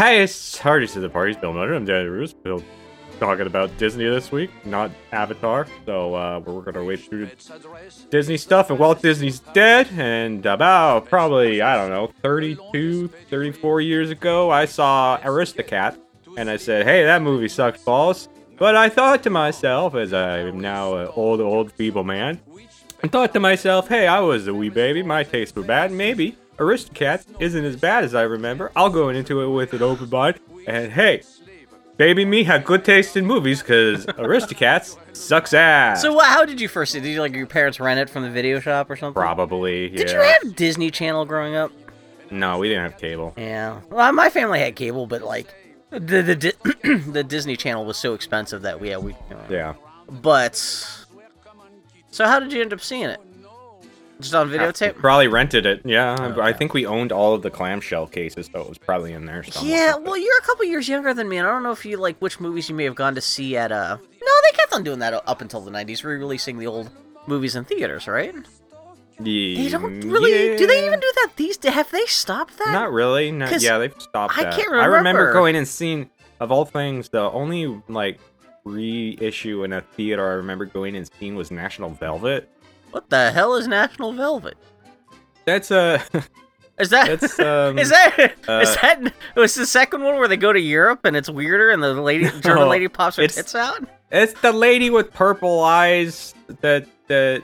Hey, it's Hardy to the parties, Bill Miller. I'm Danny Roos. Bill talking about Disney this week, not Avatar. So uh, we're working our way through Disney stuff, and Walt Disney's dead. And about probably, I don't know, 32, 34 years ago, I saw Aristocat, and I said, hey, that movie sucks balls. But I thought to myself, as I am now an old, old, feeble man, I thought to myself, hey, I was a wee baby, my tastes were bad, maybe Aristocats isn't as bad as I remember. I'll go into it with an open mind. And hey, baby me had good taste in movies because Aristocats sucks ass. So, how did you first see? it? Did you like your parents rent it from the video shop or something? Probably, yeah. Did you have Disney Channel growing up? No, we didn't have cable. Yeah. Well, my family had cable, but like the the Di- the Disney Channel was so expensive that we yeah we. Yeah. But so how did you end up seeing it? Just on videotape? Probably rented it. Yeah, Oh, I think we owned all of the clamshell cases, so it was probably in there somewhere. Yeah, well, you're a couple years younger than me, and I don't know if you like which movies you may have gone to see at. uh No, they kept on doing that up until the '90s, re-releasing the old movies in theaters, right? They don't really. Do they even do that these days? Have they stopped that? Not really. No, yeah, they've stopped I that. can't remember. I remember. going and seeing, of all things, the only like reissue in a theater I remember going and seeing was National Velvet. What the hell is National Velvet? That's a. Is that? Um. Is that is uh, that was the second one where they go to Europe and it's weirder and the lady German lady pops her it's- tits out? It's the lady with purple eyes. That that.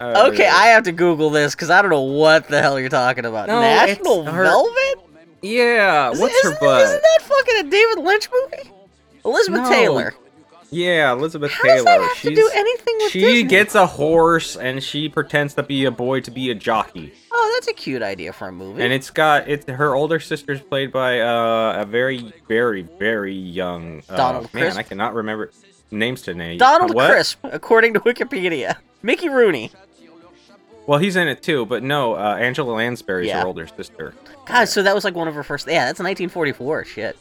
Uh, Okay, I have to Google this because I don't know what the hell you're talking about. No, National her- Velvet? Yeah. Is- What's isn't, her butt? Isn't that fucking a David Lynch movie? Elizabeth No. Taylor. Yeah, Elizabeth How Taylor. does that have She's to do anything with she Disney? gets a horse and she pretends to be a boy to be a jockey. Oh, that's a cute idea for a movie. And it's got it's her older sister's played by uh, a very very very young uh, Donald man. Crisp? I cannot remember names to name. Donald what? Crisp, according to Wikipedia. Mickey Rooney. Well, he's in it too, but no, uh, Angela Lansbury's Yeah. her older sister. God, so that was like one of her first. Yeah, that's 1944. Shit.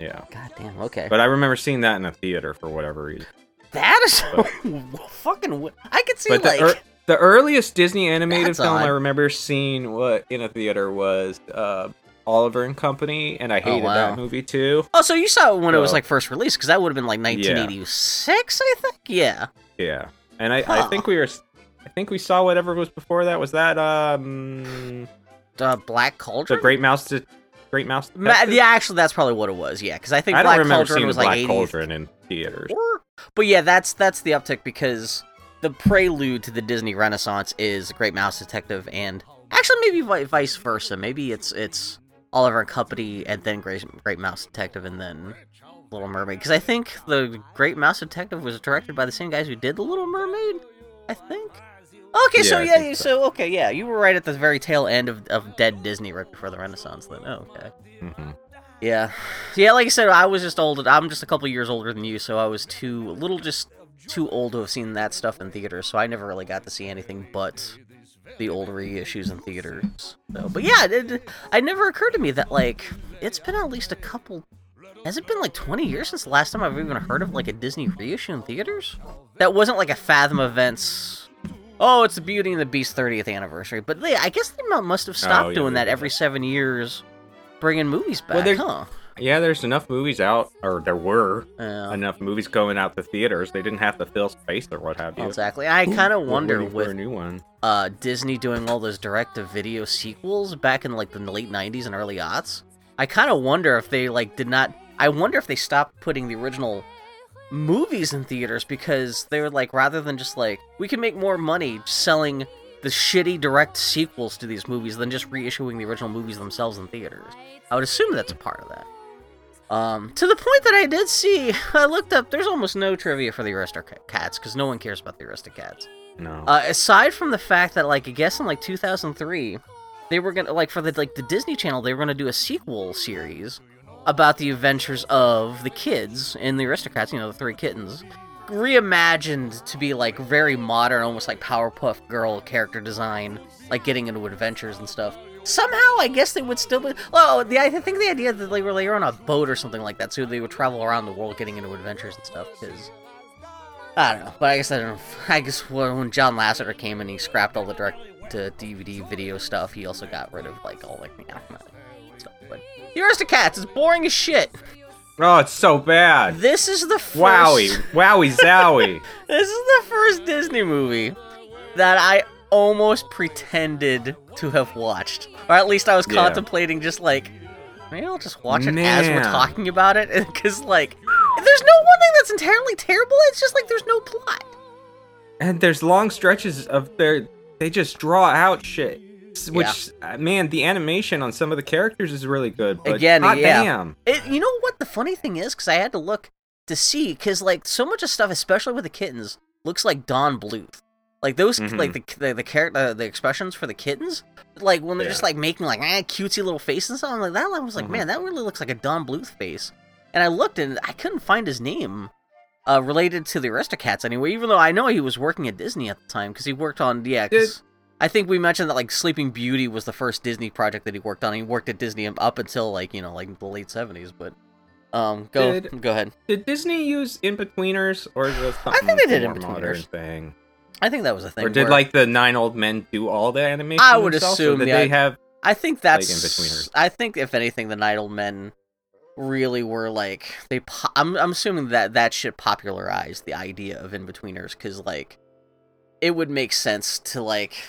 Yeah, God damn. Okay. but I remember seeing that in a theater for whatever reason. that is so fucking. I could see But the, like. ear- the earliest Disney animated film I remember seeing what in a theater was uh, Oliver and Company, and I hated wow. that movie too. Oh, so you saw it when it was like first released, because that would have been like 1986, I think. Yeah. Yeah, and I, I think we were, I think we saw whatever was before that. Was that um the Black Cauldron? the Great Mouse? De- Great Mouse. Ma- Detective? yeah, actually, that's probably what it was. Yeah, because I think I Black Cauldron was the Black like 80. Cauldron in theaters. But yeah, that's that's the uptick because the prelude to the Disney Renaissance is Great Mouse Detective, and actually maybe vi- vice versa. Maybe it's it's Oliver and Company, and then Great Great Mouse Detective, and then Little Mermaid. Because I think the Great Mouse Detective was directed by the same guys who did the Little Mermaid. I think. Okay, so Yeah, I yeah, so. so. okay, yeah, you were right at the very tail end of, of dead Disney right before the Renaissance. Then, oh, okay. hmm Yeah, yeah. Like I said, I was just old. I'm just a couple years older than you, so I was too a little just too old to have seen that stuff in theaters. So I never really got to see anything but the old reissues in theaters. So, but yeah, it, it- it never occurred to me that like it's been at least a couple. Has it been like 20 years since the last time I've even heard of like a Disney reissue in theaters? That wasn't like a Fathom Events. Oh, it's the Beauty and the Beast 30th anniversary. But yeah, I guess they must have stopped Oh, yeah, doing that every that. seven years, bringing movies back, Well, huh? Yeah, there's enough movies out, or there were Yeah. enough movies going out the theaters. They didn't have to fill space or what have you. Exactly. I kind of wonder with a new one. uh, Disney doing all those direct-to-video sequels back in like the late '90s and early aughts. I kind of wonder if they like did not. I wonder if they stopped putting the original movies in theaters because they were like rather than just like we can make more money selling the shitty direct sequels to these movies than just reissuing the original movies themselves in theaters. I would assume that's a part of that. Um, to the point that I did see, I looked up. There's almost no trivia for the Aristocats because no one cares about the Aristocats. No. Uh, aside from the fact that, like, I guess in like 2003, they were gonna like for the like the Disney Channel, they were gonna do a sequel series about the adventures of the kids and the Aristocrats. You know, the three kittens, reimagined to be like very modern, almost like Powerpuff Girl character design, like getting into adventures and stuff. Somehow, I guess they would still be. Well, the I think the idea that they were they were on a boat or something like that, so they would travel around the world getting into adventures and stuff. Because I don't know, but I guess I don't. know. I guess when John Lasseter came and he scrapped all the direct to DVD video stuff, he also got rid of like all like yeah, stuff. Aristocats is boring as shit. Oh, it's so bad. This is the first. Wowie, wowie, zowie. this is the first Disney movie that I almost pretended to have watched, or at least I was Yeah. contemplating just like. Maybe I'll just watch it as we're talking about it, because like, there's no one thing that's entirely terrible. It's just like there's no plot. and there's long stretches of their they just draw out shit. S- Which uh, man, the animation on some of the characters is really good. But Again, hot yeah. damn. It, you know what the funny thing is? Because I had to look to see, because like so much of stuff, especially with the kittens, looks like Don Bluth. Like those, Mhm. like the the the, char- uh, the expressions for the kittens, like when they're just like making like eh, cutesy little faces and stuff. I'm like that. I was like, Mhm. man, that really looks like a Don Bluth face. And I looked and I couldn't find his name. Uh, related to the Aristocats anyway, even though I know he was working at Disney at the time because he worked on yeah. 'cause I think we mentioned that like Sleeping Beauty was the first Disney project that he worked on. He worked at Disney up until like you know like the late seventies. But um, go Did- go ahead. Did Disney use in betweeners or it I think they did more in-betweeners. thing? I think that was a thing. Or did where- like the nine old men do all the animation? I would assume did the they have I think that's in-betweeners. I think if anything, the nine Old Men really were like they. Po- I'm I'm assuming that that shit popularized the idea of in betweeners because like it would make sense to like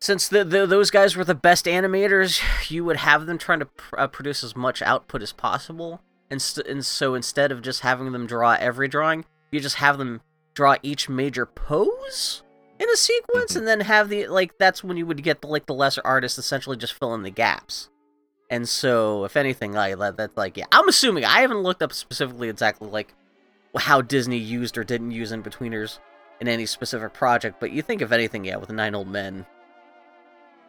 since the, the those guys were the best animators, you would have them trying to pr- uh, produce as much output as possible, and st- and so instead of just having them draw every drawing, you just have them draw each major pose in a sequence, Mhm. and then have the like that's when you would get the like the lesser artists essentially just fill in the gaps. And so, if anything, like that, that's like yeah, I'm assuming I haven't looked up specifically exactly like how Disney used or didn't use in betweeners in any specific project, but you think if anything, yeah, with Nine Old Men.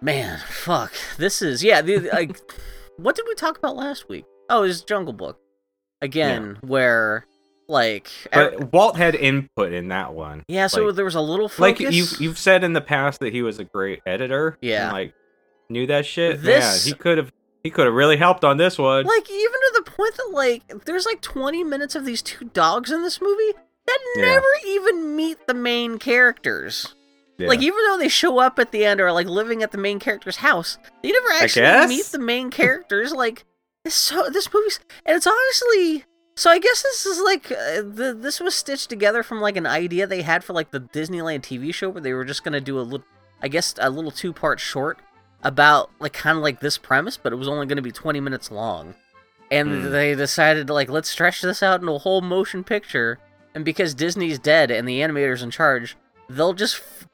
Man, fuck. This is yeah. The, like, what did we talk about last week? Oh, it was Jungle Book. Again, where like, er- But Walt had input in that one. yeah. So like- there was a little focus. Like you've you've said in the past that he was a great editor. Yeah. And, like knew that shit. This- yeah, he could have he could have really helped on this one. like even to the point that like there's like 20 minutes of these two dogs in this movie that Yeah. never even meet the main characters. Yeah. Like even though they show up at the end or like living at the main character's house, they never actually meet the main characters. like it's so this movie's and it's honestly so I guess this is like uh, the this was stitched together from like an idea they had for like the Disneyland TV show where they were just gonna do a little I guess a little two part short about like kind of like this premise, but it was only gonna be 20 minutes long. And Hmm. they decided like let's stretch this out into a whole motion picture. And because Disney's dead and the animator's in charge, they'll just f-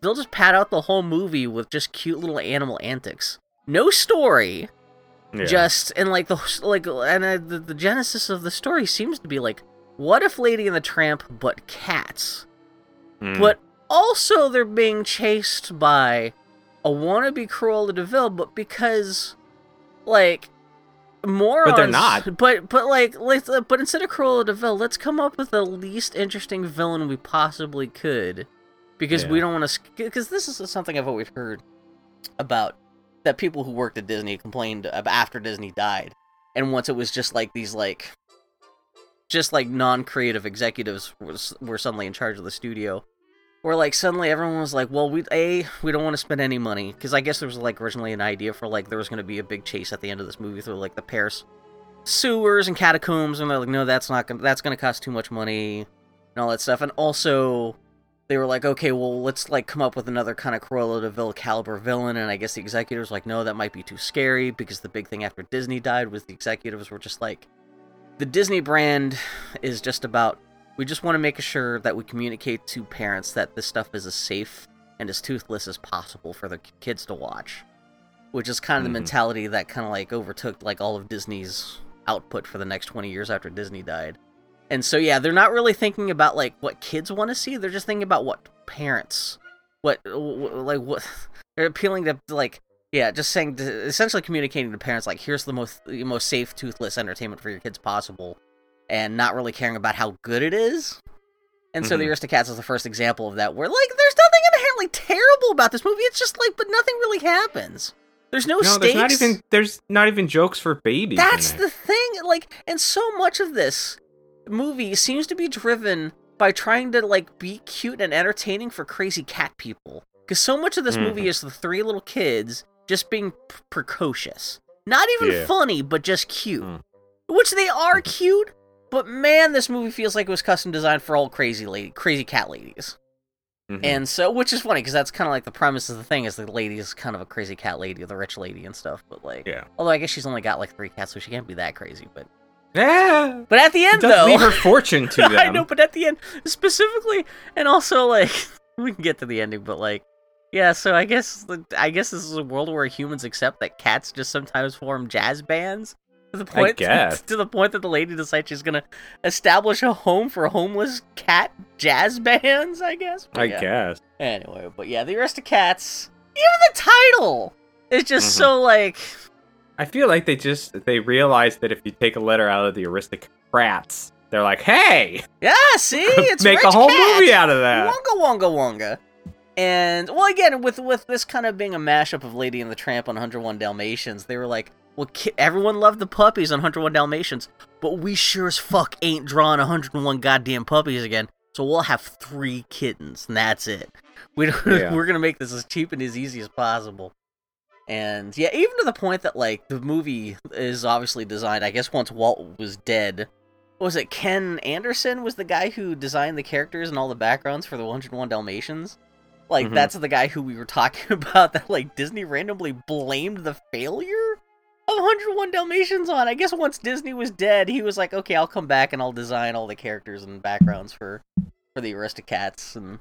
they'll just pad out the whole movie with just cute little animal antics. No story, Yeah. just and like the like and uh, the, the genesis of the story seems to be like what if Lady and the Tramp but cats? Mm. But also they're being chased by a wannabe Cruella de Vil, but because like morons. they're not. But but like let's uh, but instead of Cruella de Vil, let's come up with the least interesting villain we possibly could, because we don't want to. Because this is something I've always heard about that people who worked at Disney complained after Disney died, and once it was just like these like just like non-creative executives was, were suddenly in charge of the studio where like suddenly everyone was like well we a we don't want to spend any money because i guess there was like originally an idea for like there was going to be a big chase at the end of this movie through like the paris sewers and catacombs and they're like no that's not gonna that's gonna cost too much money and all that stuff and also they were like okay well let's like come up with another kind of Cruella de Vil caliber villain and i guess the executives were like no that might be too scary because the big thing after disney died was the executives were just like the Disney brand is just about we just want to make sure that we communicate to parents that this stuff is as safe and as toothless as possible for the kids to watch. Which is kind of Mhm. the mentality that kind of like overtook like all of Disney's output for the next 20 years after Disney died. And so yeah, they're not really thinking about like what kids want to see, they're just thinking about what parents what wh- like what they're appealing to like yeah, just saying, essentially communicating to parents like, here's the most the most safe, toothless entertainment for your kids possible, and not really caring about how good it is. And so mm-hmm. the. Aristocats is the first example of that, where like, there's nothing inherently terrible about this movie. It's just like, but nothing really happens. There's no, no, stakes. there's not even there's not even jokes for babies. That's the thing. Like, and so much of this movie seems to be driven by trying to like be cute and entertaining for crazy cat people. Because so much of this Mhm. movie is the three little kids just being p- precocious. Not even Yeah. funny, but just cute. Mm. Which they are cute, but man, this movie feels like it was custom designed for all crazy lady, crazy cat ladies. Mhm. And so, which is funny because that's kind of like the premise of the thing is the lady is kind of a crazy cat lady, the rich lady and stuff. But like, Yeah. although I guess she's only got like three cats, so she can't be that crazy. But yeah, but at the end though, leave her fortune to them. I know, but at the end specifically, and also like we can get to the ending, but like. Yeah, so I guess I guess this is a world where humans accept that cats just sometimes form jazz bands. To the point, guess. to the point that the lady decides she's gonna establish a home for homeless cat jazz bands. I guess. But I yeah. guess. Anyway, but yeah, the Aristocats. Even the title is just Mhm. so like. I feel like they just they realized that if you take a letter out of the aristocrats, they're like, hey, Yeah, see, it's make a whole cats. movie out of that. Wonga wonga wonga. And well, again, with with this kind of being a mashup of Lady and the Tramp on 101 Dalmatians, they were like, well, ki- everyone loved the puppies on 101 Dalmatians, but we sure as fuck ain't drawing 101 goddamn puppies again. So we'll have three kittens, and that's it. We Yeah. we're gonna make this as cheap and as easy as possible. And yeah, even to the point that like the movie is obviously designed. I guess once Walt was dead, was it Ken Anderson was the guy who designed the characters and all the backgrounds for the 101 Dalmatians? Like Mhm. that's the guy who we were talking about that like Disney randomly blamed the failure of 101 Dalmatians on. I guess once Disney was dead, he was like, "Okay, I'll come back and I'll design all the characters and backgrounds for for the Aristocats and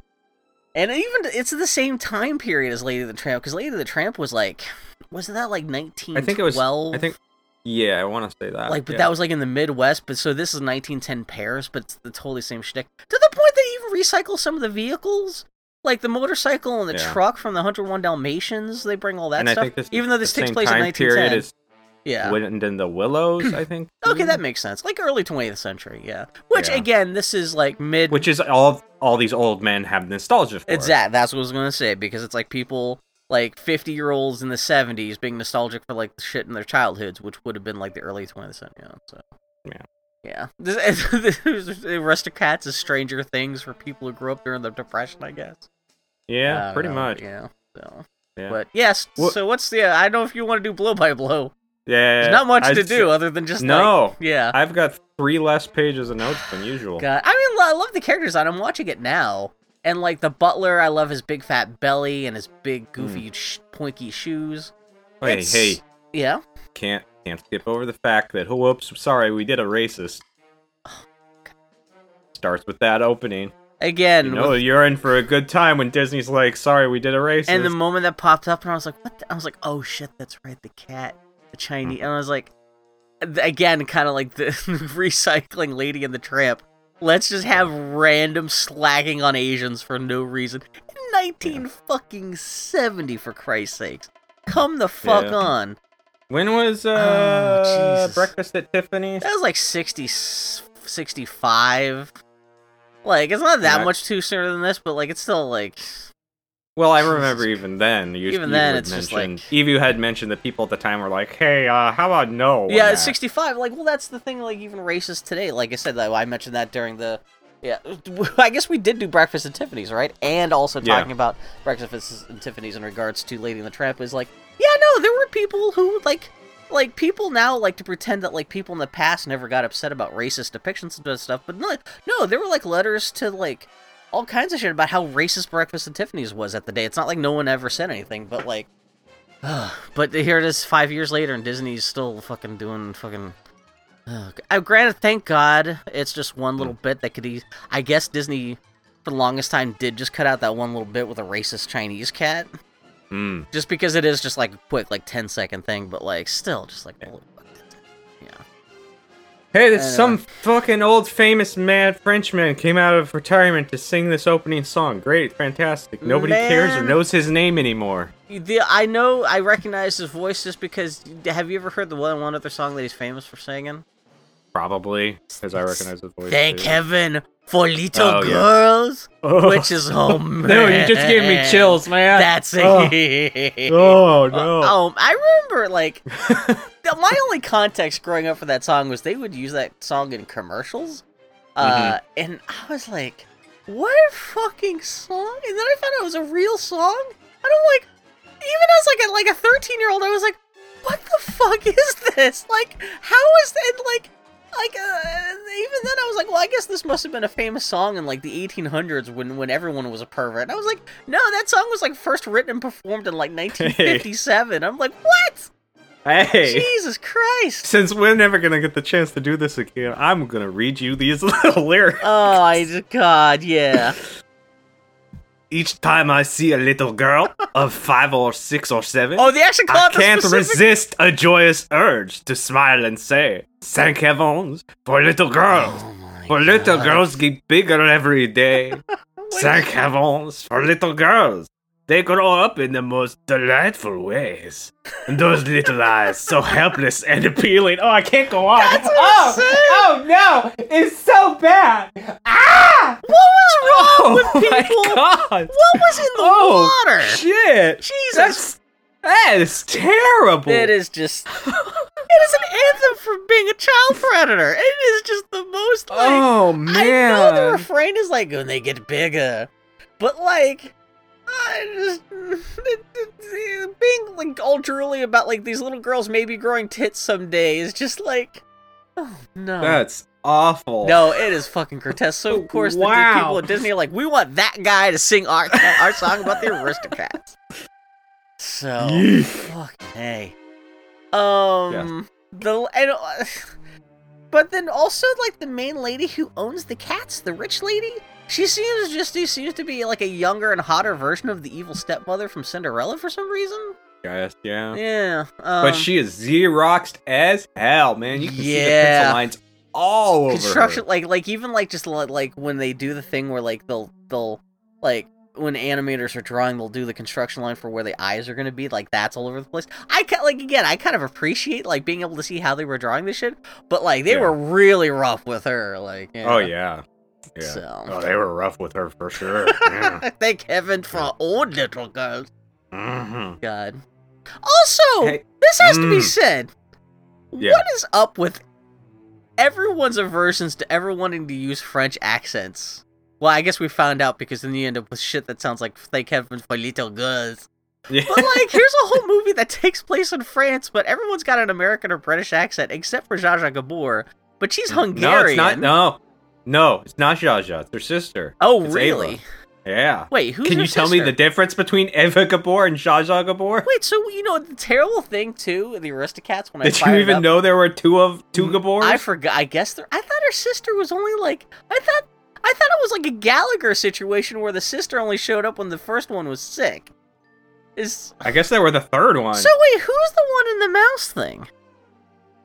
and even it's the same time period as Lady the Tramp because Lady the Tramp was like wasn't that like nineteen? I think it was. I think. Yeah, I want to say that. like, but yeah. that was like in the Midwest. But so this is 1910 Paris, but it's the totally same shtick. To the point they even recycle some of the vehicles, like the motorcycle and the Yeah. truck from the 101 Dalmatians. They bring all that and stuff. this even though this takes place in 1910. is yeah. Wind in the Willows, I think. Okay, that makes sense. Like early 20th century, yeah. Which Yeah. again, this is like mid. Which is all all these old men have nostalgia for. Exact. That's what I was gonna say because it's like people like 50 year olds in the 70s being nostalgic for like the shit in their childhoods, which would have been like the early 20th century. Yeah. So. Yeah. Yeah. Aristocats is Stranger Things for people who grew up during the Depression, I guess. Yeah, don't pretty know, much. Yeah. So. Yeah. But yes. What- So what's the? I don't know if you want to do blow by blow. Yeah. There's not much I to do other than just like- No. yeah. I've got three less pages of notes than usual. God, I mean, I love the characters on. I'm watching it now, and like the butler, I love his big fat belly and his big hmm. goofy sh- pointy shoes. Hey, It's- hey, Yeah. can't can't skip over the fact that oh, whoops, sorry, we did a racist. Starts with that opening. Again, You know, with- you're in for a good time when Disney's like, sorry, we did a racist. and the moment that popped up, and I was like, "What?" The? I was like, "Oh shit, that's right, the cat, Chinese." And I was like, again, kind of like the recycling Lady and the Tramp. Let's just have random slacking on Asians for no reason. In 19 fucking 70, for Christ's sakes. Come the fuck Yeah. on. when was uh, Oh, Breakfast at Tiffany's? That was like 60, 65. Like, it's not that Yeah. much too sooner than this, but like, it's still like. Well, I remember even then. You, Even you then, it's just like- Evu had mentioned that people at the time were like, "Hey, uh, how about no?" yeah, it's 65. Like, well, that's the thing, like, even racist today. Like I said, I mentioned that during the. Yeah, I guess we did do Breakfast at Tiffany's, right? And also Yeah. talking about Breakfast at Tiffany's in regards to Lady and the Tramp is like, yeah, no, there were people who, like, like people now like to pretend that like people in the past never got upset about racist depictions and stuff, but no, no, there were like letters to like all kinds of shit about how racist Breakfast at Tiffany's was at the day. It's not like no one ever said anything, but like, but here it is five years later, and Disney's still fucking doing fucking. Uh, granted, thank God, it's just one little bit that could. E- I guess Disney, for the longest time, did just cut out that one little bit with a racist Chinese cat, Mm. just because it is just like a quick, like 10 second thing. But like, still, just like. Hey, this Anyway. some fucking old famous mad Frenchman came out of retirement to sing this opening song. Great, fantastic. Nobody cares or knows his name anymore. The, I know I recognize his voice just because. Have you ever heard the one one other song that he's famous for singing? Probably, because I recognize his voice. Thank too. heaven for little Oh, yeah. girls, Oh. which is oh man. no, you just gave me chills, man. That's Oh, it. oh, no. Um, I remember like my only context growing up for that song was they would use that song in commercials, uh, Mm-hmm. and I was like, "What a fucking song!" And then I found out it was a real song. I don't like, even as like a like a 13 year old, I was like, what the fuck is this? Like, how is that? Like, like uh, even then I was like, well, I guess this must have been a famous song in like the 1800s when when everyone was a pervert. And I was like, no, that song was like first written and performed in like 1957. I'm like, what? Hey, Jesus Christ! since we're never gonna get the chance to do this again, I'm gonna read you these little lyrics. Oh, I God, yeah. Each time I see a little girl of five or six or seven, Oh, the action I can't specific- resist a joyous urge to smile and say, "Thank heavens for little girls, Oh for little girls get bigger every day. Thank heavens for little girls." They grow up in the most delightful ways. And those little eyes, so helpless and appealing. Oh, I can't go on. That's what oh, oh no, it's so bad. Ah! What was wrong Oh with my people? god. What was in the Oh, water? Shit. Jesus. That's that is terrible. It is just. it is an anthem for being a child predator. It is just the most like. Oh man! I know the refrain is like when they get bigger, but like. I just being like all drooly about like these little girls maybe growing tits someday is just like, oh no, That's awful. no, it is fucking grotesque. So of course the people at Disney are like, we want that guy to sing our our song about the Aristocats. So Yeesh. fuck hey, um the and. uh, But then also like the main lady who owns the cats, the rich lady, she seems just she seems to be like a younger and hotter version of the evil stepmother from Cinderella for some reason. Yes, yeah. Yeah, um, but she is xeroxed as hell, man. You can see the Yeah. pencil lines all over construction her. like like even like just li- like when they do the thing where like they'll they'll like when animators are drawing they'll do the construction line for where the eyes are going to be like that's all over the place i ca- like again i kind of appreciate like being able to see how they were drawing this shit but like they Yeah. were really rough with her like Oh yeah. Yeah. so Oh, they were rough with her for sure. yeah. thank heaven for old little girls Mhm. god also Hey, this has to be mm. said Yeah. what is up with everyone's aversions to ever wanting to use French accents? Well, I guess we found out because then you end up with shit that sounds like thank heaven for little girls. Yeah. But like, here's a whole movie that takes place in France, but everyone's got an American or British accent except for Zsa Zsa Gabor. But she's Hungarian. No, it's not. No, no, it's not Zsa Zsa. It's her sister. Oh, It's really? Yeah. Wait, who's Can you tell me the difference between Eva Gabor and Zsa Zsa Gabor? Wait, so you know the terrible thing too, the Aristocats when I Did you even up- know there were two of two Gabors? I forgot. I guess there. I thought her sister was only like. I thought. I thought it was like a Gallagher situation where the sister only showed up when the first one was sick. Is I guess they were the third one. so. Wait, who's the one in the mouse thing?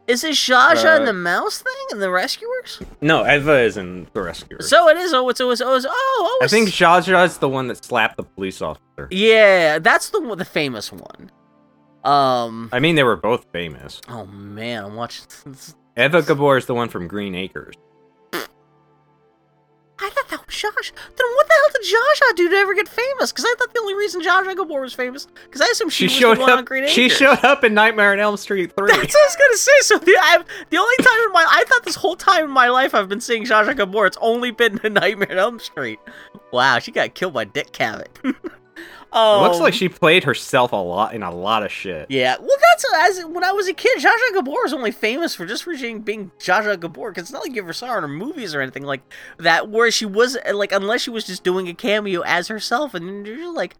Is it Zsa Zsa Uh, in the mouse thing and the rescuers? no, Eva is in the rescuer. So it is. Oh, it's always. Oh, it's, oh, oh I think Zsa Zsa is the one that slapped the police officer. Yeah, that's the the famous one. Um. I mean, they were both famous. Oh man, I'm watching. Eva Gabor is the one from Green Acres. I thought that was Josh. Then what the hell did Zsa Zsa do to ever get famous? Because I thought the only reason Zsa Zsa Gabor was famous because I assumed she, She was showed the one on up. She showed up in Nightmare on Elm Street three. That's what I was gonna say. So the I, the only time in my I thought this whole time in my life I've been seeing Zsa Zsa Gabor. It's only been in Nightmare on Elm Street. Wow, she got killed by Dick Cavett. um, looks like she played herself a lot in a lot of shit. Yeah, well, that's as when I was a kid. Zsa Zsa Gabor was only famous for just for being, Zsa Zsa Gabor, because it's not like you ever saw her in her movies or anything like that, where she was like, unless she was just doing a cameo as herself, and you're just like,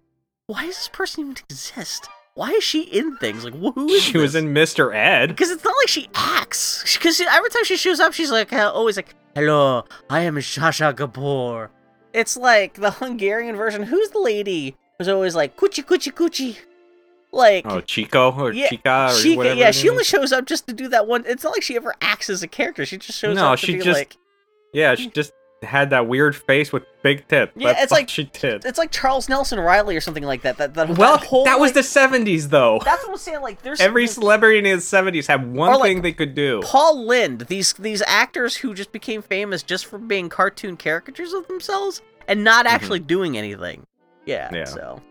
why does this person even exist? Why is she in things? Like, who is She was in Mr. Ed. Because it's not like she acts. Because every time she shows up, she's like uh, always like, "Hello, I am Zsa Zsa Gabor." It's like the Hungarian version. Who's the lady who's always like "Coochie Coochie Coochie"? Like, Oh, Chico or Yeah, Chica or she, whatever. yeah, she only is. shows up just to do that one. It's not like she ever acts as a character. She just shows No, up to she just- like, Yeah, she just had that weird face with big tits. Yeah, That's it's like- she did. it's like Charles Nelson Reilly or something like that. That that, Well, that whole that was like- the '70s, though. That's what I'm saying. Like, there's Every there's- celebrity in the '70s had one like, thing they could do. Paul Lynde, these these actors who just became famous just for being cartoon caricatures of themselves and not mm-hmm. actually doing anything. Yeah. Yeah. So,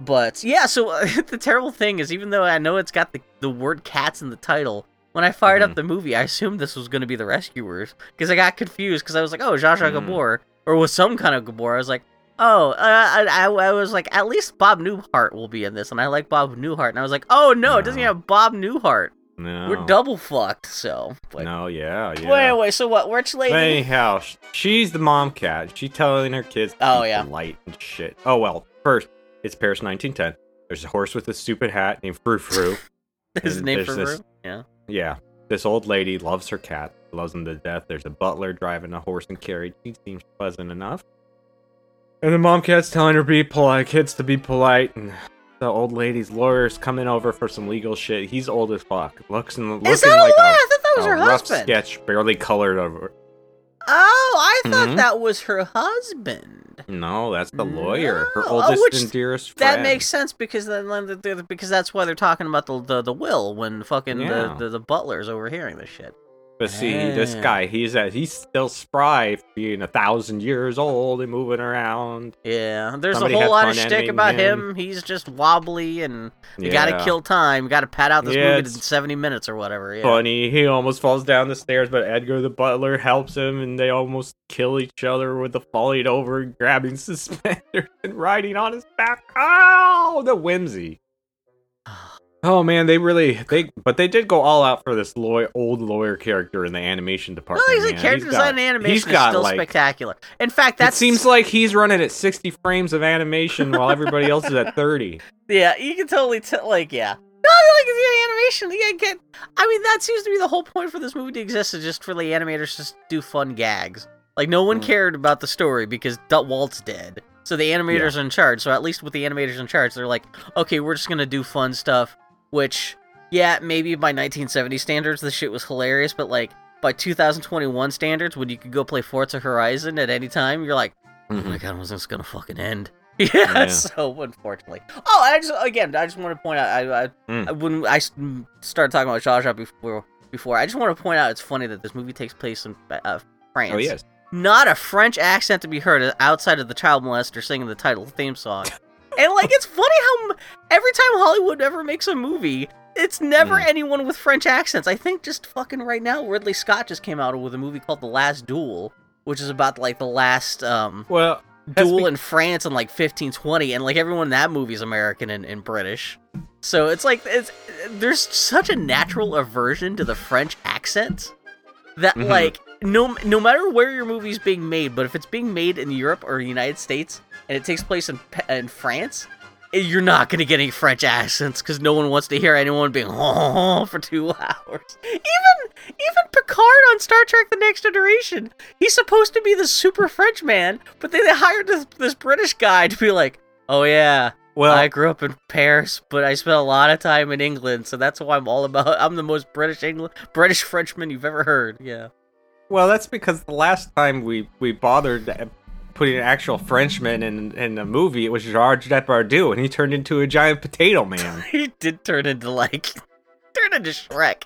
but yeah. So uh, the terrible thing is, even though I know it's got the the word "cats" in the title, when I fired Mm-hmm. up the movie, I assumed this was going to be the Rescuers because I got confused because I was like, oh, Zsa Zsa Mm. Gabor, or was some kind of Gabor. I was like, oh, uh, I, I, I was like, at least Bob Newhart will be in this, and I like Bob Newhart, and I was like, oh no, it doesn't No. have Bob Newhart. No. We're double fucked. So, like, No, yeah, yeah. wait, wait. So what? Rich lady? But anyhow, she's the mom cat. She telling her kids to Oh, yeah. light and shit. Oh well, first it's Paris 1910. There's a horse with a stupid hat named Frou Frou. His name there's for this- Rue? Yeah. yeah, this old lady loves her cat, loves him to death. There's a butler driving a horse and carriage. He seems pleasant enough. And the mom cat's telling her to be polite, kids to be polite, and the old lady's lawyer's coming over for some legal shit. He's old as fuck. Looks and looking Is that a like a, I thought that was a her rough husband. sketch, barely colored over. Oh, I thought Mhm. that was her husband. No, that's the lawyer, her No. Oh, oldest which- and dearest friend. That makes sense because then then the- the- because that's why they're talking about the the, the will when fucking Yeah. the, the the butler's overhearing this shit. But see, this guy, he's he's still spry, being a thousand years old and moving around. Yeah, there's Somebody a whole lot of shtick about him. him. He's just wobbly and you Yeah. gotta kill time. You gotta pad out this Yeah, movie in 70 minutes or whatever. Yeah. Funny, he almost falls down the stairs, but Edgar the butler helps him, and they almost kill each other with the falling over, grabbing suspenders, and riding on his back. Oh, the whimsy. Oh man, they really they but they did go all out for this lawyer, old lawyer character in the animation department. he's a man. character He's design got- animation he's got, still like, spectacular. In fact, that It seems like he's running at 60 frames of animation while everybody else is at 30. Yeah, you can totally tell. Like, yeah. No, like the animation. You get. I mean, that seems to be the whole point for this movie to exist is just for the animators to just do fun gags. Like, no one Mm. cared about the story because Dut Walt's dead. So the animators are in charge. So at least with the animators in charge, they're like, okay, we're just gonna do fun stuff. Which, yeah, maybe by 1970 standards, the shit was hilarious. But like by 2021 standards, when you could go play Forza Horizon at any time, you're like, oh my god, when's this gonna fucking end? Yeah, Yeah. so unfortunately. Oh, I just again, I just want to point out, I, I, Mm. I when I started talking about Jaw before, before, I just want to point out it's funny that this movie takes place in uh, France. Oh yes. Not a French accent to be heard outside of the child molester singing the title theme song. And like, it's funny how every time Hollywood ever makes a movie. It's never Mm. anyone with French accents. I think just fucking right now, Ridley Scott just came out with a movie called The Last Duel, which is about like the last um, Well, duel be- in France in like 1520, and like everyone in that movie is American and, and British. So it's like it's there's such a natural aversion to the French accent that Mhm. like no no matter where your movie's being made, but if it's being made in Europe or United States and it takes place in in France. eh, You're not gonna get any French accents because no one wants to hear anyone being oh for two hours. Even even Picard on Star Trek: The Next Generation, he's supposed to be the super French man, but they, they hired this, this British guy to be like, oh yeah, well, I grew up in Paris, but I spent a lot of time in England, so that's why I'm all about. I'm the most British England, British Frenchman you've ever heard. Yeah. well, that's because the last time we we bothered putting an actual Frenchman in in a movie, it was Georges Depardieu, and he turned into a giant potato man. he did turn into like turn into Shrek.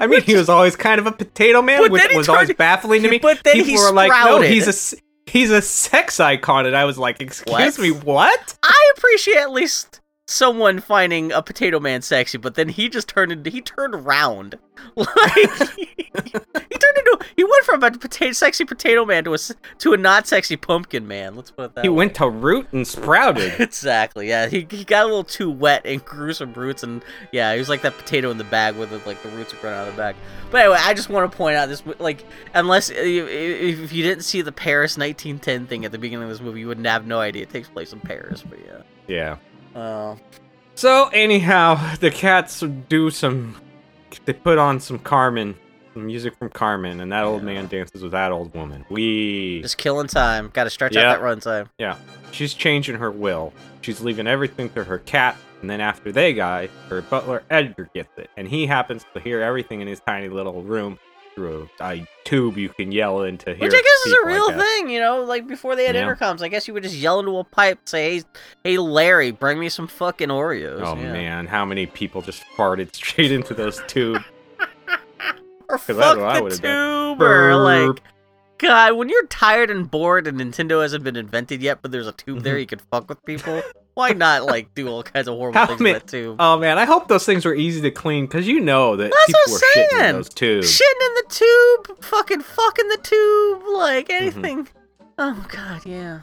I mean, he was always kind of a potato man, which was always baffling to me. but then People he were like, "No, he's a he's a sex icon," and I was like, "Excuse What? me, what?" I appreciate at least someone finding a potato man sexy, but then he just turned into he turned around. Like he, he turned into he went from a potato sexy potato man to a to a not sexy pumpkin man. Let's put it that He way. went to root and sprouted. Exactly. Yeah, he, he got a little too wet and grew some roots, and yeah, he was like that potato in the bag with it, like the roots are growing out of the bag. But anyway, I just want to point out this, like, unless uh, if, if you didn't see the Paris 1910 thing at the beginning of this movie, you wouldn't have no idea it takes place in Paris. But yeah. yeah. Uh, So anyhow, the cats do some. They put on some Carmen, some music from Carmen, and that old Yeah. man dances with that old woman. We. just killing time. Got to stretch Yeah. out that run time. Yeah, she's changing her will. She's leaving everything to her cat, and then after they die, her butler Edgar gets it, and he happens to hear everything in his tiny little room through a, tube you can yell into here. Which I guess is a real thing, you know. Like before they had Yeah. intercoms, I guess you would just yell into a pipe, say, "Hey, hey, Larry, bring me some fucking Oreos." Oh Yeah. man, how many people just farted straight into those tubes? or fuck the tube, or like, God, when you're tired and bored and Nintendo hasn't been invented yet, but there's a tube there you can fuck with people. Why not like do all kinds of horrible How things many- with that tube? Oh man, I hope those things were easy to clean because you know that That's people what were I'm shitting in saying. those tubes. Shitting in the tube, fucking fucking the tube, like Mm-hmm. anything. Oh God, yeah.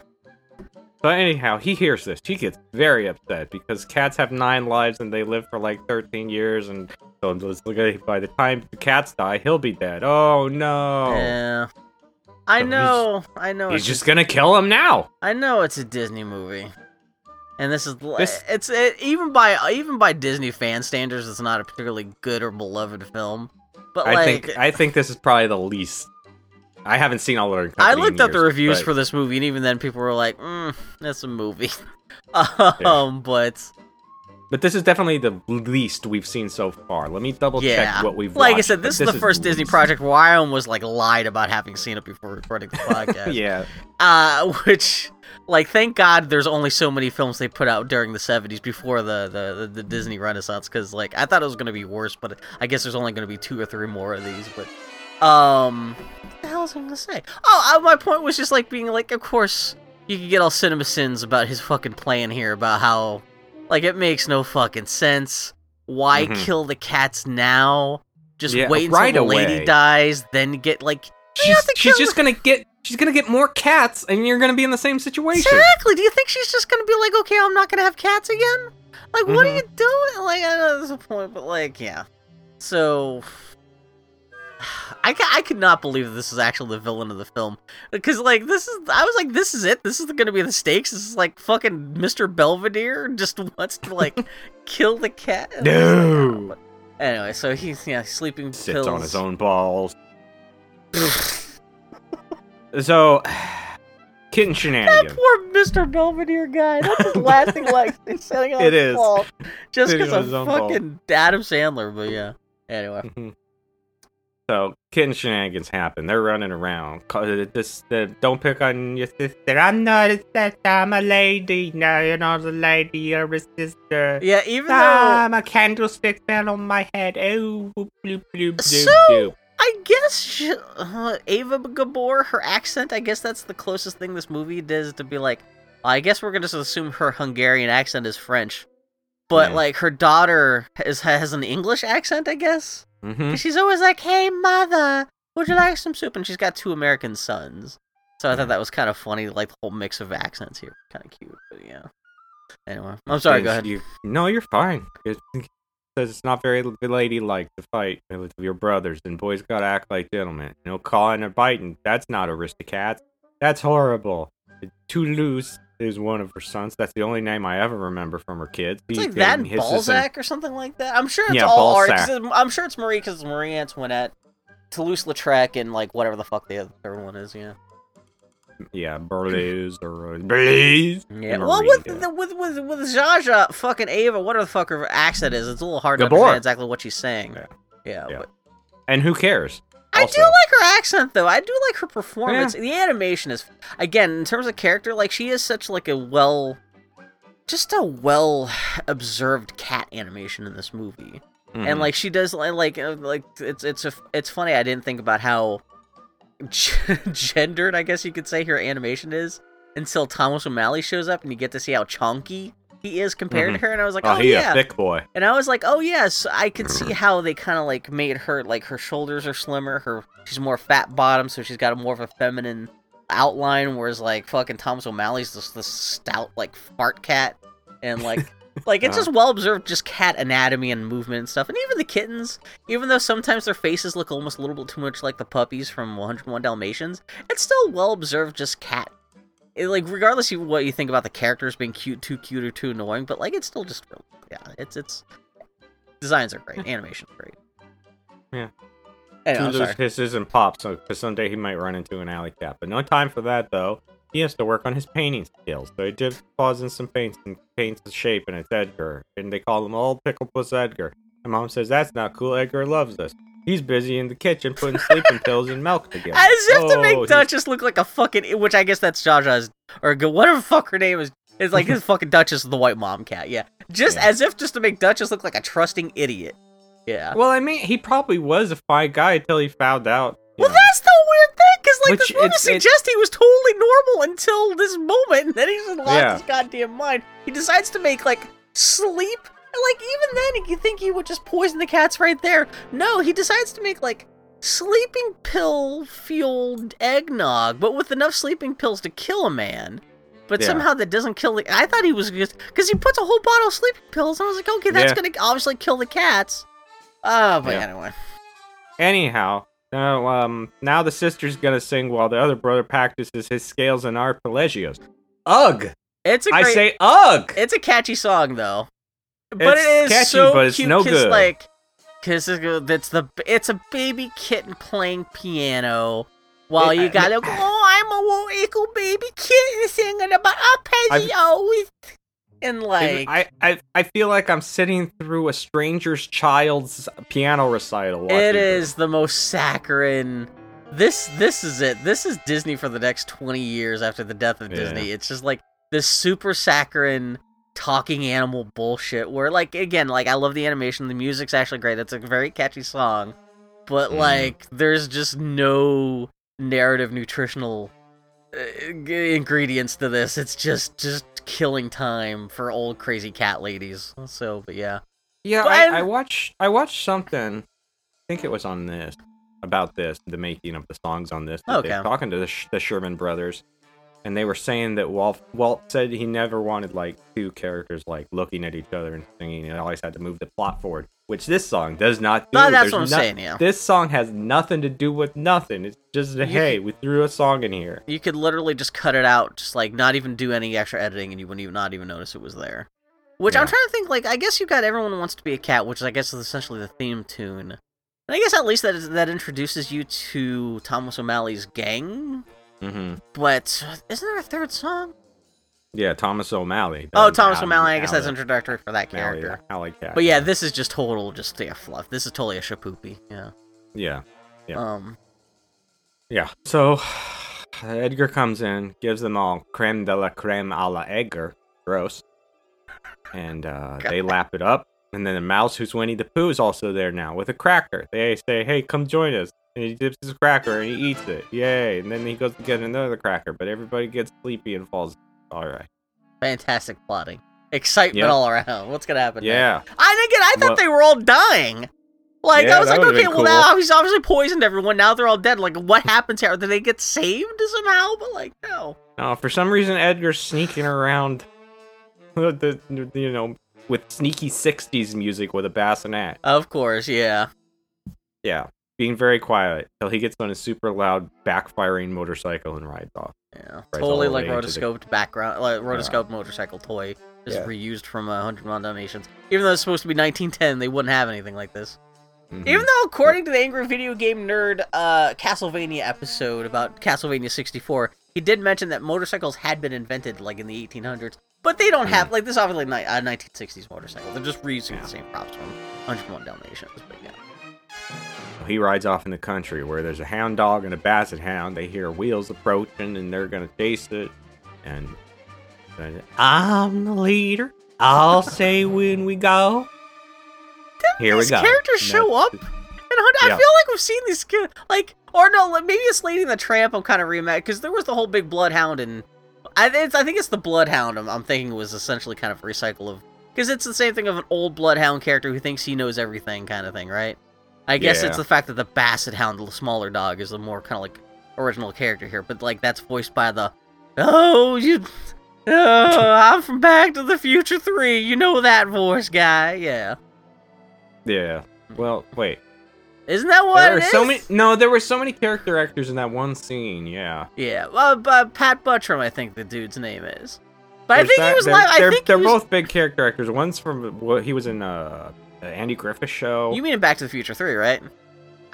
But anyhow, he hears this. He gets very upset because cats have nine lives and they live for like 13 years, and so let's look at- by the time the cats die, he'll be dead. Oh no! Yeah. I So he's- know. I know. He's just gonna kill him now. I know it's a Disney movie, and this is This- it's it, even by even by Disney fan standards, it's not a particularly good or beloved film. But I like, think I think this is probably the least. I haven't seen all the. I looked up the reviews but- for this movie, and even then, people were like, mm, "That's a movie." um, but But this is definitely the least we've seen so far. Let me double yeah, check what we've. like I said, but this is the first Disney project where I almost like lied about having seen it before recording the podcast. yeah, uh, which like thank god there's only so many films they put out during the 70s before the the, the, the disney renaissance because like i thought it was going to be worse but i guess there's only going to be two or three more of these but um what the hell was i going to say oh uh, my point was just like being like of course you could get all CinemaSins about his fucking plan here about how like it makes no fucking sense why Mhm. kill the cats now just Yeah, wait until right the lady away. dies then get like she's, she's just gonna get. She's gonna get more cats, and you're gonna be in the same situation. Exactly. Do you think she's just gonna be like, okay, I'm not gonna have cats again? Like, what are Mhm. you doing? Like, I know there's a point, but like, yeah. So, I, I could not believe this is actually the villain of the film because like this is I was like this is it this is gonna be the stakes this is like fucking Mr. Belvedere just wants to like kill the cat And I like, No. oh, anyway so he's yeah sleeping Sits pills on his own balls. So, kitten shenanigans That poor Mr. Belvedere guy. That's his lasting legacy. Setting on It his is. fault. Just because of his own fault. fucking Adam Sandler, but yeah. Anyway. Mm-hmm. So kitten shenanigans happen. They're running around. This, the, don't pick on your sister. I'm not a sister. I'm a lady. No, you're not a lady. You're a sister. Yeah, even though I'm a candlestick fell on my head. Oh, bloop, bloop, bloop, So- bloop. I guess she, uh, Ava Gabor, her accent, I guess that's the closest thing this movie does to be like, I guess we're gonna just assume her Hungarian accent is French. But Yeah. like her daughter has has an English accent, I guess. Mhm. 'Cause She's always like, "Hey, mother, would you like some soup?" And she's got two American sons, so I thought that was kind of funny, like the whole mix of accents here, kind of cute. But yeah. Anyway, I'm sorry. Go ahead. You, no, you're fine. It says it's not very ladylike to fight with your brothers, and boys gotta act like gentlemen. You know, calling or biting, that's not aristocrats. That's horrible. Toulouse is one of her sons. That's the only name I ever remember from her kids. It's He- like that and his is in- Balzac or something like that. I'm sure it's Yeah, all art. Balzac. it- I'm sure it's Marie because it's Marie Antoinette, Toulouse-Lautrec, and like whatever the fuck the other third one is. Yeah. Yeah, Burleys or uh, Burleys. Yeah. Well, with yeah. the, with with with Zsa, fucking Ava, whatever the fuck her accent is, it's a little hard to understand exactly what she's saying. Yeah. Yeah. Yeah. But And who cares? I do like her accent though. I do like her performance. The animation is again in terms of character, like she is such like a well, just a well observed cat animation in this movie. Mhm. and like she does like like uh, it's it's a, it's funny I didn't think about how gendered I guess you could say her animation is until Thomas O'Malley shows up and you get to see how chunky he is compared to her and I was like oh, oh, he yeah. a thick boy. and I was like oh yes. I could see how they kind of like made her like her shoulders are slimmer her she's more fat bottom so she's got a more of a feminine outline whereas like fucking Thomas O'Malley's just this stout like fart cat. And like like it's Uh-huh. just well observed just cat anatomy and movement and stuff. And even the kittens even though sometimes their faces look almost a little bit too much like the puppies from 101 dalmatians it's still well observed just cat it, like regardless of what you think about the characters being cute too cute or too annoying but like it's still just real yeah it's it's designs are great animation's great Yeah. anyway, Toulouse sorry. hisses and pops because someday he might run into an alley cat. But no time for that though. He has to work on his painting skills. So he did pause in some paints and paints the shape, and it's Edgar. And they call him Old Pickle Puss Edgar. And mom says that's not cool. Edgar loves us. He's busy in the kitchen putting sleeping pills and milk together. As if to Oh, make he's- Duchess look like a fucking, which I guess that's Zsa Zsa's or whatever the fuck her name is. It's like his fucking Duchess is the white mom cat. Yeah, just Yeah. as if just to make Duchess look like a trusting idiot. Yeah. Well, I mean, he probably was a fine guy until he found out. Well, know. that's the weird thing, because like Which this movie suggests he was totally normal until this moment, and then he just lost Yeah. his goddamn mind. He decides to make like sleep, like even then, you think he would just poison the cats right there. No, he decides to make like sleeping pill fueled eggnog, but with enough sleeping pills to kill a man. But Yeah. somehow that doesn't kill the. I thought he was just because he puts a whole bottle of sleeping pills. And I was like, okay, that's Yeah. gonna obviously kill the cats. Oh, but Yeah. anyway, Anyhow, now um now the sister's gonna sing while the other brother practices his scales and arpeggios. Ugh! it's a great. I say ugh. It's a catchy song though, but It's it is catchy, so but it's cute no 'cause, good. like, because it's the it's a baby kitten playing piano. While It- you got go, oh, I'm a little baby kitten singing about arpeggios, and like, I, I I feel like I'm sitting through a stranger's child's piano recital. It this. the most saccharine. This this is it. This is Disney for the next twenty years after the death of Yeah. Disney. It's just like this super saccharine talking animal bullshit. Where like again, like I love the animation. The music's actually great. It's a very catchy song, but Mhm. like there's just no narrative nutritional uh, ingredients to this. It's just just killing time for old crazy cat ladies. So, but yeah. Yeah, But I, I'm- watched I watched something. I think it was on this about this, the making of the songs on this. that they're Okay. Talking to the, Sh- the Sherman brothers, and they were saying that Walt Walt said he never wanted like two characters like looking at each other and singing. It always had to move the plot forward, which this song does not do. No, that's There's what I'm no- saying, yeah. This song has nothing to do with nothing. It's just You hey, we threw a song in here. You could literally just cut it out, just like not even do any extra editing, and you wouldn't even not even notice it was there. Which I'm trying to think. Like, I guess you got "Everyone Wants to Be a Cat," which I guess is essentially the theme tune. And I guess at least that is, that introduces you to Thomas O'Malley's gang. Hmm But isn't there a third song? Yeah, Thomas O'Malley. Oh, Thomas Al- O'Malley. I guess that's Al- introductory for that character. Cat. But yeah, this is just total, just yeah, fluff. This is totally a shapoopy. Yeah. yeah. Yeah. Um. Yeah. So Edgar comes in, gives them all creme de la creme a la Edgar. Gross. And uh, they lap it up. And then the mouse, who's Winnie the Pooh, is also there now with a cracker. They say, hey, come join us. And he dips his cracker and he eats it. Yay. And then he goes to get another cracker, but everybody gets sleepy and falls. All right. Fantastic plotting, excitement Yep. all around. What's gonna happen? next? Yeah. I again, I thought Well- they were all dying. Like Yeah, I was like, okay, well now he's obviously poisoned everyone. Now they're all dead. Like, what happens here? Did they get saved somehow? But like, no. Uh, for some reason, Edgar's sneaking around, the, the, you know, with sneaky 60s music with a bassinet. Of course, yeah. Yeah, being very quiet till he gets on his super loud backfiring motorcycle and rides off. Yeah, all totally like way into the- rotoscoped background, like rotoscoped motorcycle toy, just Yeah. reused from uh, Hundred One Dalmatians. Even though it's supposed to be 1910, they wouldn't have anything like this. Mhm. Even though, according to the Angry Video Game Nerd uh, Castlevania episode about Castlevania 64, he did mention that motorcycles had been invented like in the 1800s, but they don't have like this. Obviously, ni- uh, 1960s motorcycle. They're just reusing Yeah. the same props from 101 Dalmatians. But yeah, he rides off in the country where there's a hound dog and a basset hound. They hear wheels approaching and they're gonna chase it. And I'm the leader. I'll say when we go. Here we go. characters And show up, and I Yeah. feel like we've seen these ki- like, or no, maybe it's Lady and the Tramp. I'm kind of reimagining because there was the whole big Bloodhound and I, it's, I think it's the Bloodhound. I'm, I'm thinking it was essentially kind of a recycle of because it's the same thing of an old Bloodhound character who thinks he knows everything, kind of thing, right? I guess Yeah. it's the fact that the Basset Hound, the smaller dog, is the more kind of like original character here, but like that's voiced by the oh you. Oh, I'm from Back to the Future 3. You know that voice guy. Yeah. Yeah. Well, wait. Isn't that what There it were so many. No, there were so many character actors in that one scene. Yeah. Yeah, well, but Pat Buttram, I think the dude's name is. But I There's think he was they're, live. I they're, think they're he was, both big character actors. One's from what he was in uh, the Andy Griffith show. You mean in Back to the Future Three, right?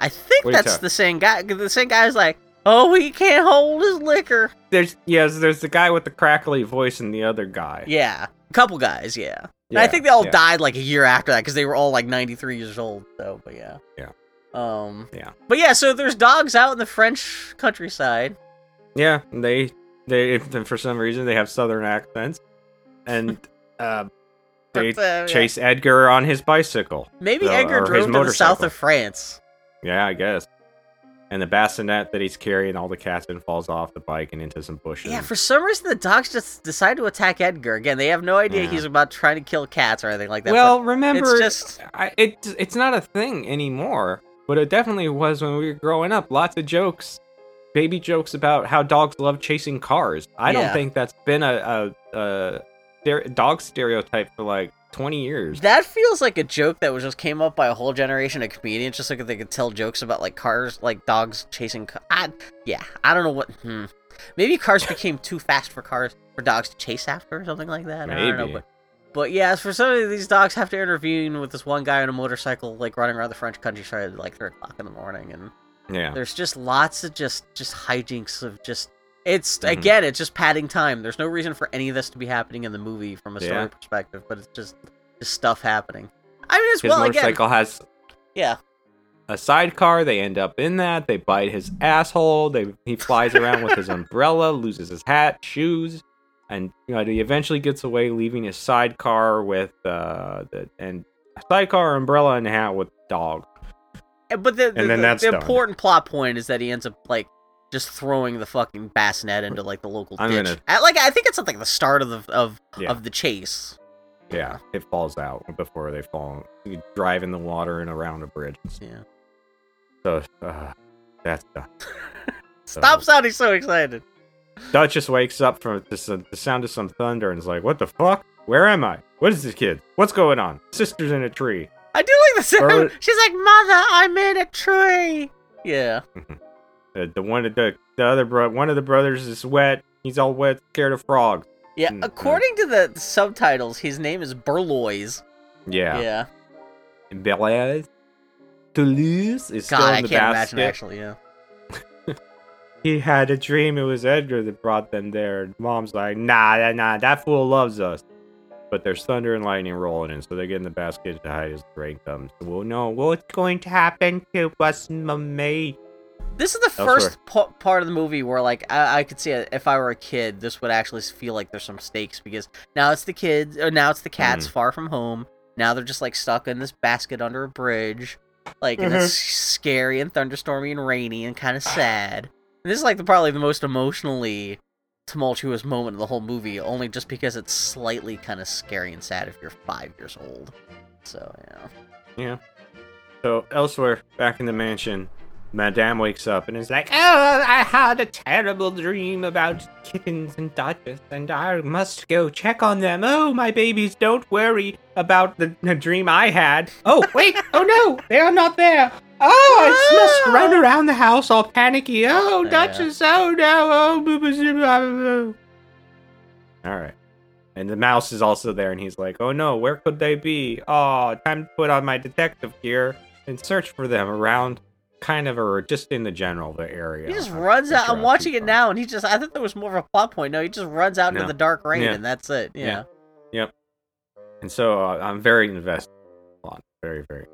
I think What that's the same guy. The same guy's like, oh, he can't hold his liquor. There's yes, there's the guy with the crackly voice and the other guy. Yeah, a couple guys. Yeah, And I think they all yeah. died like a year after that because they were all like 93 years old. So, but yeah. Yeah. Um. Yeah. But yeah, so there's dogs out in the French countryside. Yeah, and they they if, for some reason they have southern accents, and uh, they uh, yeah. chase Edgar on his bicycle. Maybe So- Edgar drove to the south of France. Yeah, I guess. And the bassinet that he's carrying all the cats in falls off the bike and into some bushes. Yeah, for some reason the dogs just decide to attack Edgar. Again, they have no idea Yeah. he's about trying to kill cats or anything like that. well, remember, just- I, it it's not a thing anymore, but it definitely was when we were growing up. Lots of jokes baby jokes about how dogs love chasing cars. I Yeah. don't think that's been a, a, a stere- dog stereotype for like 20 years. That feels like a joke that was just came up by a whole generation of comedians, just so that they could tell jokes about like cars, like dogs chasing. Ca- I, yeah, I don't know what. Hmm. Maybe cars became too fast for cars for dogs to chase after, or something like that. I don't know, Maybe. but but yeah, for some of these dogs have to intervene with this one guy on a motorcycle, like running around the French countryside at like three o'clock in the morning, and Yeah. there's just lots of just just hijinks of just. It's Mhm. again, it's just padding time. There's no reason for any of this to be happening in the movie from a story Yeah. perspective, but it's just just stuff happening. I mean, as His well again, motorcycle has yeah. a sidecar. They end up in that. They bite his asshole. They he flies around with his umbrella, loses his hat, shoes, and you know he eventually gets away, leaving his sidecar with uh the and sidecar, umbrella, and hat with dog. Uh, But the, the, And then the- that's the important plot point is that he ends up like just throwing the fucking bassinet into like the local I'm ditch. gonna- At, like I think it's at like the start of the of Yeah. of the chase. Yeah, it falls out before they fall. You drive in the water and around a bridge. Yeah. So uh, that's done. Stop sounding so excited. Duchess wakes up from the, sound of some thunder and is like, "What the fuck? Where am I? What is this kid? What's going on? Sister's in a tree." I do like the sound. Or- She's like, "Mother, I'm in a tree." Yeah. Uh, the one of the the other bro- one of the brothers is wet. He's all wet, scared of frogs. Yeah. Mm, According to the subtitles, his name is Burlois. Yeah. Yeah. Belaise, Toulouse is still in I the can't basket. imagine actually. Yeah. He had a dream it was Edgar that brought them there. Mom's like, nah, nah, nah, that fool loves us. But there's thunder and lightning rolling in, so they get in the basket to hide as the rain comes. We'll know what's going to happen to us, mommy. This is the first pa- part of the movie where, like, I-, I could see it, if I were a kid, this would actually feel like there's some stakes because now it's the kids, or now it's the cats Mm. far from home. Now they're just like stuck in this basket under a bridge, like, and Mm-hmm. it's scary and thunderstormy and rainy and kind of sad. And this is like the, probably the most emotionally tumultuous moment of the whole movie, only just because it's slightly kind of scary and sad if you're five years old. So yeah. Yeah. So elsewhere, back in the mansion, Madame wakes up and is like, "Oh, I had a terrible dream about kittens and Duchess, and I must go check on them. Oh, my babies, don't worry about the, the dream I had. Oh, wait, oh no, they are not there. Oh, I ah! must run around the house all panicky. Oh. Duchess, oh no, oh, boo, boo, boo, boo, boo." All right. And the mouse is also there, and he's like, "Oh no, where could they be? Oh, time to put on my detective gear and search for them around, kind of, or just in the general the area." He just runs out. I'm watching it now, and he just. I thought there was more of a plot point. No, he just runs out into the dark rain, Yeah. and that's it. Yeah. Yeah. And so uh, I'm very invested. in. Very, very.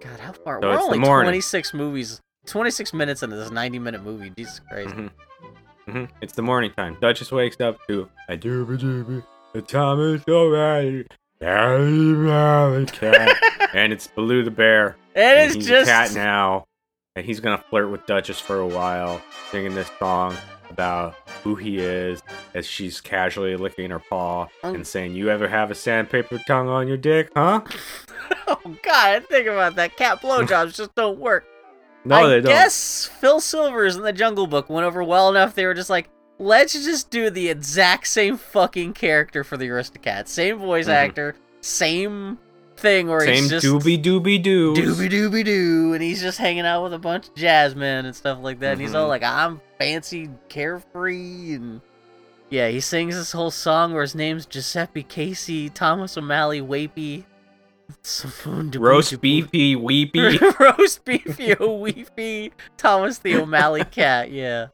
God, how far? So We're only 26 movies, 26 minutes into this 90 minute movie. Jesus Christ. hmm hmm It's the morning time. Duchess wakes up to a dooba dooba. The time is alright. and it's Baloo the bear. It and is he's just. a cat now, and he's gonna flirt with Duchess for a while, singing this song about who he is as she's casually licking her paw Um. and saying, "You ever have a sandpaper tongue on your dick, huh?" oh God, I think about that. Cat blowjobs just don't work. No, I they don't. guess Phil Silvers in the Jungle Book went over well enough. They were just like, let's just do the exact same fucking character for the Aristocats, same voice Mhm. actor, same thing where Same he's just doobie doobie doo. doobie doobie doo, and he's just hanging out with a bunch of jazz men and stuff like that. And he's all Mhm. like, "I'm fancy, carefree," and yeah, he sings this whole song where his name's Giuseppe Casey, Thomas O'Malley, Simone Roast beefy weepy. roast beefy, weepy, Thomas the O'Malley cat. Yeah.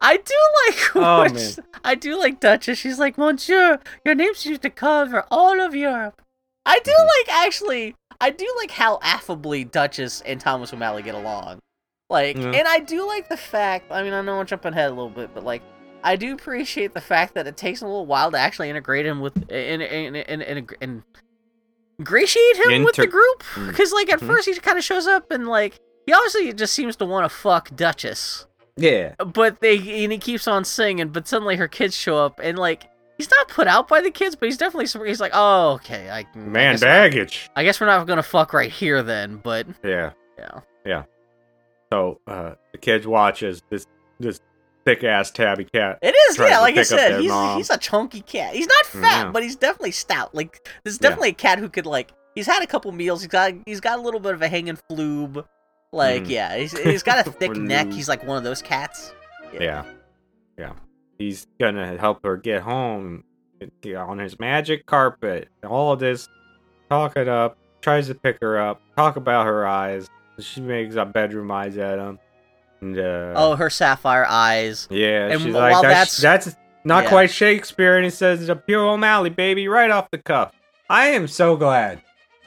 I do like Oh, man. I do like Duchess. She's like, Monsieur, your name's used to cover all of Europe. I do Mhm. like actually. I do like how affably Duchess and Thomas O'Malley get along. Like, Yeah. and I do like the fact. I mean, I know I'm jumping ahead a little bit, but like, I do appreciate the fact that it takes a little while to actually integrate him with in and in in in, in ingratiate him with the group. Mm. Because like at Mhm. first he kind of shows up and like he obviously just seems to want to fuck Duchess, yeah. but they and he keeps on singing. But suddenly her kids show up and like he's not put out by the kids, but he's definitely he's like, oh okay, I I Man guess, baggage. I guess we're not gonna fuck right here then. But Yeah. yeah, yeah. So uh, the kids watch as this this thick ass tabby cat. It is, yeah. Like I said, he's mom. he's a chunky cat. He's not fat, Yeah. but he's definitely stout. Like this is Yeah. definitely a cat who could like. He's had a couple meals. He's got he's got a little bit of a hanging floob. Like Mm. yeah, he's, he's got a thick neck. He's like one of those cats. Yeah. Yeah. He's gonna help her get home on his magic carpet. All of this, talk it up, tries to pick her up, talk about her eyes. She makes up bedroom eyes at him. And, uh, Oh, her sapphire eyes. yeah, and she's like, that's, that's not yeah. quite Shakespeare. And he says, it's a pure O'Malley, baby, right off the cuff. I am so glad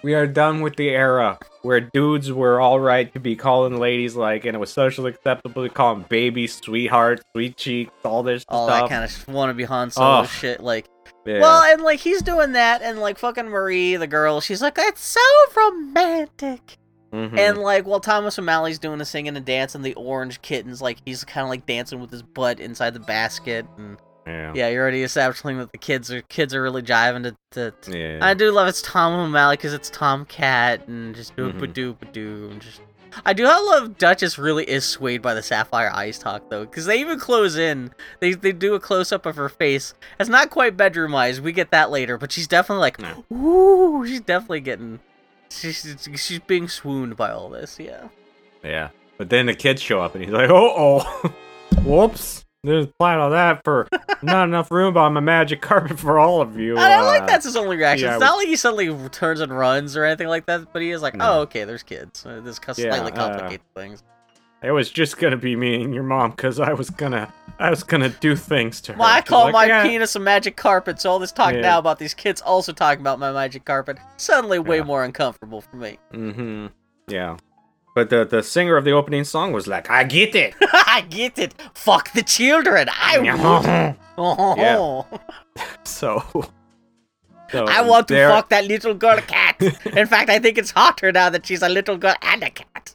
we are done with the era where dudes were all right to be calling ladies like, and it was socially acceptable to call them baby, sweetheart, sweet cheeks, all this All stuff. that kind of wanna be Han Solo Oh. shit. Like yeah. well, and like he's doing that, and like fucking Marie, the girl, she's like, it's so romantic. Mhm. And like while Thomas O'Malley's doing the singing and dancing, the orange kitten's like he's kind of like dancing with his butt inside the basket, and yeah. yeah, you're already establishing that the kids are kids are really jiving to. to, to- Yeah. I do love it's Tom O'Malley because it's Tom Cat and just doop a Mhm. doop a doo and just. I do love Duchess really is swayed by the Sapphire Eyes talk though, because they even close in. They they do a close up of her face. It's not quite bedroom eyes. We get that later, but she's definitely like, No. ooh, she's definitely getting. She's she's being swooned by all this. Yeah. Yeah. But then the kids show up and he's like, oh, oh. Whoops. There's a plan on that for not enough room on my magic carpet for all of you. I like uh, that's his only reaction. yeah, it's not like he suddenly turns and runs or anything like that, but he is like, No. oh, okay, there's kids. Uh, This co- Yeah, slightly uh, complicates things. It was just gonna be me and your mom because I was gonna, I was gonna do things to her. Well, I call like, my "Yeah." penis a magic carpet, so all this talk now about these kids also talking about my magic carpet suddenly way more uncomfortable for me. Mm-hmm. Yeah. But the the singer of the opening song was like, I get it. I get it. Fuck the children. I would. Oh, so. so I want to there- fuck that little girl cat. In fact, I think it's hotter now that she's a little girl and a cat.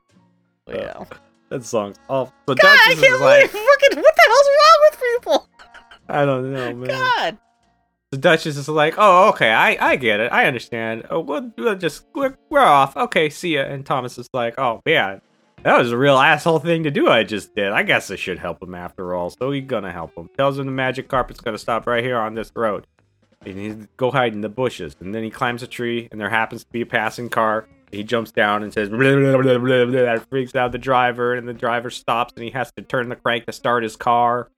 Uh, yeah. That song's awful. So God, I can't is like, believe fucking what the hell's wrong with people? I don't know, man. God. The Duchess is like, oh, okay, I, I get it, I understand. Oh, we'll, we'll just we're, we're off. Okay, see ya. And Thomas is like, oh man, that was a real asshole thing to do. I just did. I guess I should help him after all. So he's gonna help him. Tells him the magic carpet's gonna stop right here on this road. And he's go hide in the bushes. And then he climbs a tree, and there happens to be a passing car. He jumps down and says, blah, blah, blah, blah. That freaks out the driver, and the driver stops, and he has to turn the crank to start his car.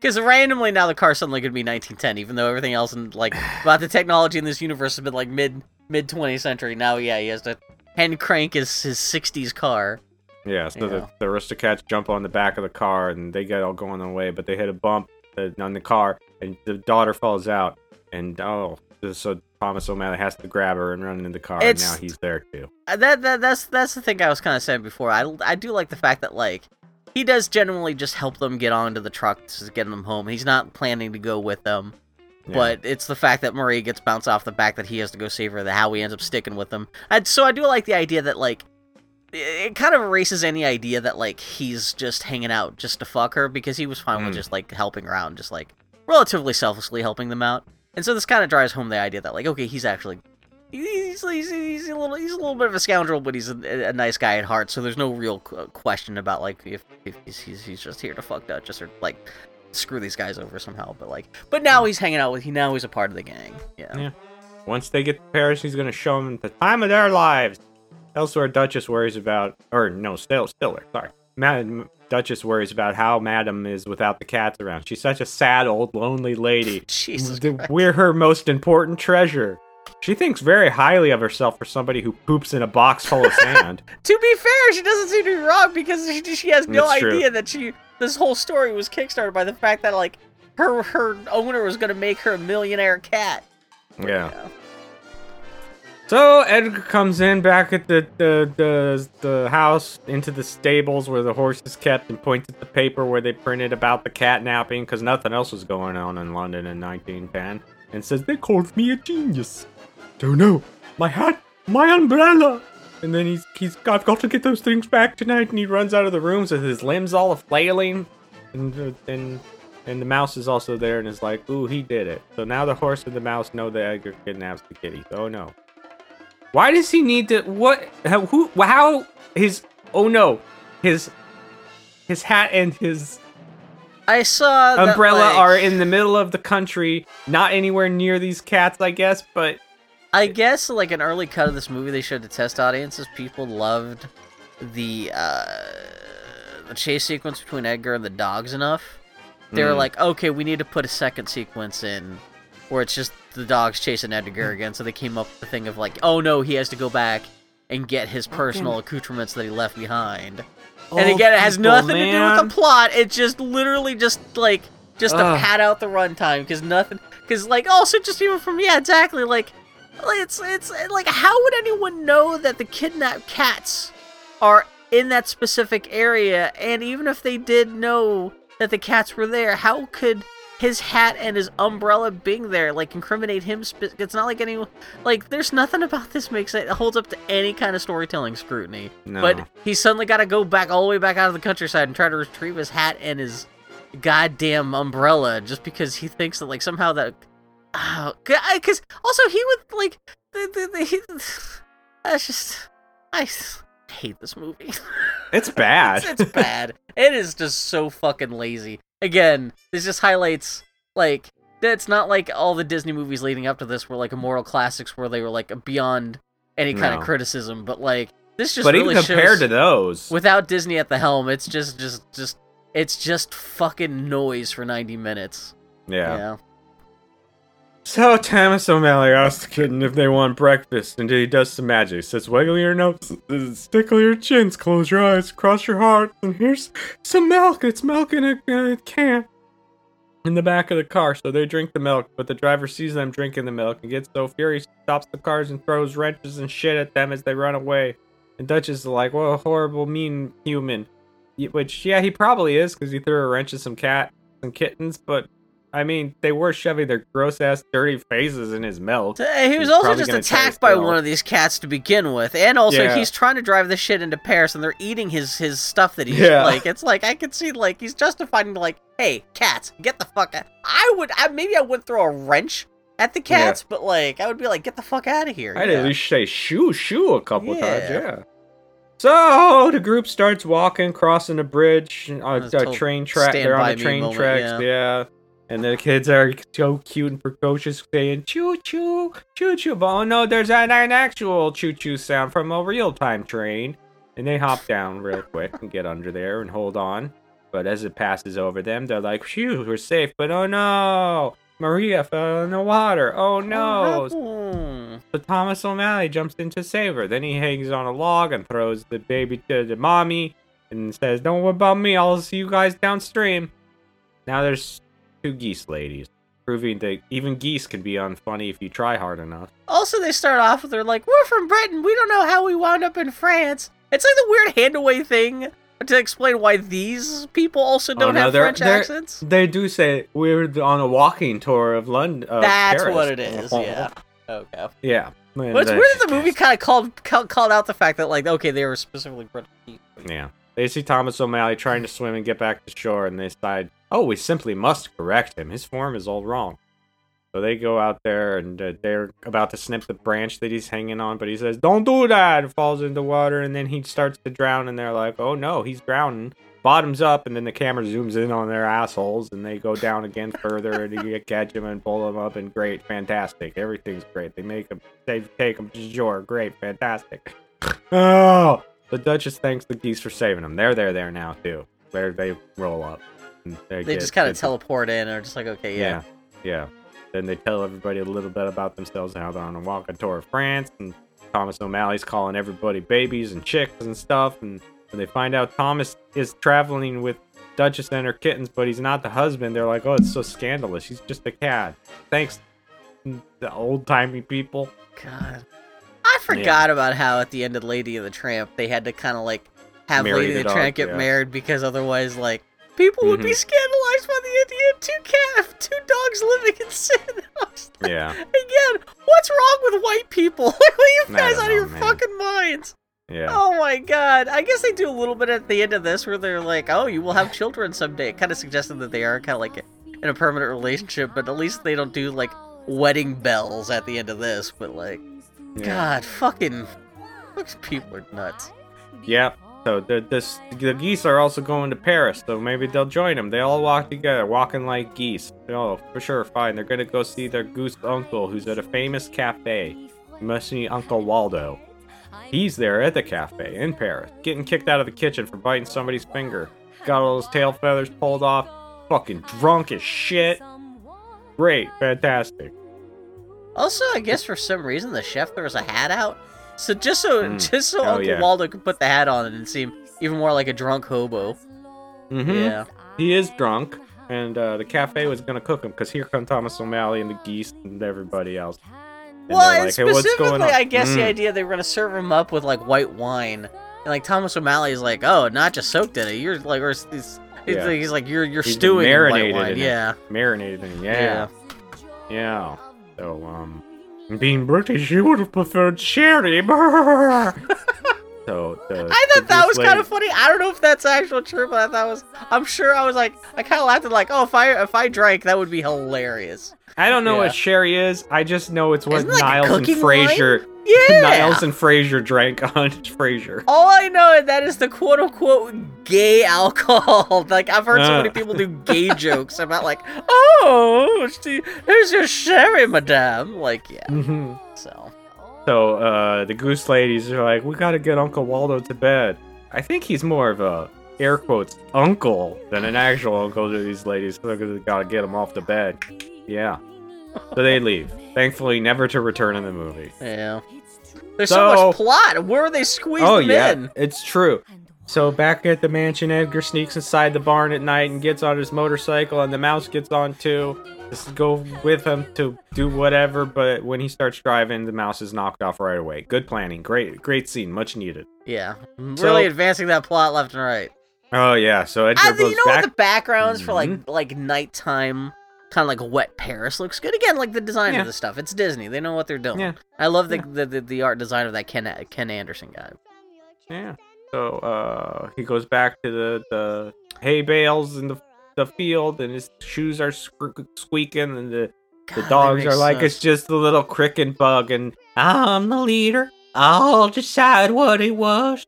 Because randomly now the car's suddenly going to be 1910, even though everything else and like about the technology in this universe has been like mid mid 20th century. Now, yeah, he has to hand crank his his 60s car. Yeah, so. The, the Aristocats jump on the back of the car and they get all going away, but they hit a bump uh, on the car and the daughter falls out. And oh, so Thomas O'Malley has to grab her and run into the car, It's- and now he's there too. Uh, That, that that's that's the thing I was kind of saying before. I I do like the fact that like he does generally just help them get onto the truck to get them home. He's not planning to go with them. Yeah. But it's the fact that Marie gets bounced off the back that he has to go save her, that how he ends up sticking with them. And so I do like the idea that like it kind of erases any idea that like he's just hanging out just to fuck her because he was fine with Mm. just like helping her out and just like relatively selflessly helping them out. And so this kind of drives home the idea that like okay, he's actually he's, he's, he's a little he's a little bit of a scoundrel, but he's a, a nice guy at heart. So there's no real uh, question about like if, if he's, he's he's just here to fuck Duchess or like screw these guys over somehow. But like, but now he's hanging out with he now he's a part of the gang. Yeah. Yeah. Once they get to Paris, he's gonna show them the time of their lives. Elsewhere, Duchess worries about, or no, still, Stiller. Sorry, Mad- Duchess worries about how Madam is without the cats around. She's such a sad, old, lonely lady. Jesus Christ. We're her most important treasure. She thinks very highly of herself for somebody who poops in a box full of sand. To be fair, she doesn't seem to be wrong because she, she has no That's true. idea that she this whole story was kickstarted by the fact that like her her owner was gonna make her a millionaire cat. yeah. So Edgar comes in back at the, the the the house into the stables where the horse is kept and points at the paper where they printed about the cat napping because nothing else was going on in London in 1910 and says they called me a genius. Don't know my hat, my umbrella. And then he's he's I've got to get those things back tonight and he runs out of the rooms with his limbs all flailing and uh, and and the mouse is also there and is like, ooh, he did it. So now the horse and the mouse know that Edgar kidnaps the kitty. Oh no. Why does he need to? What? How? Who? How? His? Oh no! His his hat and his I saw that, Umbrella like- are in the middle of the country, not anywhere near these cats, I guess, but I guess like an early cut of this movie they showed to test audiences. People loved the uh, the chase sequence between Edgar and the dogs enough. They were Mm. like, okay, we need to put a second sequence in where it's just the dogs chasing Edgar again. So they came up with the thing of like, oh no, he has to go back and get his personal accoutrements that he left behind. and again, it has people, nothing to do with the plot. It's just literally just like just to pad out the runtime because nothing. Because like also just even from yeah exactly like, it's it's like how would anyone know that the kidnapped cats are in that specific area? And even if they did know that the cats were there, how could his hat and his umbrella being there like incriminate him? Spe- it's not like anyone like there's nothing about this makes it holds up to any kind of storytelling scrutiny. No. But he suddenly got to go back all the way back out of the countryside and try to retrieve his hat and his goddamn umbrella just because he thinks that like somehow that Oh, because also he would like the, the, the, he, that's just I hate this movie. it's bad. it's, it's bad. it is just so fucking lazy. Again, this just highlights like it's not like all the Disney movies leading up to this were like immortal classics where they were like beyond any kind No. of criticism, but like this just but really even compared to those, without Disney at the helm, it's just just just it's just fucking noise for 90 minutes. yeah. So Thomas O'Malley asks the kitten if they want breakfast, and he does some magic. Says, "Wiggle your nose, tickle your chins, close your eyes, cross your heart, and here's some milk. It's milk in a, a can." In the back of the car, so they drink the milk, but the driver sees them drinking the milk and gets so furious, he stops the cars and throws wrenches and shit at them as they run away. And Duchess is like, "What a horrible, mean human." Which, yeah, he probably is because he threw a wrench at some cat, some kittens, but I mean, they were shoving their gross ass, dirty faces in his milk. Uh, He was He's also just gonna try to attacked by one of these cats to begin with, and also Yeah. he's trying to drive this shit into Paris, and they're eating his his stuff that he's Yeah. like. It's like I could see like he's justifying like, hey, cats, get the fuck out. I would, I maybe I wouldn't throw a wrench at the Yeah. cats, but like I would be like, get the fuck out of here. I'd yeah. at least say shoo shoo a couple Yeah. times, yeah. So the group starts walking, crossing a bridge, a, a train track. They're on the train moment, tracks, yeah. And the kids are so cute and precocious, saying choo choo, choo choo. But oh no, there's an, an actual choo choo sound from a real time train. And they hop down real quick and get under there and hold on. But as it passes over them, they're like, phew, we're safe. But oh no, Maria fell in the water. Oh no. no. So Thomas O'Malley jumps in to save her. Then he hangs on a log and throws the baby to the mommy and says, Don't worry about me, I'll see you guys downstream. Now there's two geese ladies, proving that even geese can be unfunny if you try hard enough. Also, they start off with they're like, "We're from Britain. We don't know how we wound up in France." It's like the weird handaway thing to explain why these people also oh, don't Oh, no, have they're- French they're- accents. They do say we're on a walking tour of London. Of That's Paris." what it is. Yeah. Okay. Yeah. But it's weird that the movie kind of called called called out the fact that like okay they were specifically British. people. Yeah. They see Thomas O'Malley trying to swim and get back to shore, and they decide, oh, we simply must correct him. His form is all wrong. So they go out there, and uh, they're about to snip the branch that he's hanging on, but he says, don't do that! And falls into water, and then he starts to drown, and they're like, oh no, he's drowning. Bottoms up, and then the camera zooms in on their assholes, and they go down again further, and you catch him and pull him up, and great, fantastic. Everything's great. They make him, they take him to shore. Great, fantastic. Oh! The Duchess thanks the geese for saving them. They're there, there now too. Where they roll up. And They get- just kind of teleport in or just like okay yeah. Yeah, yeah. Then they tell everybody a little bit about themselves and how they're on a walking tour of France. And Thomas O'Malley's calling everybody babies and chicks and stuff. And when they find out Thomas is traveling with Duchess and her kittens, but he's not the husband, they're like, "Oh, it's so scandalous. He's just a cat." Thanks, the old timey people. God, I forgot about how at the end of Lady and the Tramp they had to kind of like have Marry Lady the and the Tramp get yeah. married because otherwise like people would be Mhm. scandalized by the idea of two cat two dogs living in sin. Like, Yeah, Again, what's wrong with white people? Like, are you guys out of your man. fucking minds. yeah. Oh my god. I guess they do a little bit at the end of this where they're like, oh, you will have children someday. Kind of suggesting that they are kind of like in a permanent relationship, but at least they don't do like wedding bells at the end of this. But like, yeah. God, fucking. These people are nuts. Yeah. So the this the geese are also going to Paris, so maybe they'll join them. They all walk together, walking like geese. Oh, for sure, fine. They're gonna go see their goose uncle, who's at a famous cafe. You must see Uncle Waldo. He's there at the cafe in Paris, getting kicked out of the kitchen for biting somebody's finger. Got all his tail feathers pulled off. Fucking drunk as shit. Great, fantastic. Also, I guess for some reason the chef throws a hat out, so just so Mm. just so Oh, Uncle yeah. Waldo could put the hat on and seem even more like a drunk hobo. Mm-hmm. Yeah. He is drunk, and uh, the cafe was gonna cook him because here come Thomas O'Malley and the geese and everybody else. And well, and like, "Hey, what's specifically, going on?" I guess the Mm. idea they were gonna serve him up with like white wine, and like Thomas O'Malley is like, "Oh, not just soaked in it. You're like, or he's, he's, Yeah. he's like, you're you're He's stewing in white wine." in it. yeah. marinated in yeah, yeah, yeah. So um, being British, you would have preferred sherry. so the, I the thought that goose was kind of funny. I don't know if that's actual true, but I thought it was. I'm sure I was like, I kind of laughed at like, oh, if I if I drank, that would be hilarious. I don't know Yeah. what sherry is. I just know it's what Isn't it like Niles and cooking Frasier, Yeah. Niles and Frasier drank on Frasier. All I know is that is the quote unquote gay alcohol. Like I've heard so many Uh. people do gay jokes about like, oh, here's your sherry, madame. Like, yeah. hmm So So uh, the goose ladies are like, we gotta get Uncle Waldo to bed. I think he's more of a air quotes uncle than an actual uncle to these ladies. So they gotta get him off the bed. Yeah. So they leave. Thankfully, never to return in the movie. yeah. There's so, So- much plot. Where are they squeezing oh yeah, in? it's true. So back at the mansion, Edgar sneaks inside the barn at night and gets on his motorcycle, and the mouse gets on too. Just go with him to do whatever, but when he starts driving, the mouse is knocked off right away. Good planning, great, great scene, much needed. Yeah, So- really advancing that plot left and right. Oh yeah, so Edgar I, goes you know back. what the backgrounds for like Mhm. like nighttime, kind of like wet Paris looks good. Again, like the design Yeah. of the stuff. It's Disney. They know what they're doing. Yeah. I love the, Yeah. the, the the art design of that Ken Ken Anderson guy. Yeah. So uh, he goes back to the the hay bales in the the field, and his shoes are sque- squeaking, and the God, the dogs are like sense. it's just a little cricket bug, and I'm the leader. I'll decide what it was.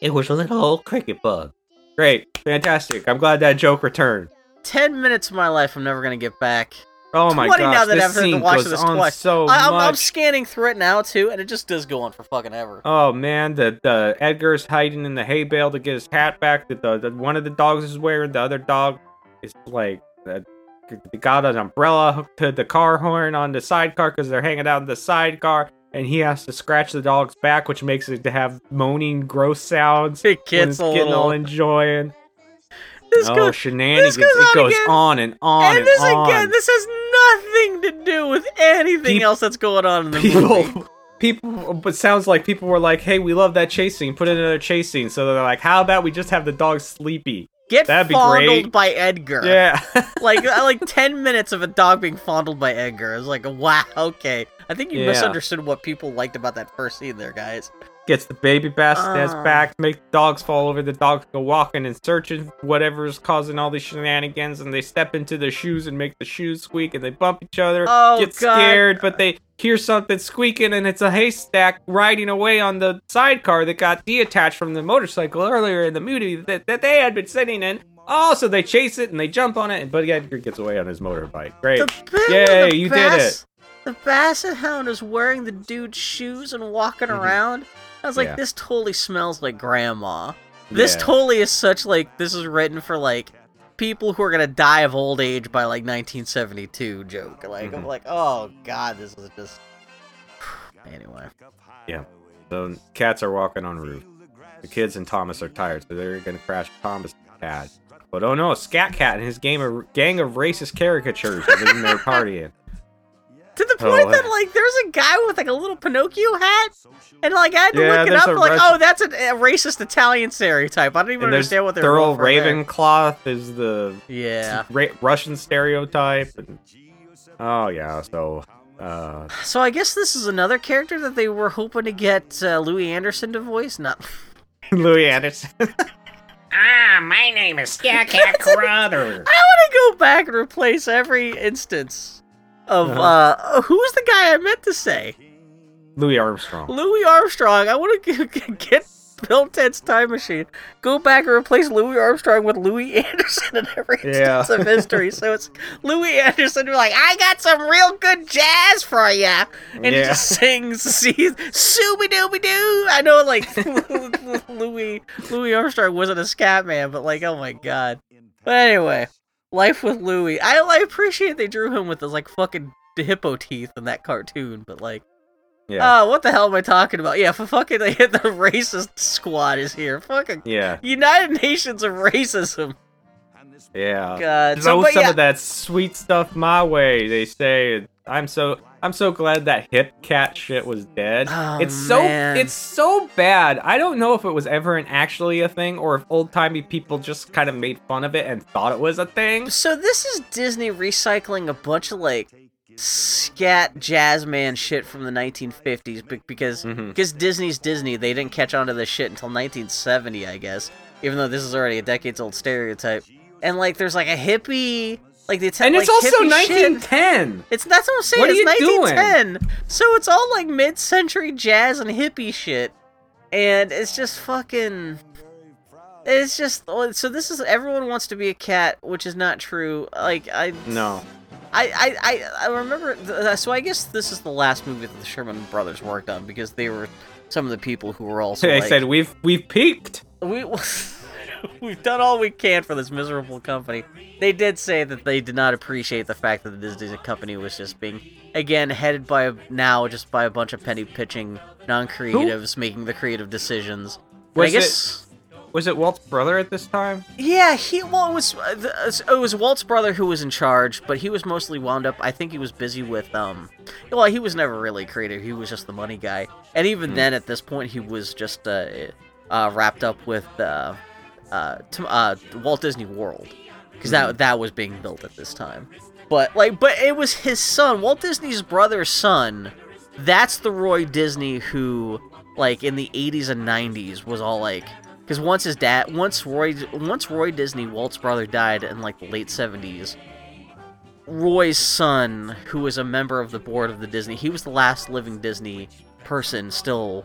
It was a little old cricket bug. Great, fantastic. I'm glad that joke returned. Ten minutes of my life I'm never gonna get back. Oh my 20 gosh, now that this I've heard the scene watch goes this on twice. so I, I'm, I'm scanning through it now too, and it just does go on for fucking ever. Oh man, the the Edgar's hiding in the hay bale to get his hat back. That the, the one of the dogs is wearing. The other dog is like they got an umbrella hooked to the car horn on the sidecar because they're hanging out in the sidecar, and he has to scratch the dog's back, which makes it to have moaning, gross sounds. It gets it's a getting little. all enjoying. This oh, goes, shenanigans! goes it goes again. on and on and, and this on. again, this has nothing to do with anything else that's going on in the movie. people people but sounds like people were like hey we love that chase scene put in another chase scene so they're like how about we just have the dog sleepy Get That'd be fondled great. by Edgar. yeah like uh, like 10 minutes of a dog being fondled by Edgar. I was like, wow, okay. I think you Yeah. misunderstood what people liked about that first scene there, guys. Gets the baby bassinet's Oh. back make the dogs fall over the dogs go walking and searching whatever's causing all these shenanigans and they step into the shoes and make the shoes squeak and they bump each other Oh, get God. scared but they hear something squeaking and it's a haystack riding away on the sidecar that got detached from the motorcycle earlier in the movie that, that they had been sitting in oh so they chase it and they jump on it and buddy edgar gets away on his motorbike great Yay, you did Bass- The Basset Hound is wearing the dude's shoes and walking Mhm. around. I was like, Yeah. this totally smells like grandma. This Yeah. totally is such like this is written for like people who are gonna die of old age by like 1972 joke. Like I'm Mhm. like, oh god, this is just. Anyway, Yeah. So cats are walking on roof. The kids and Thomas are tired, so they're gonna crash Thomas' pad. But oh no, Scat Cat and his game of, gang of racist caricatures are in their partying. To the Oh, point uh, that like there's a guy with like a little Pinocchio hat, and like I had to Yeah, look it up. Like, Russian- oh, that's a, a racist Italian stereotype. I don't even And understand what they're Thurl going for. Ravenscroft is the Yeah. ra- Russian stereotype. And, oh yeah, so uh, So I guess this is another character that they were hoping to get uh, Louie Anderson to voice. Not. Louie Anderson. Ah, my name is Scat Cat Carruthers. I want to go back and replace every instance of Uh-huh. uh who's the guy I meant to say? Louis Armstrong. Louis Armstrong. I want to get Bill Ted's Time Machine. Go back and replace Louis Armstrong with Louie Anderson in every Yeah. instance of history. So it's Louie Anderson be like, I got some real good jazz for you. And he just sings, see, Sooby Dooby Doo. I know, like, Louis, Louis Armstrong wasn't a scat man, but like, oh my god. But anyway, Life with Louie. I, I appreciate they drew him with those like fucking hippo teeth in that cartoon, but like, Yeah. oh, what the hell am I talking about? Yeah, for fucking the racist squad is here. Fucking yeah. United Nations of racism. Yeah. God. Throw So, some yeah, of that sweet stuff my way. They say I'm so I'm so glad that hip cat shit was dead. Oh, it's so man. it's so bad. I don't know if it was ever an actually a thing or if old timey people just kind of made fun of it and thought it was a thing. so this is Disney recycling a bunch of like scat jazz man shit from the 1950s be- because Mhm. because Disney's Disney. They didn't catch on to this shit until 1970, I guess. Even though this is already a decades old stereotype. And like, there's like a hippie, like the And it's like, also hippie shit. 1910. It's that's what I'm saying. What are it's you doing? 1910. So it's all like mid-century jazz and hippie shit, and it's just fucking. It's just oh, so. This is everyone wants to be a cat, which is not true. Like I, No. I, I, I, I remember. th- uh, So I guess this is the last movie that the Sherman Brothers worked on because they were some of the people who were also. They like, said we've we've peaked. we we've done all we can for this miserable company. They did say that they did not appreciate the fact that the Disney company was just being again headed by a, now just by a bunch of penny pitching non-creatives making the creative decisions. And I Was it- Was it Walt's brother at this time? yeah, he well it was uh, the- uh, it was Walt's brother who was in charge, but he was mostly wound up. I think he was busy with um, well he was never really creative. He was just the money guy, and even Hmm. then at this point he was just uh, uh wrapped up with uh, uh, t- uh Walt Disney World because Hmm. that that was being built at this time. But like, but it was his son, Walt Disney's brother's son. That's the Roy Disney who, like, in the '80s and '90s was all like, because once his dad, once Roy, once Roy Disney, Walt's brother, died in like the late '70s. Roy's son, who was a member of the board of the Disney, he was the last living Disney person still.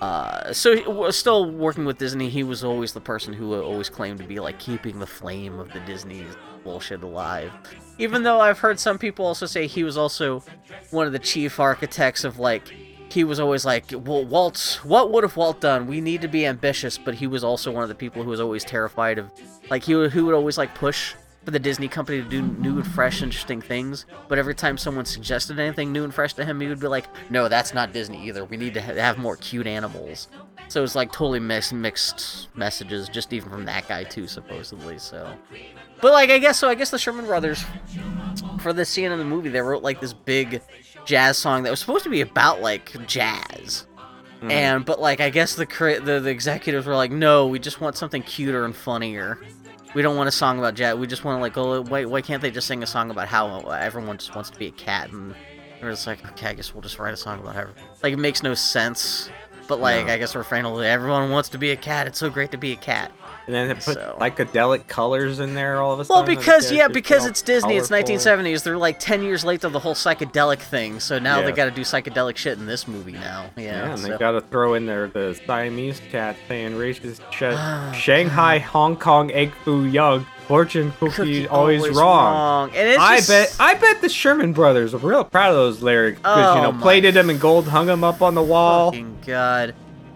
Uh, so still working with Disney. He was always the person who always claimed to be like keeping the flame of the Disney bullshit alive. Even though I've heard some people also say he was also one of the chief architects of like he was always like, well, Walt, what would have Walt done? We need to be ambitious, but he was also one of the people who was always terrified of, like, he who would always like push for the Disney company to do new and fresh, interesting things. But every time someone suggested anything new and fresh to him, he would be like, no, that's not Disney either. We need to ha- have more cute animals. So it's like totally mixed, mixed messages, just even from that guy too, supposedly. So, but like, I guess so. I guess the Sherman Brothers for this scene in the movie, they wrote like this big jazz song that was supposed to be about like jazz. Mhm. And but like I guess the, the the executives were like, no, we just want something cuter and funnier. We don't want a song about jazz. We just want to like, oh, why why can't they just sing a song about how uh, everyone just wants to be a cat? And they're just like, okay, I guess we'll just write a song about how like it makes no sense. But like, No. I guess refrain will everyone wants to be a cat. It's so great to be a cat. And then they put So- psychedelic colors in there all of a sudden. Well, because yeah, because it's Disney. It's 1970s. They're like 10 years late to the whole psychedelic thing. So now they got to do psychedelic shit in this movie now. Yeah. Yeah, and so- they gotta throw in there the Siamese cat saying racist shit. Oh, Shanghai, Hong Kong, egg foo young, fortune cookie, Cookie always, wrong. And it's I just- bet I bet the Sherman brothers are real proud of those lyrics because you Oh know my plated them in gold, hung them up on the wall. Fucking god.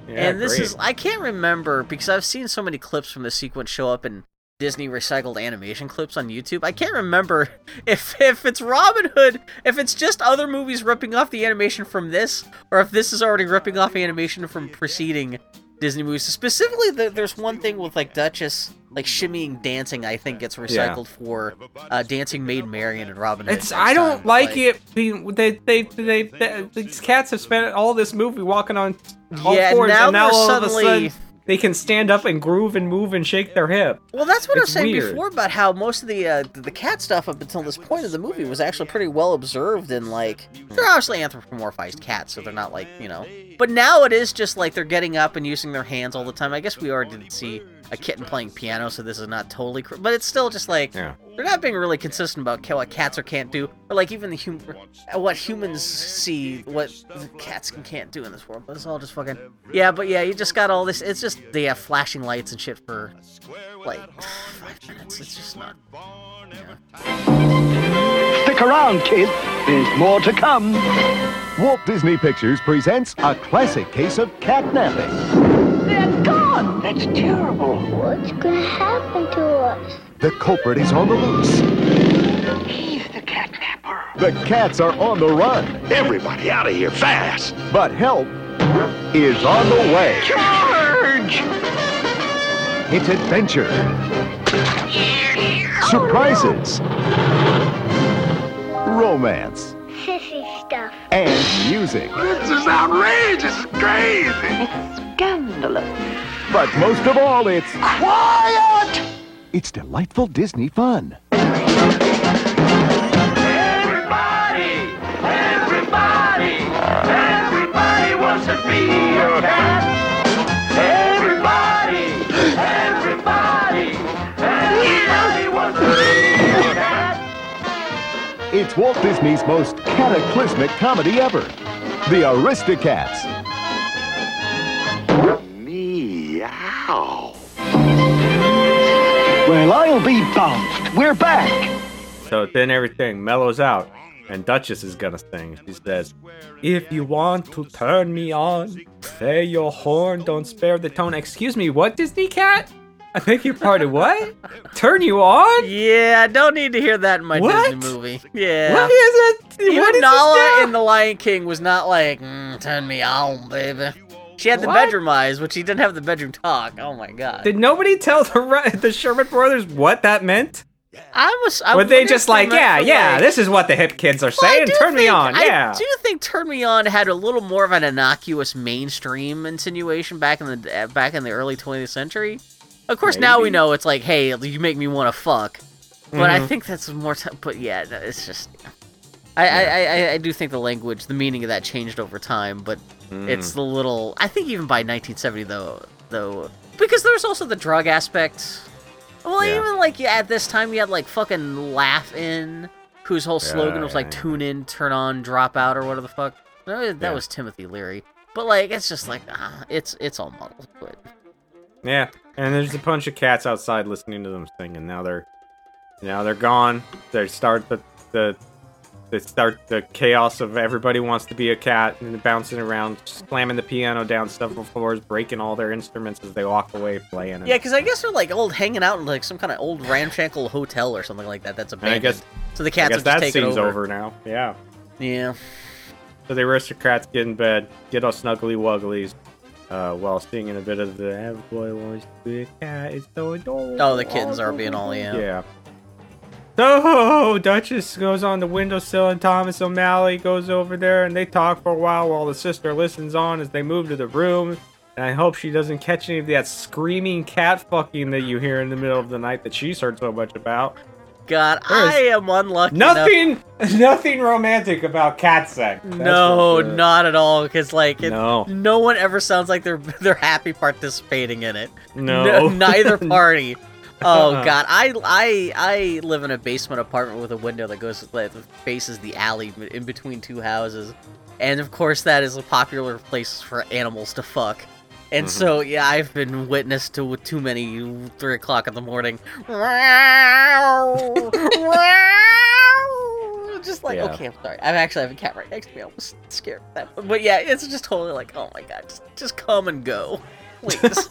Yeah, and this great. is I can't remember because I've seen so many clips from the sequence show up in Disney recycled animation clips on YouTube. I can't remember if if it's Robin Hood, if it's just other movies ripping off the animation from this, or if this is already ripping off animation from preceding Disney movies. Specifically, the, there's one thing with like Duchess, like shimmying dancing. I think gets recycled for uh, Dancing Maid Marian and Robin Hood. It's next I don't time, like it. being- They, they they they these cats have spent all this movie walking on all Yeah, fours, now and now all suddenly- of a sudden they can stand up and groove and move and shake their hip. Well, that's what I was saying weird. before about how most of the uh, the cat stuff up until this point of the movie was actually pretty well observed and like they're obviously anthropomorphized cats, so they're not like you know. But now it is just like they're getting up and using their hands all the time. I guess we already did see a kitten playing piano, so this is not totally. Cr- but it's still just like Yeah. they're not being really consistent about what cats or can't do, or like even the hum- uh, what humans see what the cats can can't do in this world. But it's all just fucking yeah. But yeah, you just got all this. It's just they have flashing lights and shit for like five minutes. It's just not. Stick around, kids. There's more to come. Walt Disney Pictures presents a classic case of catnapping. They're gone. That's terrible. What's gonna happen to us? The culprit is on the loose. He's the catnapper. The cats are on the run. Everybody out of here fast. But help is on the way. Charge! It's adventure, surprises, romance, Sissy stuff. and music. This is outrageous. It's crazy. Scandalous. But most of all, it's Quiet! it's delightful Disney fun. Everybody! Everybody! Everybody wants to be a cat! Everybody! Everybody! Everybody wants to be a cat! It's Walt Disney's most cataclysmic comedy ever, The Aristocats. Meow. Well, I'll be bounced. We're back. So then everything mellows out, and Duchess is gonna sing. She says, If you want to turn me on, play your horn, don't spare the tone. Excuse me, what, Disney cat? I beg your pardon, what? Turn you on? Yeah, I don't need to hear that in my What? Disney movie. Yeah. What is it? Even what is Nala this in The Lion King was not like, mm, turn me on, baby. She had the What? bedroom eyes, but she didn't have the bedroom talk. Oh my god. Did nobody tell the the Sherman brothers what that meant? I was. I Were they just like, yeah, yeah, like- this is what the hip kids are saying. Turn me on, yeah. I do think "Turn Me On" had a little more of an innocuous mainstream insinuation back in the uh, back in the early 20th century. Of course, now we know it's like, hey, you make me want to fuck. But I Mhm. think that's more. T- but yeah, it's just. I, I, I, I- I do think the language, the meaning of that changed over time, but Mm. it's the little. I think even by 1970 though, though, because there was also the drug aspect. Well, Yeah. even like at this time, you had like fucking Laugh-In, whose whole slogan Yeah, was like yeah. "tune in, turn on, drop out" or whatever the fuck. No, that Yeah. was Timothy Leary. But like, it's just like ah, it's it's all muddled. But Yeah, and there's a bunch of cats outside listening to them sing, and now they're now they're gone. They start the the they start the chaos of everybody wants to be a cat and bouncing around, slamming the piano down several floors, breaking all their instruments as they walk away playing. And, yeah, because I guess they're like old hanging out in like some kind of old ramshackle hotel or something like that. That's a. and abandoned. I guess so the cats I guess that scene's over. over now. Yeah. Yeah. So the aristocats get in bed, get all snuggly wugglies, uh, while singing a bit of the "Every boy wants to be a cat." It's so adorable. Oh, the kittens are being all yeah. Yeah. So Duchess goes on the windowsill and Thomas O'Malley goes over there and they talk for a while while the sister listens on as they move to the room. And I hope she doesn't catch any of that screaming cat fucking that you hear in the middle of the night that she's heard so much about. God, There's I am unlucky. enough- Nothing, nothing romantic about cat sex. That's No, sure. not at all. Because like, it, No. no one ever sounds like they're they're happy participating in it. No. neither party. Oh Uh-uh. God, I I I live in a basement apartment with a window that goes that faces the alley in between two houses, and of course that is a popular place for animals to fuck. And Mm-hmm. so yeah, I've been witness to too many three o'clock in the morning. Just like Yeah. okay, I'm sorry. I actually have a cat right next to me. I was scared of that, but yeah, it's just totally like oh my god, just, just come and go, please.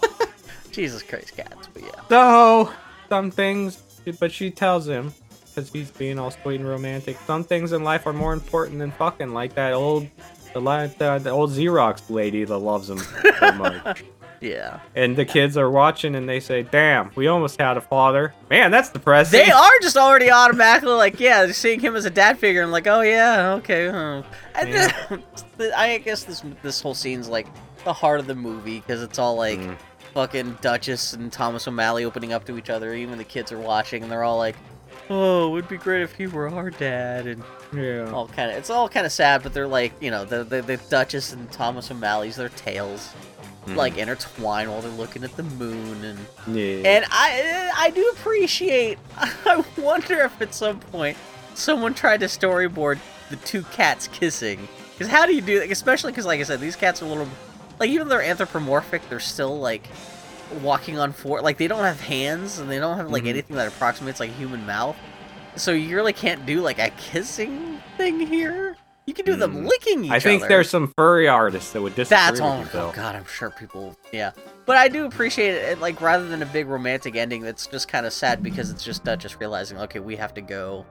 Jesus Christ, cats. But yeah. So, some things, but she tells him, because he's being all sweet and romantic, some things in life are more important than fucking, like that old, the, the, the old Xerox lady that loves him so much. Yeah. And the kids are watching and they say, damn, we almost had a father. Man, that's depressing. They are just already automatically like, yeah, seeing him as a dad figure. I'm like, oh yeah, okay. huh. And Yeah. I guess this this whole scene's like the heart of the movie because it's all like Mm. Fucking Duchess and Thomas O'Malley opening up to each other. Even the kids are watching and they're all like, oh, it would be great if he were our dad and Yeah. all kind of. It's all kind of sad, but they're like, you know, the the, the Duchess and Thomas O'Malley's their tales. Hmm. like intertwine while they're looking at the moon and Yeah. and I I do appreciate. I wonder if at some point someone tried to storyboard the two cats kissing. Because how do you do that? Especially because, like I said, these cats are a little like even though they're anthropomorphic, they're still like walking on four. Like they don't have hands and they don't have like Mhm. anything that approximates like human mouth. So you really can't do like a kissing thing here. You can do them Mm. licking each other. I think other. there's some furry artists that would disagree That's all. you, Oh god, I'm sure people. Yeah, but I do appreciate it. Like rather than a big romantic ending, that's just kind of sad because it's just Duchess realizing, okay, we have to go,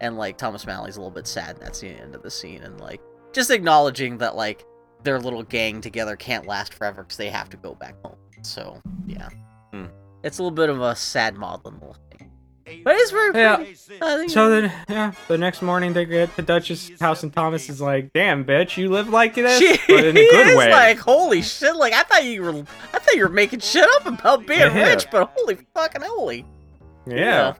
and like Thomas Malley's a little bit sad. And that's the end of the scene, and like just acknowledging that like their little gang together can't last forever because they have to go back home. So yeah, Hmm. it's a little bit of a sad maudlin little thing, but it's very Yeah. pretty. So then, yeah, the next morning they get to Duchess' house, and Thomas is like, "Damn, bitch, you live like this, She but in a good is way." like, holy shit! Like I thought you were, I thought you were making shit up about being Yeah. rich, but holy fucking holy! yeah.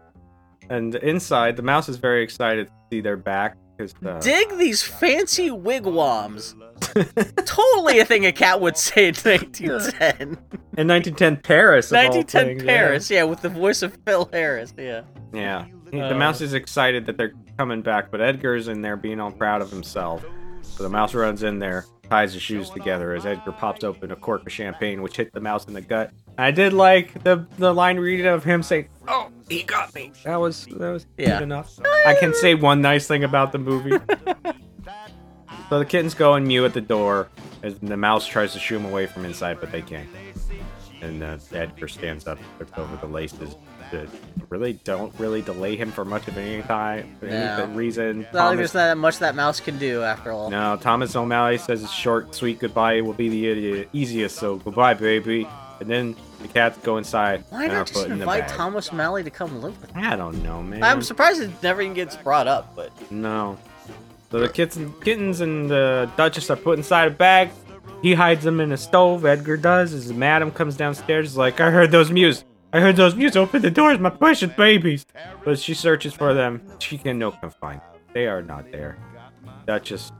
And inside, the mouse is very excited to see they're back because uh, Dig these fancy wigwams. totally a thing a cat would say in 1910. in 1910 Paris, of all 1910 things, yeah. Paris, yeah. with the voice of Phil Harris, yeah. Yeah. Uh, the mouse is excited that they're coming back, but Edgar's in there being all proud of himself. So the mouse runs in there, ties his shoes together as Edgar pops open a cork of champagne, which hit the mouse in the gut. I did like the the line reading of him saying, "Oh, he got me." That was that was Yeah. good enough. I can say one nice thing about the movie. so the kittens go and mew at the door as the mouse tries to shoo them away from inside, but they can't. And uh, Edgar stands up, looks over the laces. That really don't really delay him for much of any time, for any No. reason. It's not like Thomas- there's not much that mouse can do after all. no, Thomas O'Malley says a short, sweet goodbye will be the easiest, so goodbye, baby. And then the cats go inside Why not just invite. Thomas Malley to come live with him? I don't know, man. I'm surprised it never even gets brought up, but No. So the kittens, kittens and the Duchess are put inside a bag. He hides them in a stove. Edgar does. As Madam comes downstairs, is like, I heard those mews. I heard those mews. Open the doors, my precious babies. But she searches for them. She can no confine. They are not there. Duchess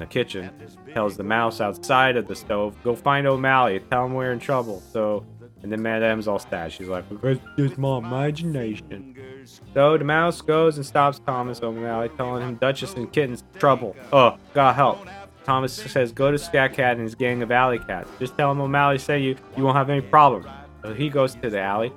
in the kitchen tells the mouse outside of the stove, go find O'Malley. Tell him we're in trouble. So, and then Madame's all sad. She's like, because it's my imagination. So the mouse goes and stops Thomas O'Malley, telling him Duchess and Kitten's trouble. Oh, God help. Thomas says, go to Scat Cat and his gang of alley cats. Just tell him O'Malley say you, you won't have any problem. So he goes to the alley,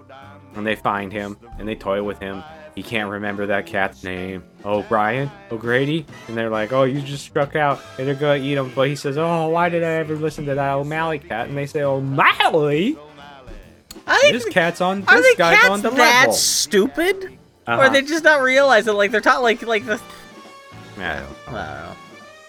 and they find him, and they toy with him. He can't remember that cat's name. O'Brien? O'Grady? And they're like, oh, you just struck out, and they're gonna eat him. But he says, oh, why did I ever listen to that O'Malley cat? And they say, O'Malley? I think This cat's on, are this the guy's cats on the that level. stupid? Or Uh-huh. they just not realize that like they're taught like like the I don't know. I don't know.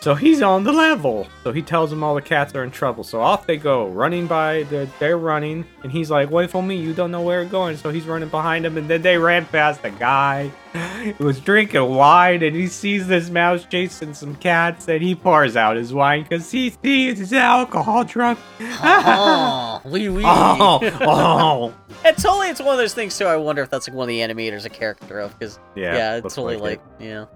So he's on the level. So he tells them all the cats are in trouble. So off they go, running by. They're, they're running, and he's like, "Wait for me! You don't know where we're going." So he's running behind them, and then they ran past a guy who was drinking wine, and he sees this mouse chasing some cats, and he pours out his wine because he sees he's alcohol drunk. Oh, wee wee. oh, oh. And totally, it's one of those things too. I wonder if that's like one of the animators a character of because Yeah, yeah, it's totally like like, it.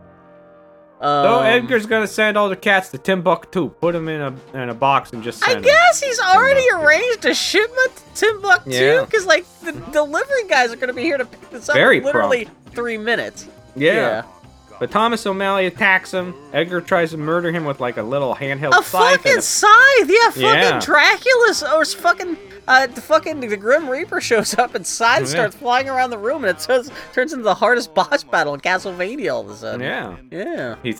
Yeah. So Um, Edgar's gonna send all the cats to Timbuktu, put them in a in a box, and just send. I guess he's already Timbuktu. arranged a shipment to Timbuktu Yeah. because like the delivery guys are to be here to pick this up Very in literally three minutes. yeah. But Thomas O'Malley attacks him. Edgar tries to murder him with like a little handheld A scythe. fucking a- scythe, yeah, fucking Yeah. Dracula's or fucking uh, the fucking the Grim Reaper shows up and scythe Yeah. starts flying around the room and it turns turns into the hardest boss battle in Castlevania all of a sudden. yeah. Yeah. He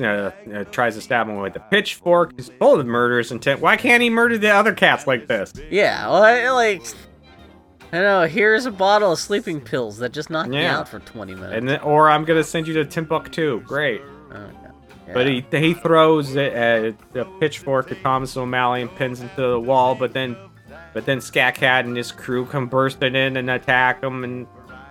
uh, uh, tries to stab him with a pitchfork. He's full of murderous intent. Why can't he murder the other cats like this? Yeah, well, I, like, I know. Here's a bottle of sleeping pills that just knocked me out for 20 minutes. And then, or I'm gonna send you to Timbuktu. Great. Oh, yeah. But he he throws it at the pitchfork at Thomas O'Malley and pins him to the wall. But then, but then Scat Cat and his crew come bursting in and attack him. And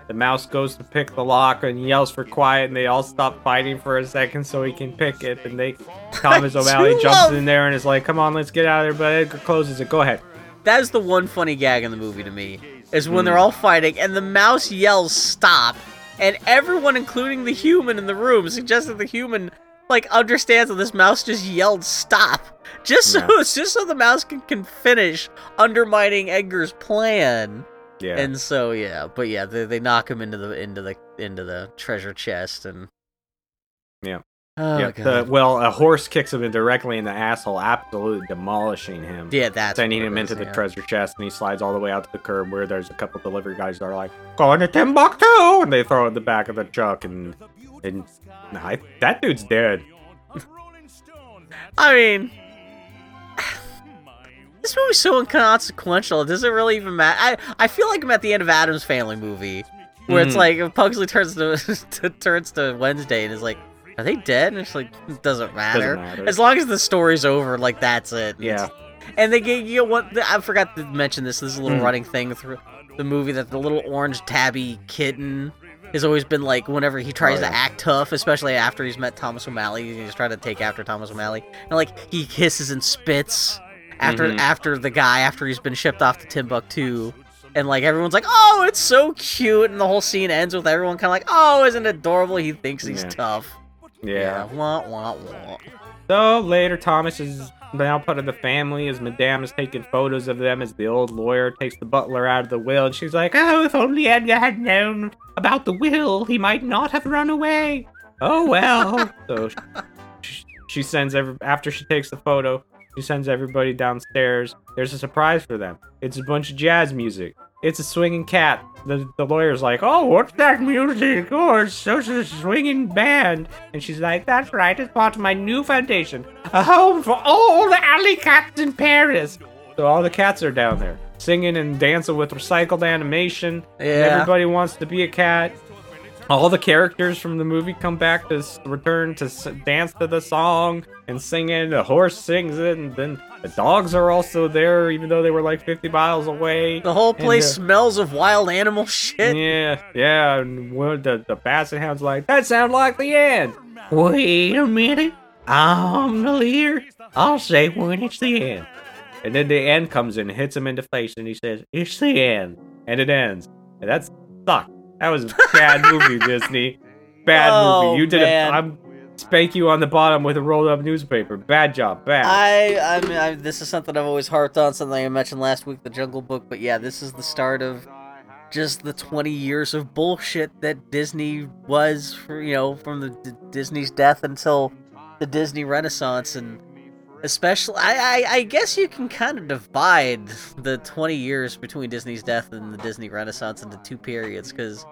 the mouse goes to pick the lock and yells for quiet. And they all stop fighting for a second so he can pick it. And they Thomas O'Malley jumps love- in there and is like, "Come on, let's get out of there." But Edgar closes it. Go ahead. That is the one funny gag in the movie to me is when Hmm. they're all fighting and the mouse yells "stop," and everyone, including the human in the room, suggests that the human like understands that this mouse just yelled stop, just so Yeah. just so the mouse can, can finish undermining Edgar's plan. Yeah. And so yeah, but yeah, they, they knock him into the into the into the treasure chest and Yeah. Oh yeah. the- well, a horse kicks him directly in the asshole, absolutely demolishing him. yeah, that's sending him into is, the yeah. treasure chest, and he slides all the way out to the curb where there's a couple delivery guys that are like, "Going to Timbuktu," and they throw it in the back of the truck, and and I, that dude's dead. I mean, this movie's so inconsequential. It doesn't really even matter. I I feel like I'm at the end of Addams Family movie, where it's Mhm. like Pugsley turns to, to turns to Wednesday and is like, "Are they dead?" And it's like, it doesn't matter. doesn't matter. As long as the story's over, like that's it. Yeah. And they get you know what? I forgot to mention this. This is a little Mm. running thing through the movie that the little orange tabby kitten has always been like whenever he tries Oh, yeah. to act tough, especially after he's met Thomas O'Malley, he's trying to take after Thomas O'Malley, and like he kisses and spits after Mhm. after the guy after he's been shipped off to Timbuktu. And like everyone's like, oh, it's so cute, and the whole scene ends with everyone kind of like, oh, isn't it adorable? He thinks he's Yeah. tough. Yeah. wah wah wah. So later, Thomas is now part of the family as Madame is taking photos of them as the old lawyer takes the butler out of the will, and she's like, "Oh, if only Edgar had known about the will, he might not have run away." Oh well. so she, she sends every after she takes the photo, she sends everybody downstairs. There's a surprise for them. It's a bunch of jazz music. It's a swinging cat. The, the lawyer's like, Oh, what's that music? Oh, it's such a swinging band. And she's like, That's right, it's part of my new foundation. A home for all the alley cats in Paris. So all the cats are down there, singing and dancing with recycled animation. Yeah. everybody wants to be a cat. All the characters from the movie come back to return to s- dance to the song and sing it. The horse sings it, and then the dogs are also there, even though they were like 50 miles away. The whole And, place uh, smells of wild animal shit. yeah, yeah. And one, the, the basset hound's like, that sounds like the end. Wait a minute. I'm the leader. I'll say when it's the end. And then the end comes in, hits him in the face, and he says, It's the end. And it ends. And that's sucked. That was a bad movie, Disney. Bad Oh, movie. You did man. it. I'm spank you on the bottom with a rolled up newspaper. Bad job. Bad. I, I mean, I, this is something I've always harped on, something I mentioned last week, the Jungle Book. But yeah, this is the start of just the 20 years of bullshit that Disney was, for, you know, from the D- Disney's death until the Disney Renaissance, and especially, I, I, I guess you can kind of divide the 20 years between Disney's death and the Disney Renaissance into two periods, because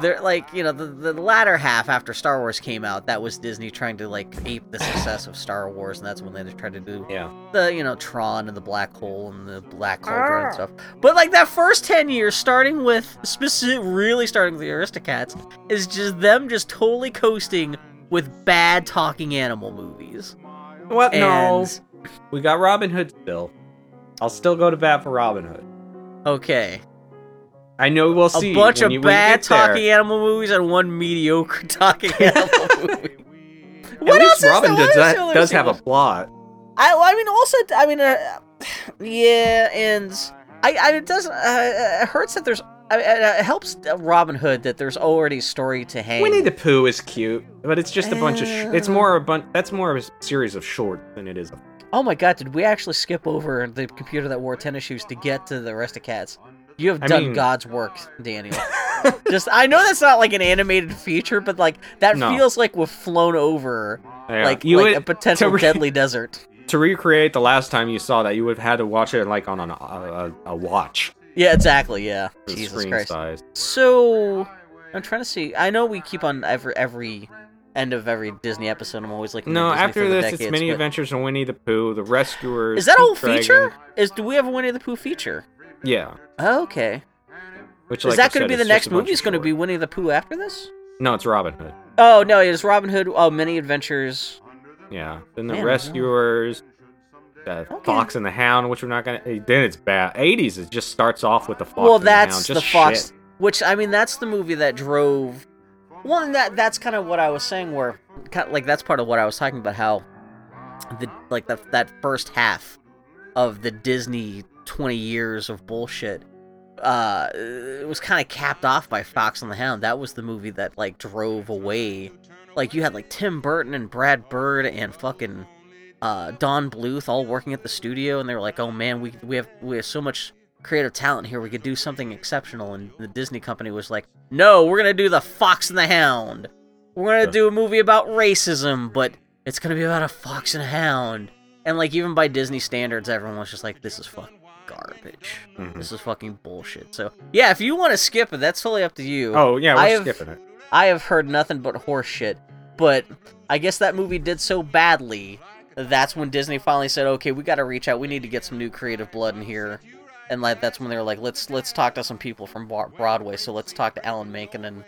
they're like you know the, the latter half after Star Wars came out that was Disney trying to like ape the success of Star Wars and that's when they tried to do yeah. the you know Tron and the black hole and the black cauldron and stuff but like that first 10 years starting with specific really starting with the Aristocats is just them just totally coasting with bad talking animal movies What? No. and We got Robin Hood still. I'll still go to bat for Robin Hood. okay I know we'll see. a bunch of you- bad get there. talking animal movies and one mediocre talking animal movie At What least else Robin does, that, does have a plot. I, I mean, also, I mean, uh, yeah, and I, I it doesn't. Uh, it hurts that there's. I, I- it helps Robin Hood that there's already a story to hang. Winnie the Pooh is cute, but it's just a bunch of. Sh- it's more a bunch. That's more of a series of shorts than it is. A- oh my god, did we actually skip over the computer that wore tennis shoes to get to the Aristocats? You have I done mean- God's work, Daniel. Just, I know that's not like an animated feature, but like that No. feels like we've flown over Yeah. like you like would, a potential re- deadly desert. to recreate the last time you saw that. You would have had to watch it like on an, a, a, a watch. Yeah, exactly. Yeah, Jesus Christ. size. So I'm trying to see. I know we keep on every every end of every Disney episode. I'm always like, No, after this, it's many adventures of Winnie the Pooh, the Rescuers. Is that a whole feature? Dragon. Is do we have a Winnie the Pooh feature? Yeah. Okay. Which Is like that going to be the next just a bunch movie? Is going to be. Winnie the Pooh after this? No, it's Robin Hood. Oh no, it is Robin Hood. Oh, many adventures. Yeah. Then the Man, Rescuers. The Okay. Fox and the Hound, which we're not gonna. eh, Then it's bad. 80s. It just starts off with the Fox. well, and the that's the Fox. shit. Which I mean, that's the movie that drove. Well, and that that's kind of what I was saying. Where, kind like, that's part of what I was talking about. How the like the, that first half of the Disney twenty years of bullshit, uh, it was kind of capped off by Fox and the Hound. That was the movie that like drove away like you had like Tim Burton and Brad Bird and fucking uh, Don Bluth all working at the studio, and they were like, "Oh man, we we have we have so much creative talent here. We could do something exceptional." And the Disney company was like, "No, we're gonna do the Fox and the Hound. We're gonna Yeah. do a movie about racism, but it's gonna be about a fox and a hound." And like even by Disney standards, everyone was just like, "This is fucking garbage. Mhm. This is fucking bullshit." So yeah, if you want to skip it, that's totally up to you. Oh yeah, we're I have- skipping it. I have heard nothing but horse shit, but I guess that movie did so badly. That's when Disney finally said, "Okay, we got to reach out. We need to get some new creative blood in here." And like that's when they were like, "Let's let's talk to some people from Broadway." So let's talk to Alan Menken and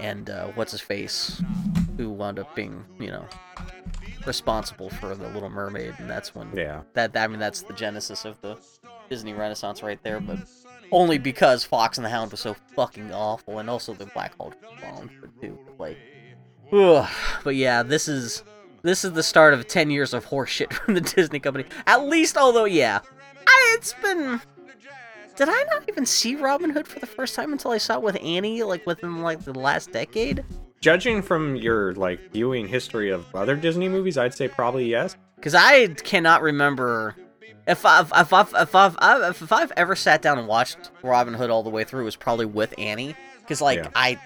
and uh, what's his face, who wound up being you know responsible for the Little Mermaid, and that's when Yeah. that, that I mean that's the genesis of the Disney Renaissance right there, but only because Fox and the Hound was so fucking awful, and also the Black Hole bombed but too. Like, ugh. but yeah, this is this is the start of ten years of horseshit from the Disney company. At least, although yeah, I, it's been. Did I not even see Robin Hood for the first time until I saw it with Annie, like within like the last decade? Judging from your like viewing history of other Disney movies, I'd say probably yes. Because I cannot remember if I've if I've, if I've if I've ever sat down and watched Robin Hood all the way through, it was probably with Annie. Because like Yeah. I,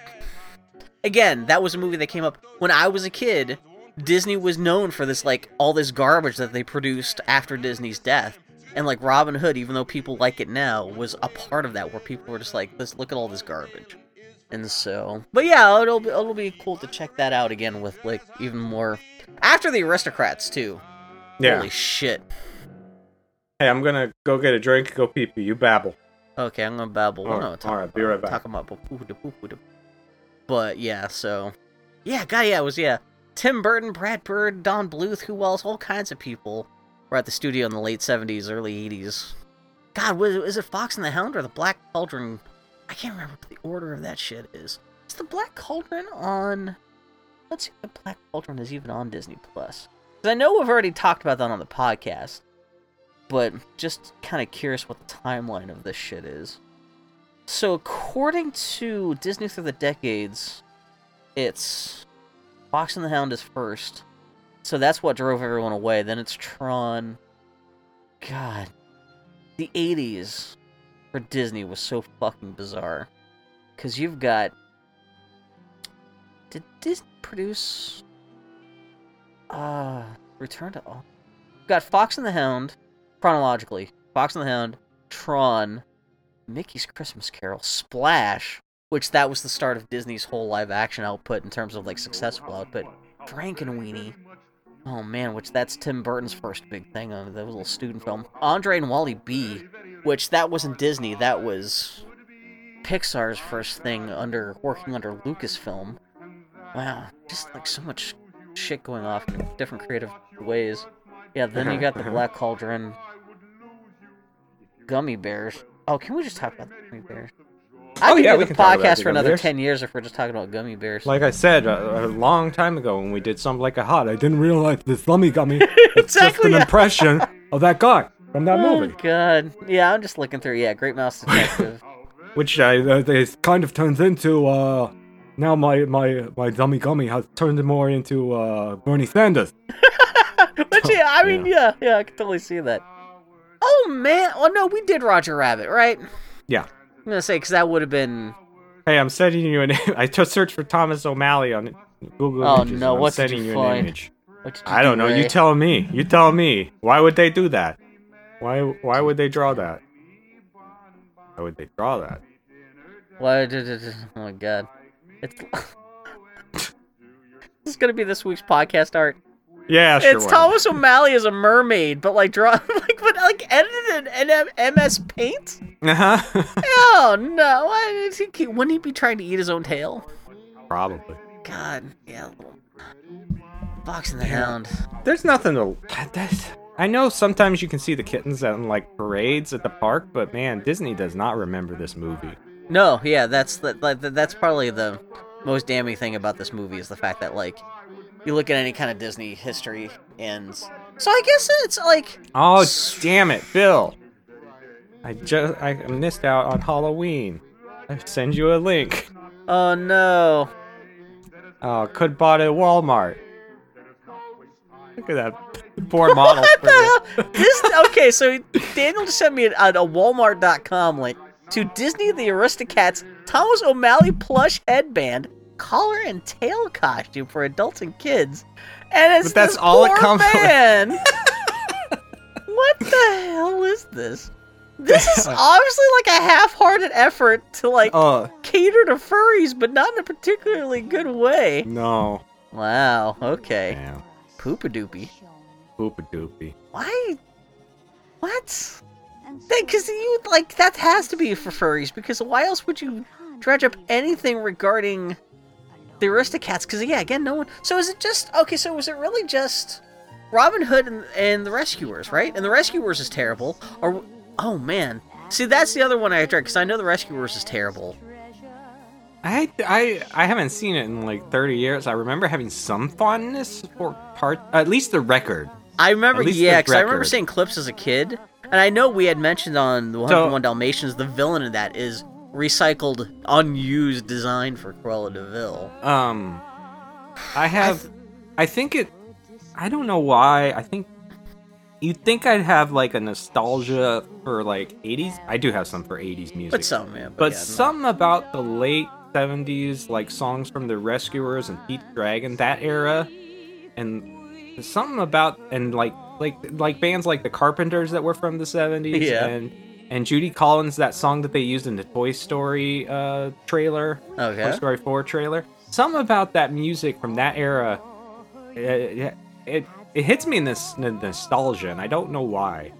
again, that was a movie that came up when I was a kid. Disney was known for this like all this garbage that they produced after Disney's death. And like Robin Hood, even though people like it now, was a part of that where people were just like, let's look at all this garbage." And so, but yeah, it'll be, it'll be cool to check that out again with like even more after the Aristocats too. Yeah. Holy shit. Hey, I'm gonna go get a drink, go pee pee. You babble. Okay, I'm gonna babble. All no, right, talk all right, be right back. Talk about. But yeah, so yeah, guy, yeah, it was yeah. Tim Burton, Brad Bird, Don Bluth, who else? All kinds of people were at the studio in the late '70s, early '80s. God, was is it Fox and the Hound or the Black Cauldron? I can't remember what the order of that shit is. Is the Black Cauldron on? Let's see if the Black Cauldron is even on Disney Plus. 'Cause I know we've already talked about that on the podcast, but just kind of curious what the timeline of this shit is. So, according to Disney Through the Decades, it's Fox and the Hound is first. So that's what drove everyone away. Then it's Tron. God. The 80s for Disney was so fucking bizarre. Because you've got. Did Disney produce. Uh. Return to. All? You've got Fox and the Hound, chronologically. Fox and the Hound, Tron, Mickey's Christmas Carol, Splash, which that was the start of Disney's whole live action output in terms of like successful output. Frankenweenie. Oh man, which that's Tim Burton's first big thing on that little student film. Andre and Wally B, which that wasn't Disney, that was Pixar's first thing under working under Lucasfilm. Wow, just like so much shit going off in different creative ways. Yeah, then you uh-huh, got the uh-huh. Black Cauldron, Gummi Bears. Oh, can we just talk about Gummi Bears? I Oh, could yeah, do we the can podcast for another Bears. ten years if we're just talking about Gummi Bears. Like I said a, a long time ago when we did something like a hot, I didn't realize this lummy gummy. It's just an impression of that guy from that oh movie, god, yeah, I'm just looking through. Yeah, Great Mouse Detective. which I, uh, it kind of turns into. Uh, now my my my dummy gummy has turned more into uh, Bernie Sanders. but yeah, I mean, yeah. yeah, I can totally see that. Oh man, oh no, we did Roger Rabbit, right? Yeah. I'm gonna say because that would have been. Hey, I'm sending you an. I just searched for Thomas O'Malley on Google Oh, Images. no, and I'm what did sending you you find? an image. I do, don't know. You Ray? tell me. You tell me. Why would they do that? Why why would they draw that? Why would they draw that? Why did it? Oh my god, it's. this is gonna be this week's podcast art. Yeah, sure. it's. Thomas O'Malley as a mermaid, but like draw like but like edited in M- MS Paint. Uh-huh. Oh no! Why is he, wouldn't he be trying to eat his own tail? Probably. God, yeah. little- Fox and the Hound. There's nothing to. That's, I know sometimes you can see the kittens on like parades at the park, but man, Disney does not remember this movie. No, yeah, that's the, like that's probably the most damning thing about this movie is the fact that like you look at any kind of Disney history and so I guess it's like Oh, damn it, Bill! I just I missed out on Halloween. I send you a link. oh no. Oh, could bought at Walmart. Look at that poor model. this okay, so Daniel just sent me a, a Walmart.com link to Disney the Aristocats Thomas O'Malley plush headband, collar and tail costume for adults and kids. And it's But that's this all it comes with. man. what the hell is this? This is obviously like a half-hearted effort to like Oh cater to furries, but not in a particularly good way. no. Wow. Okay. Damn. Poopa doopy. Poopa doopy. Why? What? Because you like that has to be for furries. Because why else would you dredge up anything regarding the Aristocats? Because yeah, again, no one. So is it just okay? So was it really just Robin Hood and, and the Rescuers, right? And the Rescuers is terrible. Or oh man, see that's the other one I dread because I know the Rescuers is terrible. I, I I haven't seen it in like 30 years. I remember having some fondness for part, at least the record. I remember, yeah, because I remember seeing clips as a kid, and I know we had mentioned on the 101 So- Dalmatians the villain in that is recycled, unused design for Cruella de Vil. Um, I have, I think it, I don't know why. I think you'd think I'd have like a nostalgia for like 80s. I do have some for 80s music, But some, man. But, but yeah, no. some about the late 70s, like songs from the Rescuers and Pete Dragon, that era, and something about and like like like bands like the Carpenters that were from the 70s, Yeah. and and Judy Collins, that song that they used in the Toy Story uh, trailer, Okay. Toy Story 4 trailer. Something about that music from that era, it it, it hits me in this n- nostalgia, and I don't know why.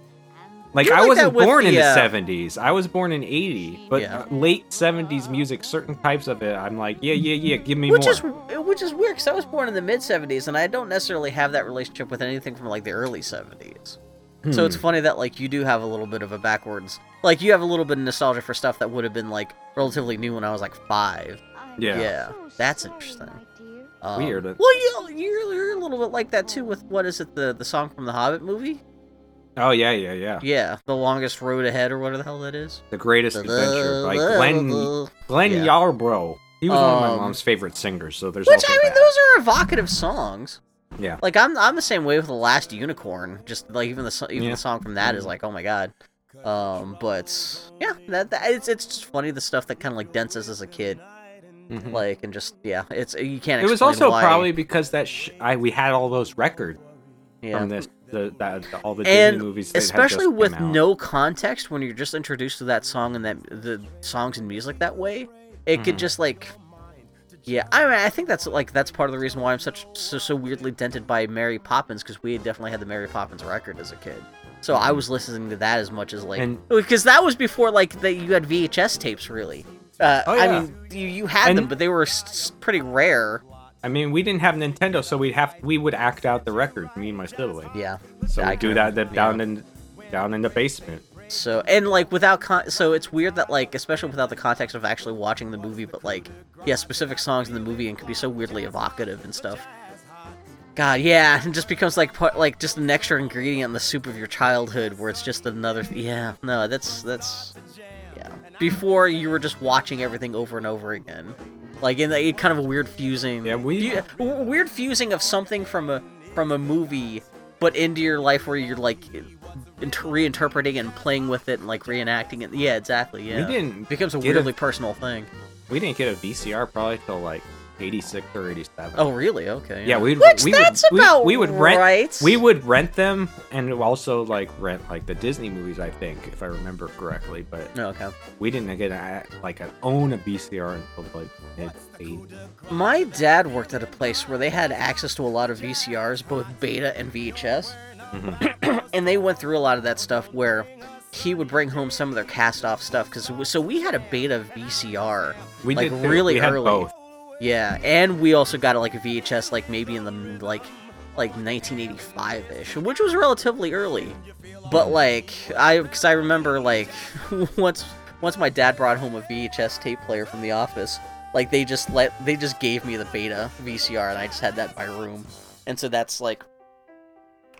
Like You're I wasn't born in the, the uh, '70s. I was born in '80, but Yeah. late '70s music, certain types of it, I'm like, yeah, yeah, yeah, give me which more. is which is weird because I was born in the mid '70s, and I don't necessarily have that relationship with anything from like the early '70s. So Hmm. it's funny that like you do have a little bit of a backwards, like you have a little bit of nostalgia for stuff that would have been like relatively new when I was like five. yeah. Yeah, that's interesting. Um, Weird. Well, you you're, you're a little bit like that too with what is it the the song from the Hobbit movie? Oh yeah, yeah, yeah. Yeah, the longest road ahead or whatever the hell that is. The greatest adventure by Glenn Glenn Yeah. Yarbrough. He was one of my Um, mom's favorite singers, so there's Which also I mean, that. those are evocative songs. Yeah. Like I'm I'm the same way with the Last Unicorn. Just like even the even Yeah. the song from that is like oh my god. Um, but yeah, that, that it's it's just funny the stuff that kind of like dents us as a kid. Mhm. Like and just yeah, it's you can't. It was also why- probably because that sh- I we had all those records yeah. from this the, that the, all the and Disney movies, especially with no context when you're just introduced to that song and that the songs and music that way it could Mhm. just like yeah i mean i think that's like that's part of the reason why i'm such so, so weirdly dented by mary poppins because we definitely had the mary poppins record as a kid so i was listening to that as much as like because that was before like that you had vhs tapes really uh, Oh, i mean you, you had them but they were s- pretty rare I mean, we didn't have Nintendo, so we'd have we would act out the record, me and my sibling. yeah So I we do that that yeah. down in down in the basement. So and like without con- so it's weird that like especially without the context of actually watching the movie, but like yeah, specific songs in the movie and could be so weirdly evocative and stuff. God, yeah, it just becomes like part, like just an extra ingredient in the soup of your childhood, where it's just another. Yeah, no, that's that's yeah. Before you were just watching everything over and over again, like in the kind of a weird fusing. Yeah, we- weird fusing of something from a from a movie, but into your life where you're like inter- reinterpreting and playing with it and like reenacting it. Yeah, exactly. Yeah, didn't it becomes a get a- weirdly personal thing. We didn't get a VCR probably till like '86 or '87. Oh, really? Okay. Yeah, we'd, Which we that's would, about we, we would rent right. we would rent them and also like rent like the Disney movies I think if I remember correctly but No, okay. we didn't get a, like a, own a VCR until like mid 80s. My dad worked at a place where they had access to a lot of VCRs, both beta and VHS, Mm-hmm. and they went through a lot of that stuff where he would bring home some of their cast-off stuff because so we had a beta VCR, We like did really early. both. Yeah, and we also got like a VHS, like maybe in the like like 1985 ish, which was relatively early. But like I, because I remember like once once my dad brought home a VHS tape player from the office, like they just let they just gave me the beta VCR, and I just had that in my room, and so that's like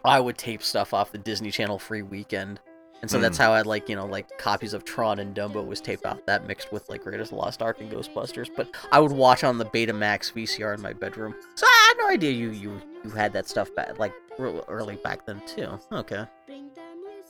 I would tape stuff off the Disney Channel free weekend. And so that's hmm. how I had like you know like copies of Tron and Dumbo was taped off that mixed with like Raiders of the Lost Ark and Ghostbusters. But I would watch on the Betamax VCR in my bedroom. So I had no idea you you you had that stuff back like real early back then too. Okay.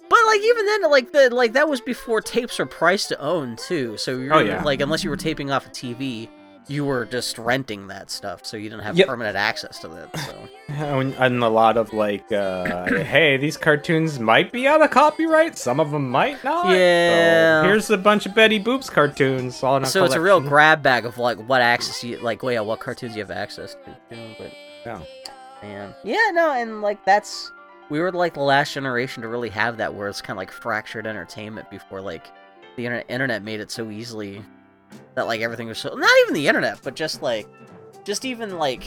But like even then, like the like that was before tapes were priced to own too. So you're Oh, yeah. like unless you were taping off a TV, you were just renting that stuff, so you didn't have Yep. permanent access to that. So And, and a lot of like, uh, hey, these cartoons might be out of copyright. Some of them might not. So Yeah. here's a bunch of Betty Boops cartoons. All in a so it's a real grab bag of like what access you like. Well, yeah, what cartoons you have access to. But Yeah. man, yeah, no, and like that's we were like the last generation to really have that, where it's kind of like fractured entertainment before like the internet made it so easily that like everything was so not even the internet, but just like just even like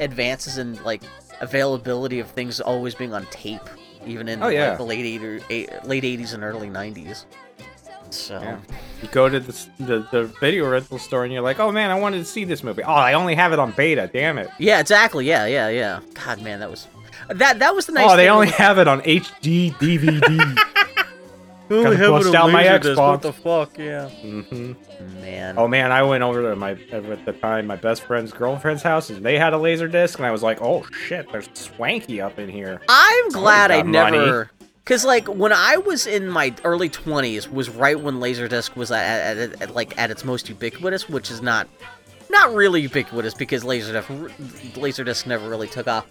advances in like availability of things always being on tape, even in Oh, yeah. like, the late 80, eight, late 80s and early 90s. So Yeah. You go to the, the the video rental store and you're like, oh man, I wanted to see this movie. Oh, I only have it on beta. Damn it. Yeah, exactly. Yeah, yeah, yeah. God, man, that was that. That was the nice. oh, they only with- have it on HD DVD. Only Gotta have it bust out my Laserdisc, Xbox. What the fuck? Yeah. hmm Man. Oh man, I went over to my at the time my best friend's girlfriend's house and they had a laser disc and I was like, oh shit, there's swanky up in here. I'm glad I money. never. Cause like when I was in my early 20s was right when Laserdisc was at, at, at, like at its most ubiquitous, which is not not really ubiquitous because Laserdisc Laserdisc never really took off.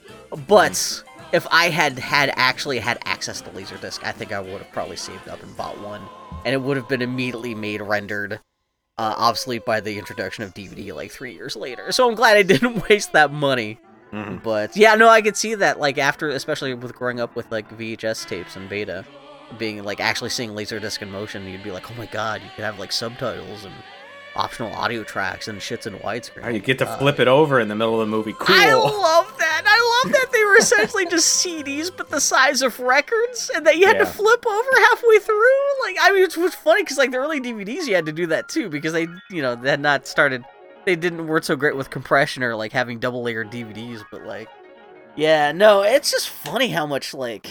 But if I had had actually had access to Laserdisc, I think I would have probably saved up and bought one, and it would have been immediately made rendered uh, obsolete by the introduction of DVD like three years later. So I'm glad I didn't waste that money. Mhm. But yeah, no, I could see that. Like after, especially with growing up with like VHS tapes and beta, being like actually seeing Laserdisc in motion, you'd be like, oh my god, you could have like subtitles and optional audio tracks and shits in widescreen. Oh, you get to God. flip it over in the middle of the movie. Cool. I love that. I love that they were essentially just CDs, but the size of records, and that you had to flip over halfway through. Like, I mean, it's was funny because like the early DVDs, you had to do that too because they, you know, they had not started. They didn't weren't so great with compression or like having double layered DVDs, but like, yeah, no, it's just funny how much like,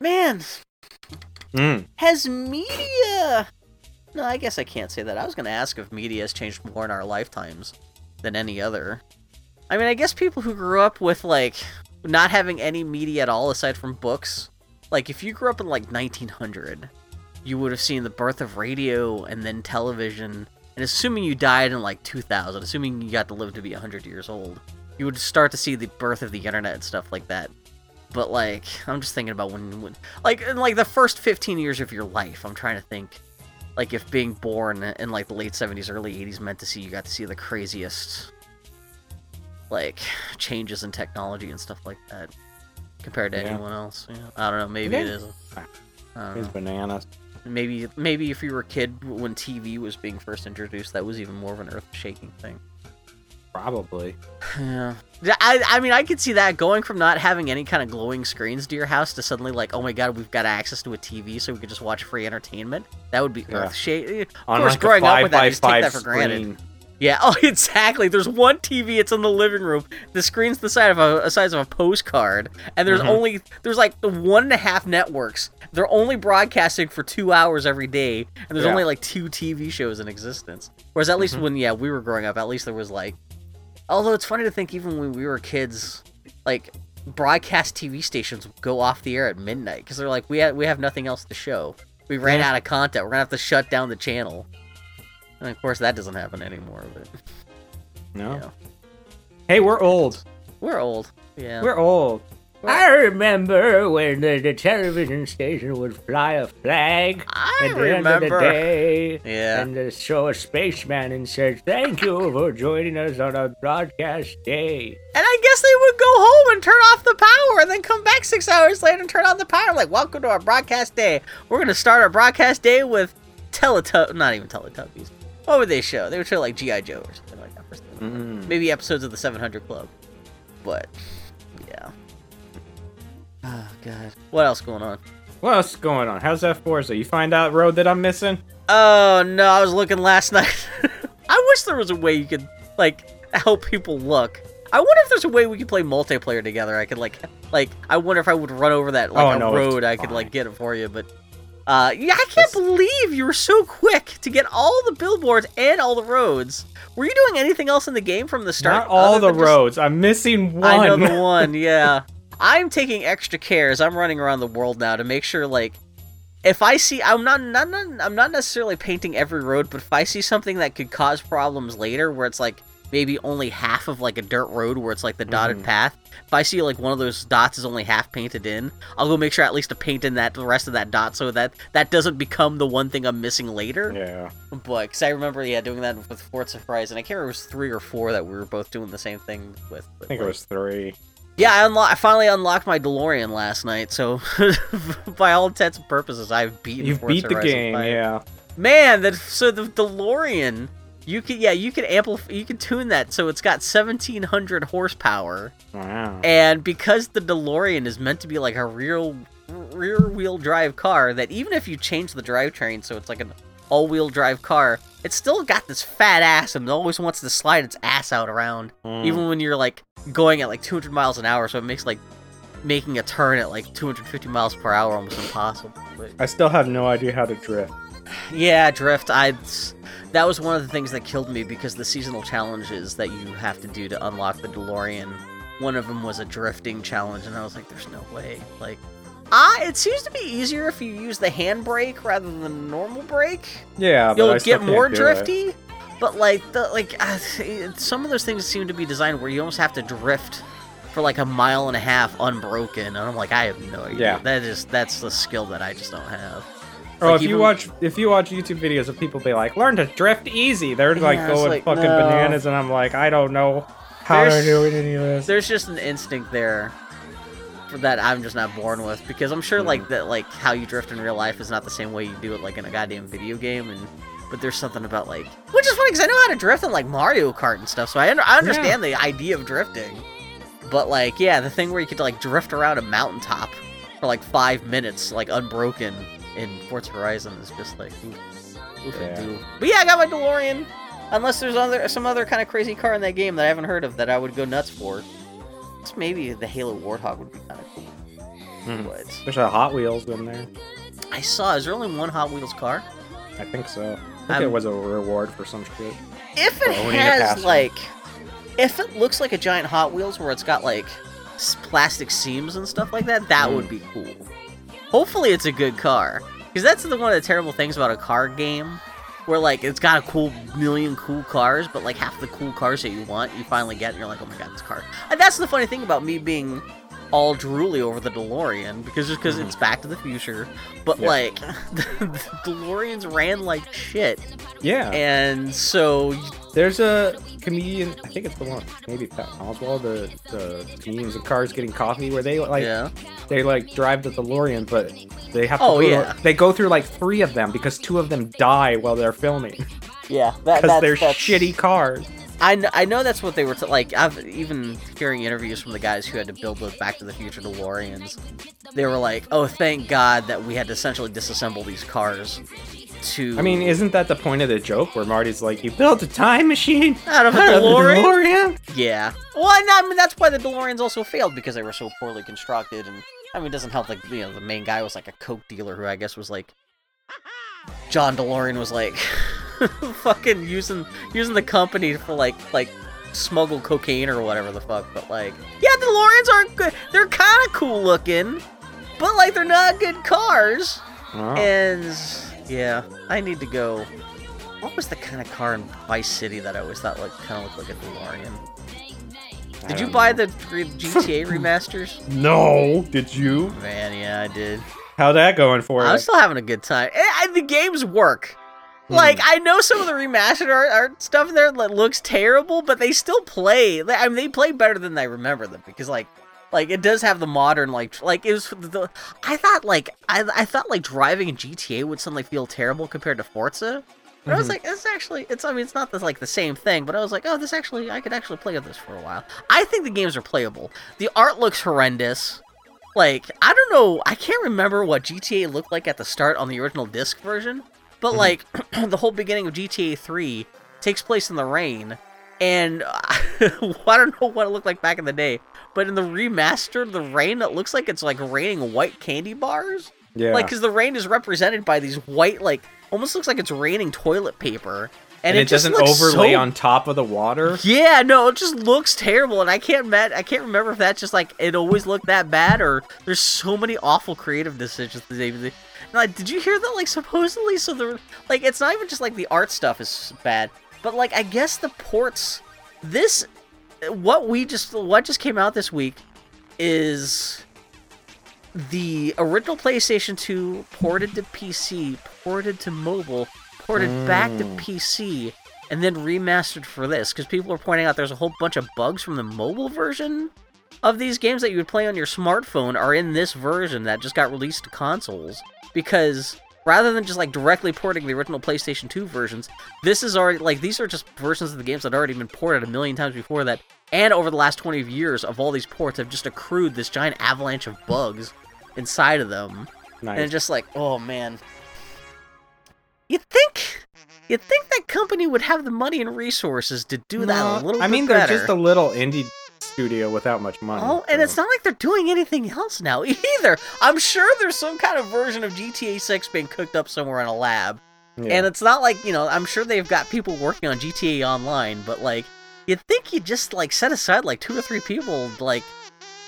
man, Mm. has media no i guess i can't say that. I was going to ask if media has changed more in our lifetimes than any other. I mean i guess people who grew up with like not having any media at all aside from books like if you grew up in like 1900 you would have seen the birth of radio and then television. And assuming you died in like 2000 assuming you got to live to be 100 years old you would start to see the birth of the internet and stuff like that. But like i'm just thinking about when, when like in like the first 15 years of your life i'm trying to think like if being born in like the late 70s early 80s meant to see you got to see the craziest like changes in technology and stuff like that compared to Yeah. anyone else yeah. i don't know maybe it is ah, It's bananas. maybe maybe if you were a kid when tv was being first introduced that was even more of an earth-shaking thing Probably. yeah. I, I mean, I could see that going from not having any kind of glowing screens to your house to suddenly like, oh my god, we've got access to a TV so we could just watch free entertainment. That would be Yeah. earth shaking. Of On course, like growing up with that, you just take that for granted. Yeah. Oh, exactly. There's one TV. It's in the living room. The screen's the size of a, size of a postcard, and there's Mhm. only there's like the one and a half networks. They're only broadcasting for two hours every day, and there's Yeah. only like two TV shows in existence. Whereas at least Mhm. when yeah we were growing up, at least there was like. Although it's funny to think, even when we were kids, like broadcast TV stations would go off the air at midnight because they're like, we have we have nothing else to show. We ran Yeah. out of content. We're gonna have to shut down the channel. And of course, that doesn't happen anymore. But No. Hey, we're old. we're old. Yeah. We're old. I remember when the, the television station would fly a flag I at the end of the day Yeah. and uh, show a spaceman and said, "Thank you for joining us on a broadcast day." And I guess they would go home and turn off the power and then come back six hours later and turn on the power. Like, welcome to our broadcast day. We're going to start our broadcast day with Teletubbies. Not even Teletubbies. What would they show? They would show like G.I. Joe or something like that. Mm. Maybe episodes of the 700 Club. But, yeah. God. What else going on? What else going on? How's that Forza? You find out road that I'm missing? Oh, no. I was looking last night. I wish there was a way you could, like, help people look. I wonder if there's a way we could play multiplayer together. I could like, like, I wonder if I would run over that like Oh, a no, it's road. I could fine. like get it for you, but Uh, yeah, I can't believe you were so quick to get all the billboards and all the roads. Were you doing anything else in the game from the start? Not all the than just- roads. I'm missing one. I know the one, yeah. I'm taking extra care as I'm running around the world now to make sure, like, if I see, I'm not, not, not, I'm not necessarily painting every road, but if I see something that could cause problems later, where it's like maybe only half of like a dirt road, where it's like the dotted Mhm. path, if I see like one of those dots is only half painted in, I'll go make sure at least to paint in that the rest of that dot, so that that doesn't become the one thing I'm missing later. Yeah. But because I remember, yeah, doing that with Forza Horizon. I can't remember if it was three or four that we were both doing the same thing with. I think it was three. Yeah, I, unlo- I finally unlocked my DeLorean last night, so by all intents and purposes, I've beaten. You've Forza beat the Horizon game, 5. yeah. Man, that so the DeLorean, you could yeah, you can amplify, you can tune that so it's got seventeen hundred horsepower, Wow. and because the DeLorean is meant to be like a real rear wheel drive car, that even if you change the drivetrain so it's like an all wheel drive car, it's still got this fat ass and it always wants to slide its ass out around Mm. even when you're like going at like 200 miles an hour so it makes like making a turn at like 250 miles per hour almost impossible but I still have no idea how to drift. yeah drift i that was one of the things that killed me because the seasonal challenges that you have to do to unlock the delorean one of them was a drifting challenge and i was like there's no way like ah it seems to be easier if you use the handbrake rather than the normal brake Yeah, but you'll get more do it. drifty. But like the like uh, some of those things seem to be designed where you almost have to drift for like a mile and a half unbroken, and I'm like, I have no idea. Yeah. that is that's the skill that I just don't have. Or Like, if you watch if you watch YouTube videos of people be like, learn to drift easy, they're like Yeah, it's going like, fucking no. bananas, and I'm like, I don't know how There's- they're doing any of this. There's just an instinct there that I'm just not born with because I'm sure Mm-hmm. like that like how you drift in real life is not the same way you do it like in a goddamn video game and. But there's something about like, which is funny because I know how to drift in like Mario Kart and stuff, so I, under- I understand the idea of drifting. But like, yeah, the thing where you could like drift around a mountaintop for like five minutes, like unbroken in Forza Horizon is just like, oof, oof and Yeah. doo. But yeah, I got my DeLorean. Unless there's other some other kind of crazy car in that game that I haven't heard of that I would go nuts for. Guess maybe the Halo Warthog would be kind of cool. Mhm. But There's a Hot Wheels in there. I saw, is there only one Hot Wheels car? I think so. I think I'm- it was a reward for some shit. If it For owning a has like, if it looks like a giant Hot Wheels where it's got like plastic seams and stuff like that, that Mm. would be cool. Hopefully, it's a good car because that's the one of the terrible things about a car game, where like it's got a cool million cool cars, but like half the cool cars that you want, you finally get, and you're like, oh my god, this car. And that's the funny thing about me being all drooly over the DeLorean because just because it's Back to the Future, but Mm-hmm. Like the DeLoreans ran like shit, Yeah. and so There's a comedian, I think it's the one, maybe Pat Oswalt, the, the comedians in cars getting coffee, where they like yeah. they like drive the DeLorean, but they have to Oh, go- yeah. they go through like three of them because two of them die while they're filming Yeah, that, because they're shitty cars. I know, I know that's what they were t- like. I've even hearing interviews from the guys who had to build those Back to the Future DeLoreans. They were like, "Oh, thank God that we had to essentially disassemble these cars." To I mean, isn't that the point of the joke where Marty's like, "You built a time machine out of a out of the DeLorean. DeLorean?" Yeah. Well, I mean that's why the DeLoreans also failed because they were so poorly constructed, and I mean it doesn't help like you know the main guy was like a coke dealer who I guess was like John DeLorean was like fucking using using the company for like like smuggle cocaine or whatever the fuck. But like yeah, the DeLoreans aren't good. They're kind of cool looking, but like they're not good cars. Oh. And yeah, I need to go. What was the kind of car in Vice City that I always thought like kind of looked like a DeLorean? Did you buy know. the GTA remasters? No, did you? Man, yeah, I did. How'd that going for you? I'm still having a good time. Eh, I, the games work. Hmm. Like I know some of the remastered art, art stuff in there that looks terrible, but they still play. I mean, they play better than I remember them because like, like it does have the modern like like it was the. I thought like I I thought like driving in GTA would suddenly feel terrible compared to Forza. But I was Mhm. like, it's actually, it's, I mean, it's not the, like the same thing, but I was like, oh, this actually, I could actually play with this for a while. I think the games are playable. The art looks horrendous. Like, I don't know, I can't remember what GTA looked like at the start on the original disc version, but mm-hmm. like, the whole beginning of GTA 3 takes place in the rain, and I don't know what it looked like back in the day, but in the remastered, the rain, it looks like it's like raining white candy bars. Yeah. Like, because the rain is represented by these white, like, almost looks like it's raining toilet paper, and, and it, just doesn't overlay so- on top of the water. Yeah, no, it just looks terrible, and I can't met, I can't remember if that's just like it always looked that bad, or there's so many awful creative decisions that they. they like, did you hear that? Like, supposedly, so the like, it's not even just like the art stuff is bad, but like, I guess the ports, this, what we just, what just came out this week, is the original PlayStation 2 ported to PC, ported to mobile, ported back to mm. PC, and then remastered for this. Because people are pointing out there's a whole bunch of bugs from the mobile version of these games that you would play on your smartphone are in this version that just got released to consoles. Because rather than just like directly porting the original PlayStation 2 versions, this is already like these are just versions of the games that already been ported a million times before that. And over the last 20 years of all these ports have just accrued this giant avalanche of bugs inside of them. Nice. And just like, oh man. You'd think you'd think that company would have the money and resources to do that a little? No, I mean, they're better. just a little indie studio without much money. Oh, and it's not like they're doing anything else now either. I'm sure there's some kind of version of GTA 6 being cooked up somewhere in a lab. Yeah. And it's not like, you know, I'm sure they've got people working on GTA Online, but like you'd think you'd just like set aside like two or three people like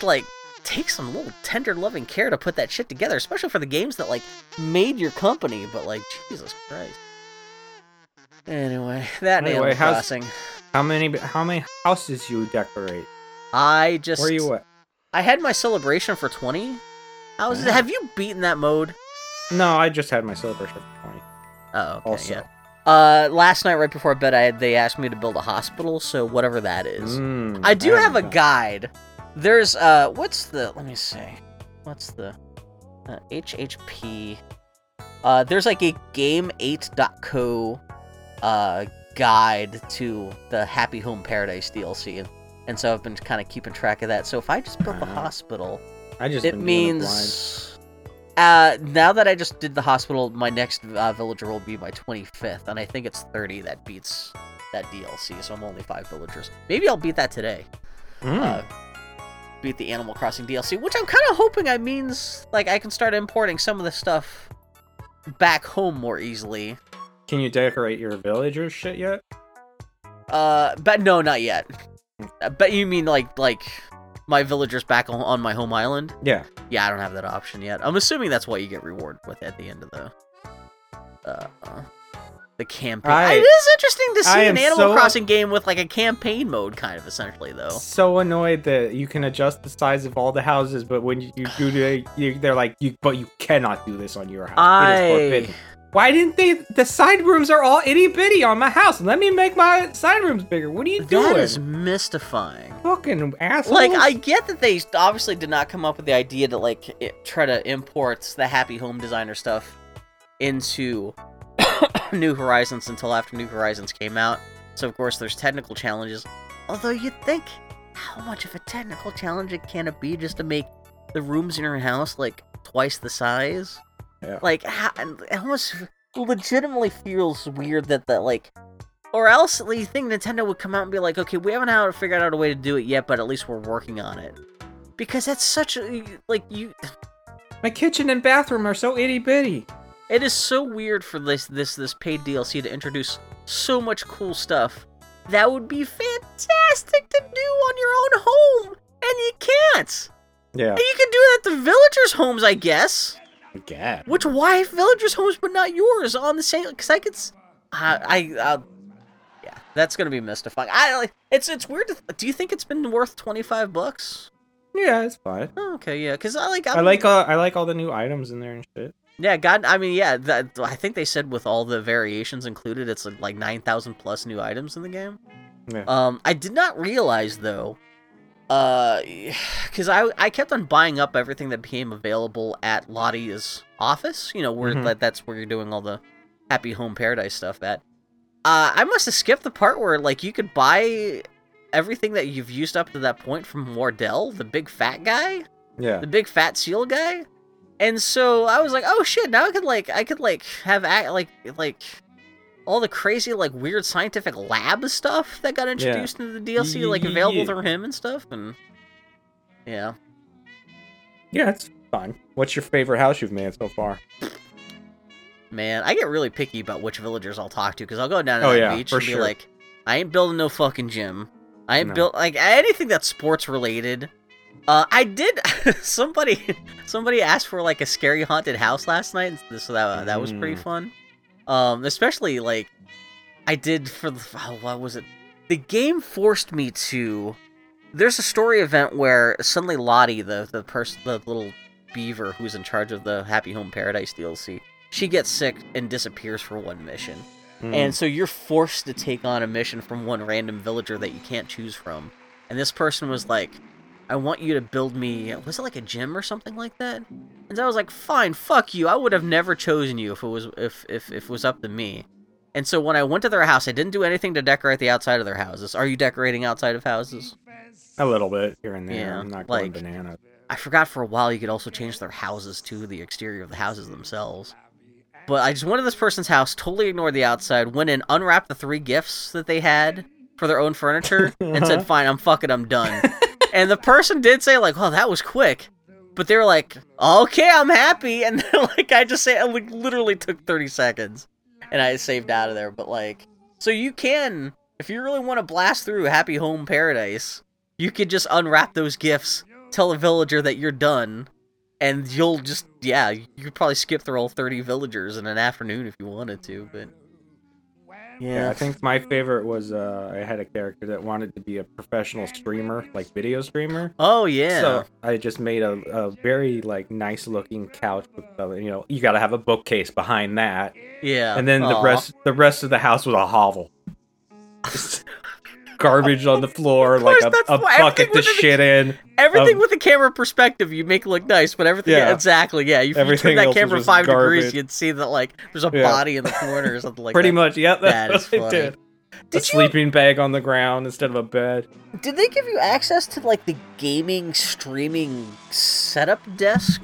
like take some little tender loving care to put that shit together, especially for the games that like made your company, but like Jesus Christ. Anyway, that Anyway, Animal Crossing. how many how many houses you decorate? I just Where you at? I had my celebration for 20. How's Yeah. Have you beaten that mode? No, I just had my celebration for twenty. Oh, okay, Also, yeah. Uh, last night right before bed, I they asked me to build a hospital, so whatever that is. Mm, I do haven't have a done- guide. There's uh, what's the? Let me see. What's the? Uh, HHP. Uh, there's like a Game8.co uh guide to the Happy Home Paradise DLC, and, so I've been kind of keeping track of that. So if I just built the Uh-huh. hospital, I just it means. Uh, now that I just did the hospital, my next uh, villager will be my 25th, and I think it's 30 that beats that DLC, so I'm only five villagers. Maybe I'll beat that today Mm. uh, beat the Animal Crossing DLC, which I'm kind of hoping I means like I can start importing some of the stuff back home more easily. Can you decorate your villager shit yet? Uh, but no, not yet. Uh, But you mean like like my villagers back on, on my home island? Yeah. Yeah, I don't have that option yet. I'm assuming that's what you get rewarded with at the end of the uh, the campaign. I- it is interesting to see an Animal so- Crossing game with like a campaign mode, kind of essentially though. So annoyed that you can adjust the size of all the houses, but when you do the, you, they're like, you, but you cannot do this on your house. It is I. Why didn't they? The side rooms are all itty bitty on my house. Let me make my side rooms bigger. What are you doing? that is mystifying. fucking asshole. Like I get that they obviously did not come up with the idea to like it, try to import the Happy Home Designer stuff into New Horizons until after New Horizons came out. So of course there's technical challenges. Although you'd think, how much of a technical challenge it can it be just to make the rooms in your house like twice the size? Yeah. Like how, it almost legitimately feels weird that that like or else you think Nintendo would come out and be like, okay, we haven't figured out a way to do it yet, but at least we're working on it. Because that's such a like you my kitchen and bathroom are so itty bitty. it is so weird for this this this paid DLC to introduce so much cool stuff that would be fantastic to do on your own home, and you can't. Yeah. And you can do it at the villagers' homes, I guess. Yeah. Which why villagers' homes, but not yours on the same? Because I could, s- I, I, uh, yeah, that's gonna be mystifying. I like it's it's weird. To, do you think it's been worth twenty five bucks? Yeah, it's fine. Oh, okay, yeah, because I like I like uh, I like all the new items in there and shit. yeah, God, I mean, yeah, that I think they said with all the variations included, it's like, like nine thousand plus new items in the game. Yeah. Um, I did not realize though, uh, because I I kept on buying up everything that became available at Lottie's office. You know, where Mhm. that that's where you're doing all the Happy Home Paradise stuff at. Uh, I must have skipped the part where like you could buy everything that you've used up to that point from Wardell, the big fat guy yeah. the big fat seal guy. And so I was like, oh shit, now I could like I could like have act like like all the crazy like weird scientific lab stuff that got introduced into the DLC like available Yeah. through him and stuff and yeah. Yeah, it's fine. What's your favorite house you've made so far? Man, I get really picky about which villagers I'll talk to because I'll go down to Oh, that yeah, beach and be sure. like, I ain't building no fucking gym. I ain't No. built like anything that's sports related. Uh, I did. somebody, somebody asked for like a scary haunted house last night, so that that was pretty Mm. fun. Um, especially like I did for the oh, what was it? The game forced me to. There's a story event where suddenly Lottie, the the person, the little beaver who's in charge of the Happy Home Paradise DLC, she gets sick and disappears for one mission. Hmm. And so you're forced to take on a mission from one random villager that you can't choose from. And this person was like, I want you to build me, was it like a gym or something like that? And I was like, fine, fuck you. I would have never chosen you if it was if if, if it was up to me. And so when I went to their house, I didn't do anything to decorate the outside of their houses. Are you decorating outside of houses? a little bit here and there. Yeah, I'm not going like- bananas. I forgot for a while you could also change their houses to the exterior of the houses themselves. But I just went to this person's house, totally ignored the outside, went in, unwrapped the three gifts that they had for their own furniture, and said, "Fine, I'm fucking, I'm done." and the person did say, like, "Oh, that was quick," but they were like, "Okay, I'm happy," and then like I just say, it like, literally took 30 seconds, and I saved out of there. But like, so you can, if you really want to blast through Happy Home Paradise, you could just unwrap those gifts, tell a villager that you're done, and you'll just yeah, you could probably skip through all 30 villagers in an afternoon if you wanted to, but Yeah, I think my favorite was uh, I had a character that wanted to be a professional streamer, like video streamer. Oh yeah. So I just made a, a very like nice looking couch with uh, you know you got to have a bookcase behind that, yeah. and then the rest the rest of the house was a hovel. Garbage on the floor, like a, a bucket everything to within the- shit in. Everything um, with the camera perspective, you make look nice, but everything Yeah. exactly, yeah. If you turn Everything that camera five degrees, you'd see that like there's a Yeah. body in the corner or something like Pretty that. much, yeah. That That's is funny. they did. a you sleeping bag on the ground instead of a bed. did they give you access to like the gaming streaming setup desk?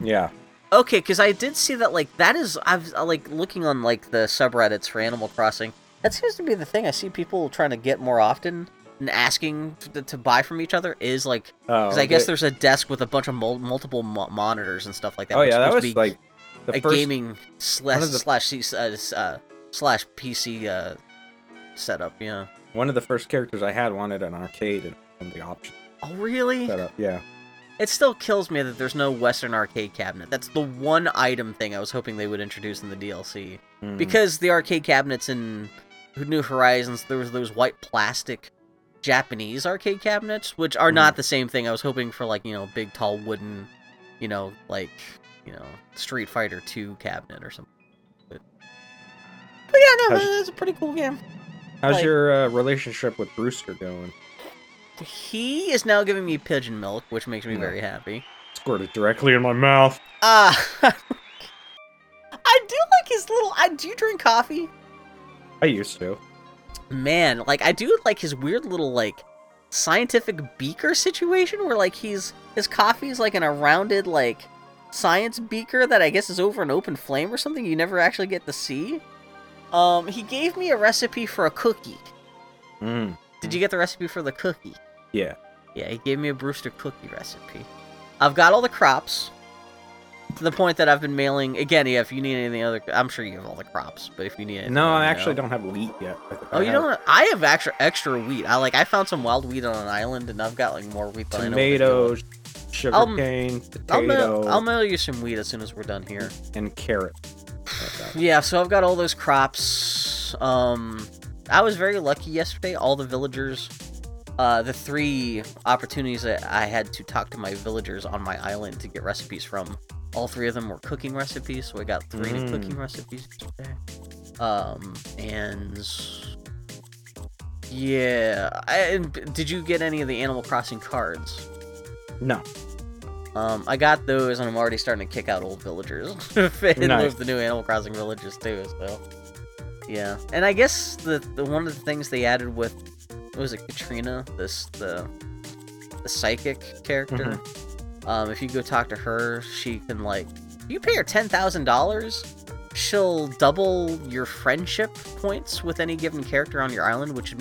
Yeah. Okay, because I did see that like that is I've like looking on like the subreddits for Animal Crossing. That seems to be the thing I see people trying to get more often and asking to, to buy from each other is like Oh, because I guess they- there's a desk with a bunch of mul- multiple mo- monitors and stuff like that. Oh yeah, that was like the a first. gaming slash the- slash uh, uh, slash PC uh, setup. Yeah. One of the first characters I had wanted an arcade and and the option Oh really? setup. Yeah. It still kills me that there's no Western arcade cabinet. That's the one item thing I was hoping they would introduce in the DLC. Mm. Because the arcade cabinets in New Horizons, there was those white plastic Japanese arcade cabinets, which are not the same thing. I was hoping for like you know big tall wooden, you know like you know Street Fighter Two cabinet or something. But, but yeah, no, How's- that's a pretty cool game. How's like- your uh, relationship with Brewster going? He is now giving me pigeon milk, which makes me very happy. Squirted directly in my mouth. Ah, I do like his little. I do you drink coffee? I used to. man like i do like his weird little like scientific beaker situation where like he's his coffee is like in a rounded like science beaker that i guess is over an open flame or something you never actually get to see um he gave me a recipe for a cookie Mm. did you get the recipe for the cookie Yeah. yeah he gave me a brewster cookie recipe i've got all the crops to the point that i've been mailing again yeah if you need anything other i'm sure you have all the crops but if you need anything No, I actually know. don't have wheat yet. Oh, you have don't? I have extra extra wheat. I like. I found some wild wheat on an island, and I've got like more wheat than I know. what to do Tomatoes, I'll- I'll mail, potato, I'll mail you some wheat as soon as we're done here. and carrot. Yeah, so I've got all those crops. Um, I was very lucky yesterday. All the villagers, uh, the three opportunities that I had to talk to my villagers on my island to get recipes from, all three of them were cooking recipes. So I got three new Mm. cooking recipes yesterday. Um, and yeah, I, and did you get any of the Animal Crossing cards? No. Um, I got those, and I'm already starting to kick out old villagers in Nice. the new Animal Crossing villagers too. So, yeah, and I guess the, the one of the things they added with what was it Katrina, this the the psychic character. Mm-hmm. Um, if you go talk to her, she can like if you pay her ten thousand dollars. She'll double your friendship points with any given character on your island, which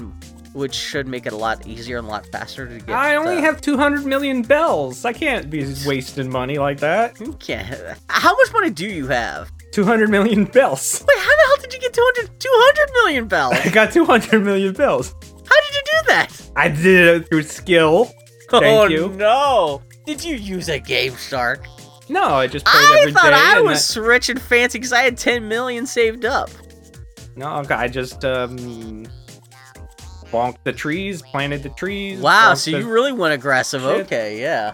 which should make it a lot easier and a lot faster to get. I only the- have 200 million bells. I can't be wasting money like that. You can't. How much money do you have? 200 million bells. Wait, how the hell did you get 200, 200 million bells? I got 200 million bells. How did you do that? I did it through skill. Thank oh you. no! Did you use a Game Shark? No, I just played I every day. thought I was rich and fancy because I had 10 million saved up. No, I just um bonked the trees, planted the trees. Wow, so you really went aggressive. Shit. Okay, yeah.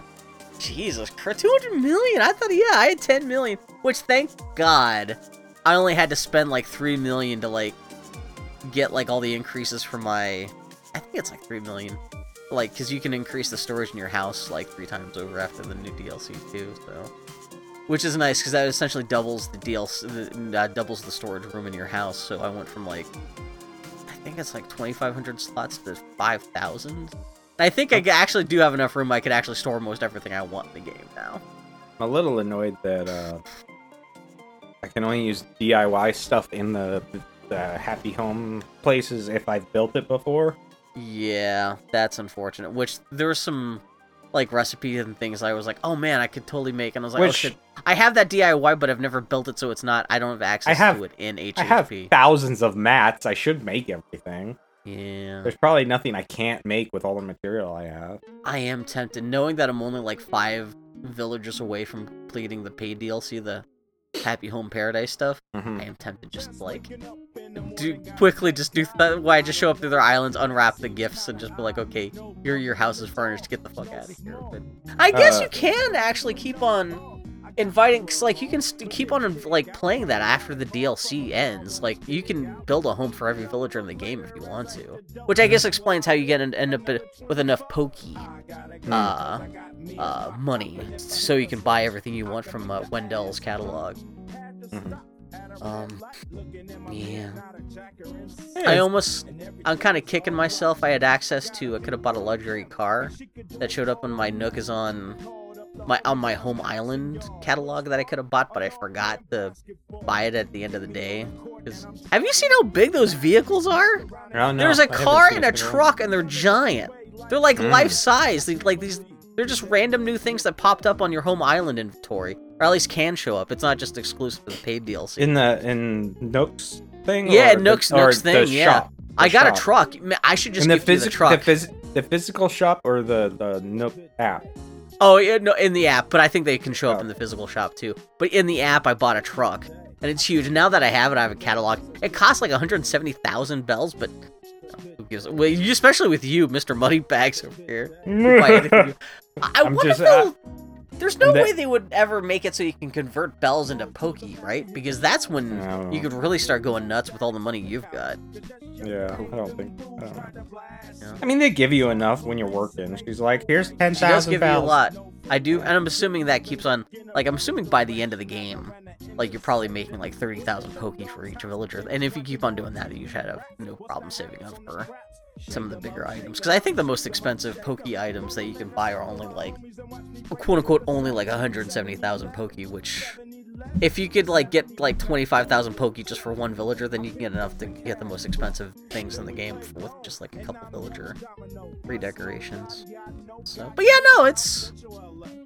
Jesus Christ, 200 million? I thought, yeah, I had 10 million. Which, thank God, I only had to spend like 3 million to like get like all the increases for my. I think it's like 3 million. Like, because you can increase the storage in your house like three times over after the new DLC too, so. Which is nice because that essentially doubles the DLC, the, uh, doubles the storage room in your house. So I went from like I think it's like 2,500 slots to 5,000. I think I actually do have enough room I could actually store most everything I want in the game now. I'm a little annoyed that uh I can only use DIY stuff in the, the happy home places if I've built it before. Yeah, that's unfortunate. Which there were some like recipes and things I was like, oh man, I could totally make, and I was like, oh shit, I have that DIY, but I've never built it, so it's not. I don't have access I have- to it in HHP. I have thousands of mats. I should make everything. Yeah, There's probably nothing I can't make with all the material I have. I am tempted, knowing that I'm only like five villagers away from completing the paid DLC, the Happy Home Paradise stuff. Mhm. I am tempted just to like do quickly just do th- why just show up to their islands, unwrap the gifts, and just be like, okay, your your house is furnished. Get the fuck out of here. But I guess Uh, you can actually keep on inviting, cause like you can st- keep on like playing that after the DLC ends. Like you can build a home for every villager in the game if you want to, which I guess explains how you get an, end up with enough Poki uh, uh, money so you can buy everything you want from uh, Wendell's catalog. Mhm. Um, yeah. I almost, I'm kind of kicking myself. I had access to, I could have bought a luxury car that showed up on my Nook is on my on my home island catalog that I could have bought, but I forgot to buy it at the end of the day. have you seen how big those vehicles are? I don't. There's I a haven't car and a it in while. truck, and they're giant. They're like Mm. life size. Like these, they're just random new things that popped up on your home island inventory, or at least can show up. It's not just exclusive to the paid DLC. in the in Nook's thing. Yeah, or the- Nook's- Nook's thing, yeah. shop? I got shop. a truck. I should just in the you the physical, truck. the, phys- the physical shop or the the Nook app. Oh, yeah, no, in the app, but I think they can show up Oh. in the physical shop too. But in the app, I bought a truck, and it's huge. And now that I have it, I have a catalog. It costs like 170,000 bells, but who gives? Well, especially with you, Mr. Moneybags over here. You buy anything you- I, I wonder just- if they'll. There's no that- way they would ever make it so you can convert bells into Poki, right? Because that's when you could really start going nuts with all the money you've got. Yeah, I don't think. I, don't know. Yeah. I mean, they give you enough when you're working. She's like, "Here's ten She does thousand give you a lot. I do, and I'm assuming that keeps on. Like, I'm assuming by the end of the game, like you're probably making like thirty thousand Poki for each villager. And if you keep on doing that, you should have no problem saving up for some of the bigger items. Because I think the most expensive Poki items that you can buy are only like, quote unquote, only like 170,000 Poki. Which, if you could like get like 25,000 Poki just for one villager, then you can get enough to get the most expensive things in the game with just like a couple villager redecorations. So, but yeah, no, it's.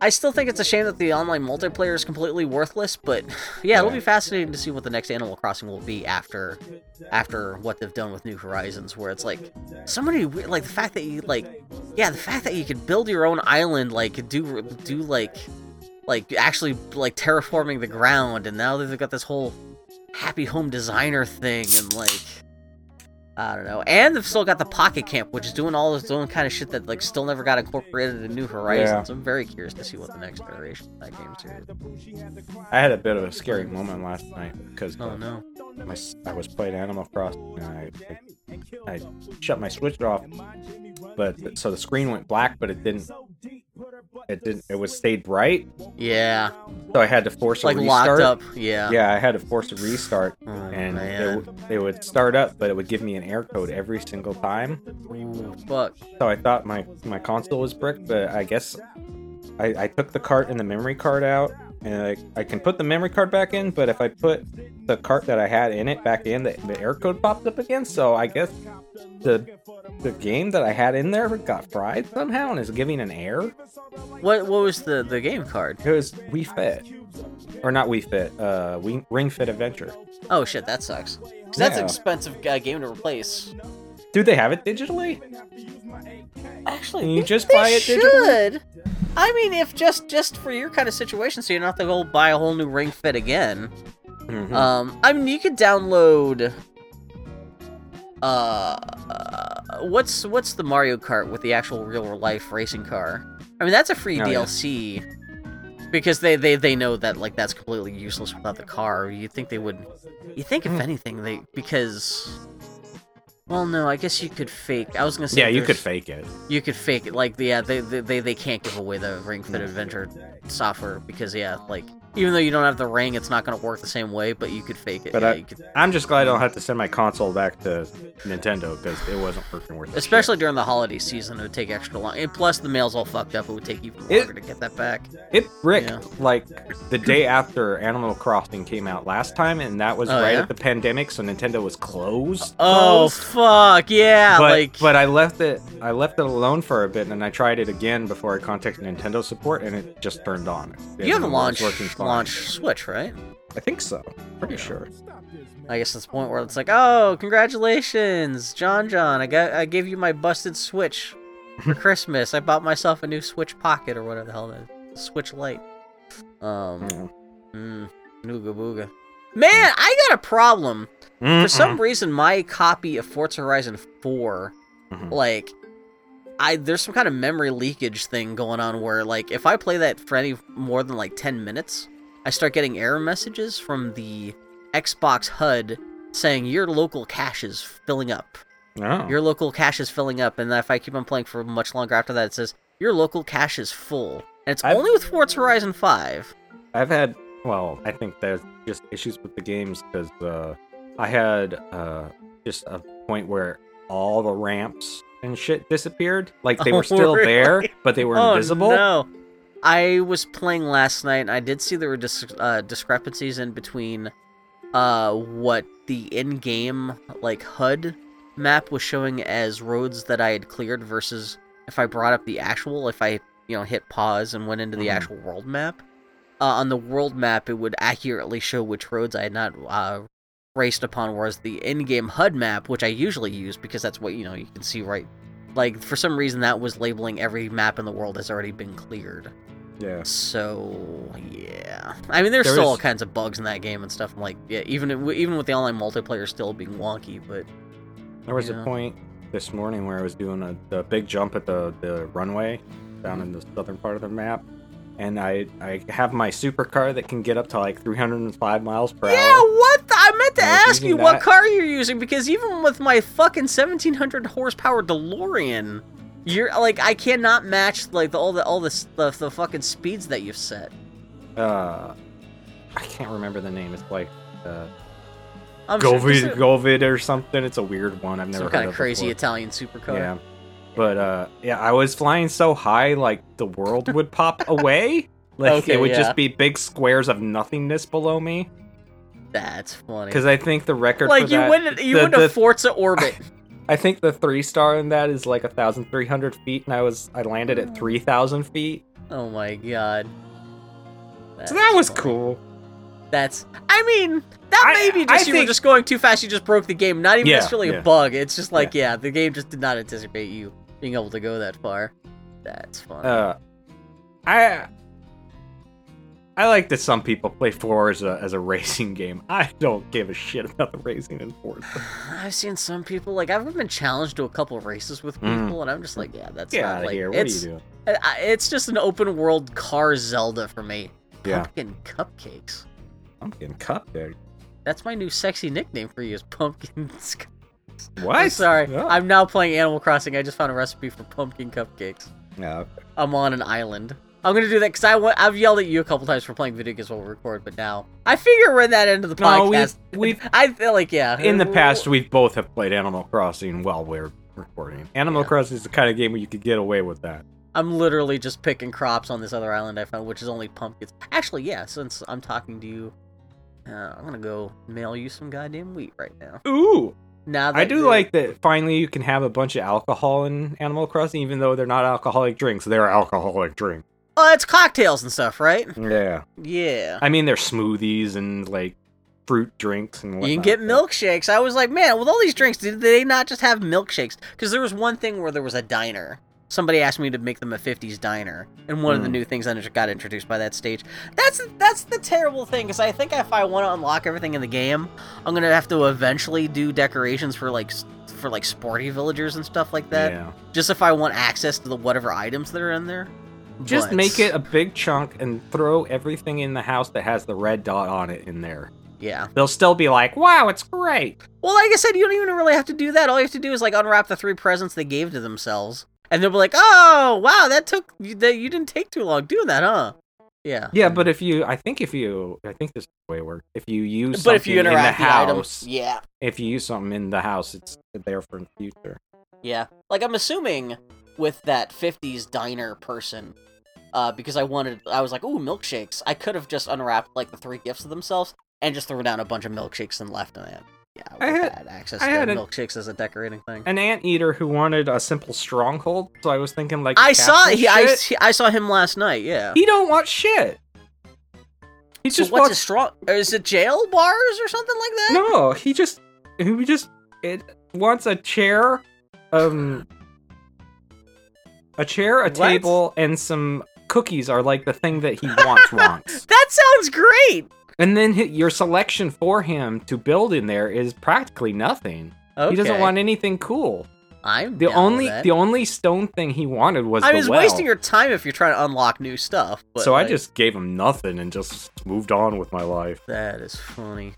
I still think it's a shame that the online multiplayer is completely worthless, but yeah, it'll be fascinating to see what the next Animal Crossing will be after, after what they've done with New Horizons, where it's like so many like the fact that you like, yeah, the fact that you can build your own island, like do do like, like actually like terraforming the ground, and now they've got this whole happy home designer thing, and like. I don't know. And they've still got the Pocket Camp, which is doing all this own kind of shit that like still never got incorporated in New Horizons. I'm very curious to see what the next iteration of that game's here. I had a bit of a scary moment last night because Oh no. my, I was playing Animal Crossing and I, I, I shut my switch off, but so the screen went black, but it didn't. It didn't. It was stayed bright, Yeah. so I had to force a Like restart. locked up. Yeah. Yeah, I had to force a restart, Oh, and it, it would start up, but it would give me an error code every single time. Ooh, fuck. So I thought my my console was bricked, but I guess I, I took the cart and the memory card out, and I, I can put the memory card back in, but if I put the cart that I had in it back in, the, the error code popped up again. So I guess the the game that I had in there got fried somehow and is giving an error. What what was the the game card? It was Wii Fit, or not Wii Fit, uh, we, Ring Fit Adventure. Oh shit, that sucks. 'Cause that's an expensive uh, game to replace. Do they have it digitally? Actually, Can you just they buy it digitally? should. I mean, if just just for your kind of situation, so you're not have to go buy a whole new Ring Fit again. Mhm. Um, I mean, you could download. Uh, uh, what's what's the Mario Kart with the actual real life racing car? I mean, that's a free Oh, yeah. DLC. Because they, they, they know that like that's completely useless without the car. You think they would? You think if Hmm. anything they because. Well, no, I guess you could fake. I was gonna say yeah, you could fake it. you could fake it like yeah they they, they, they can't give away the ring fit adventure software because yeah like even though you don't have the ring it's not going to work the same way but you could fake it But yeah, I- you could, I'm just glad I don't have to send my console back to Nintendo because it wasn't working worth it. especially during the holiday season it would take extra long and plus the mail's all fucked up it would take even It- longer to get that back It bricked Yeah. like the day after Animal Crossing came out last time, and that was Oh, right yeah? at the pandemic, so Nintendo was closed. oh closed. fuck yeah but like but I left it I left it alone for a bit, and then I tried it again before I contacted Nintendo support, and it just turned on. It you haven't launched working fine. launched switch right I think so. Pretty sure. i guess it's the point where it's like oh congratulations john john i got i gave you my busted switch for christmas i bought myself a new switch pocket or whatever the hell that is switch light um Yeah. Mm, nooga booga. Man, I got a problem. For some reason, my copy of Forza Horizon 4, Mhm. like, I there's some kind of memory leakage thing going on where, like, if I play that for any more than like 10 minutes, I start getting error messages from the Xbox HUD saying your local cache is filling up. Oh. Your local cache is filling up, and if I keep on playing for much longer after that, it says your local cache is full. And it's I've- only with Forza Horizon 5. I've had, well, I think there's just issues with the games because uh, I had uh, just a point where all the ramps and shit disappeared. Like they Oh, were still really? there, but they were invisible. Oh, no. I was playing last night and I did see there were dis- uh, discrepancies in between uh, what the in-game like HUD map was showing as roads that I had cleared versus if I brought up the actual if I you know hit pause and went into the Mhm. actual world map. Uh, on the world map, it would accurately show which roads I had not uh, raced upon, whereas the in-game HUD map, which I usually use because that's what you know you can see right like for some reason that was labeling every map in the world has already been cleared. Yeah. So yeah, I mean there's There still all kinds of bugs in that game and stuff. I'm like, yeah, even even with the online multiplayer still being wonky, but There was a point this morning where I was doing a the big jump at the, the runway down in the southern part of the map, and I I have my supercar that can get up to like 305 miles per yeah, hour. Yeah, what? The, I meant to I ask you using what car you're using because even with my fucking 1700 horsepower DeLorean, you're like I cannot match like the, all the all the, the the fucking speeds that you've set. Uh, I can't remember the name. It's like uh, I'm sure- Govid Govid or something. It's a weird one. I've never some heard kind of of crazy before. Italian supercar. Yeah. But uh yeah, I was flying so high like the world would pop away. Like Okay, it would yeah. just be big squares of nothingness below me. That's funny. Because I think the record like you that, went you the- to the- Forza Orbit. I think the three star in that is like a thousand three hundred feet, and I was I landed at three thousand feet. oh my god. So that was funny. cool. That's. I mean, that I- may be I just you were just going too fast. You just broke the game. Not even Yeah, necessarily yeah. a bug. It's just like yeah. the game just did not anticipate you being able to go that far. That's funny. Uh, I I like that some people play Forza as a racing game. I don't give a shit about the racing in Forza. I've seen some people like I've been challenged to a couple of races with people, Mm. and I'm just like, yeah, that's Get not like here! What are it's you doing? It's just an open world car Zelda for me. Yeah. Pumpkin cupcakes. I'm getting cut there. That's my new sexy nickname for you is pumpkin. What? I'm sorry. Oh. I'm now playing Animal Crossing. I just found a recipe for pumpkin cupcakes. Yeah. I'm on an island. I'm gonna do that because I wa- I've yelled at you a couple times for playing video games while we record, but now I figure we're in that end of the No, podcast. we've- I feel like yeah. In the past, we both have played Animal Crossing while we're recording. Animal Yeah. Crossing is the kind of game where you could get away with that. I'm literally just picking crops on this other island I found, which is only pumpkins. Actually, yeah. Since I'm talking to you, uh, I'm gonna go mail you some goddamn wheat right now. Ooh, Now that I do like that. Finally, you can have a bunch of alcohol in Animal Crossing, even though they're not alcoholic drinks. They're alcoholic drinks. Oh, it's cocktails and stuff, right? Yeah, Yeah. I mean they're smoothies and like fruit drinks and whatnot. You can get milkshakes. I was like, man, with all these drinks, did they not just have milkshakes? Because there was one thing where there was a diner. Somebody asked me to make them a '50s diner, and one of the Hmm. new things that got introduced by that stage. That's that's the terrible thing, because I think if I want to unlock everything in the game, I'm gonna have to eventually do decorations for like for like sporty villagers and stuff like that. Yeah. Just if I want access to the whatever items that are in there. Just But- make it a big chunk and throw everything in the house that has the red dot on it in there. Yeah. They'll still be like, "Wow, it's great." Well, like I said, you don't even really have to do that. All you have to do is like unwrap the three presents they gave to themselves, and they'll be like, "Oh, wow, that took you- that you didn't take too long doing that, huh?" Yeah. Yeah, but if you, I think if you, I think this is the way it works. If you use But if you something in the interact the, item, house, yeah, if you use something in the house, it's there for the future. yeah. Like I'm assuming with that '50s diner person, uh, because I wanted, I was like, "Ooh, milkshakes." I could have just unwrapped like the three gifts of themselves and just threw down a bunch of milkshakes and left on it. Yeah, I had- had, access I to had an- milkshakes as a decorating thing. An anteater who wanted a simple stronghold, so I was thinking like I saw he, I, he- I saw him last night. Yeah. He don't want shit. He so just what's wants his strong? Is it jail bars or something like that? no. He just he just it wants a chair, um, a chair, a What? table, and some cookies are like the thing that he wants wants. That sounds great. And then hi- your selection for him to build in there is practically nothing. Okay. He doesn't want anything cool. I'm The only the only stone thing he wanted was I the was well. wasting your time if you're trying to unlock new stuff. But so I just gave him nothing and just moved on with my life. that is funny.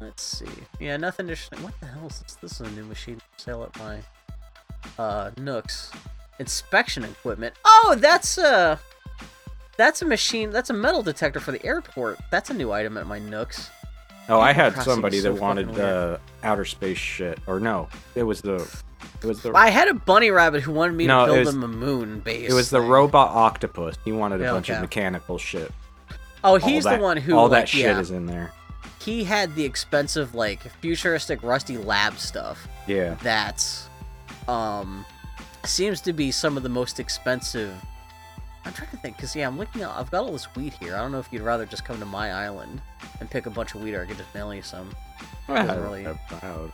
Let's see. Yeah, nothing interesting. What the hell is this? This is a new machine sale at my uh Nooks. Inspection equipment. Oh, that's uh that's a machine. That's a metal detector for the airport. That's a new item at my Nooks. Oh, I had Crossing somebody so that wanted the uh, outer space shit, or no, it was the, it was the, I had a bunny rabbit who wanted me No, to build was- him a moon base. it was the thing. robot octopus. He wanted a Yeah, bunch okay. of mechanical shit. Oh, he's that- the one who all like, that shit yeah. is in there. he had the expensive like futuristic rusty lab stuff Yeah, that's um seems to be some of the most expensive i'm trying to think because yeah i'm looking at i've got all this wheat here i don't know if you'd rather just come to my island and pick a bunch of wheat or i could just mail you some I Doesn't really- proud.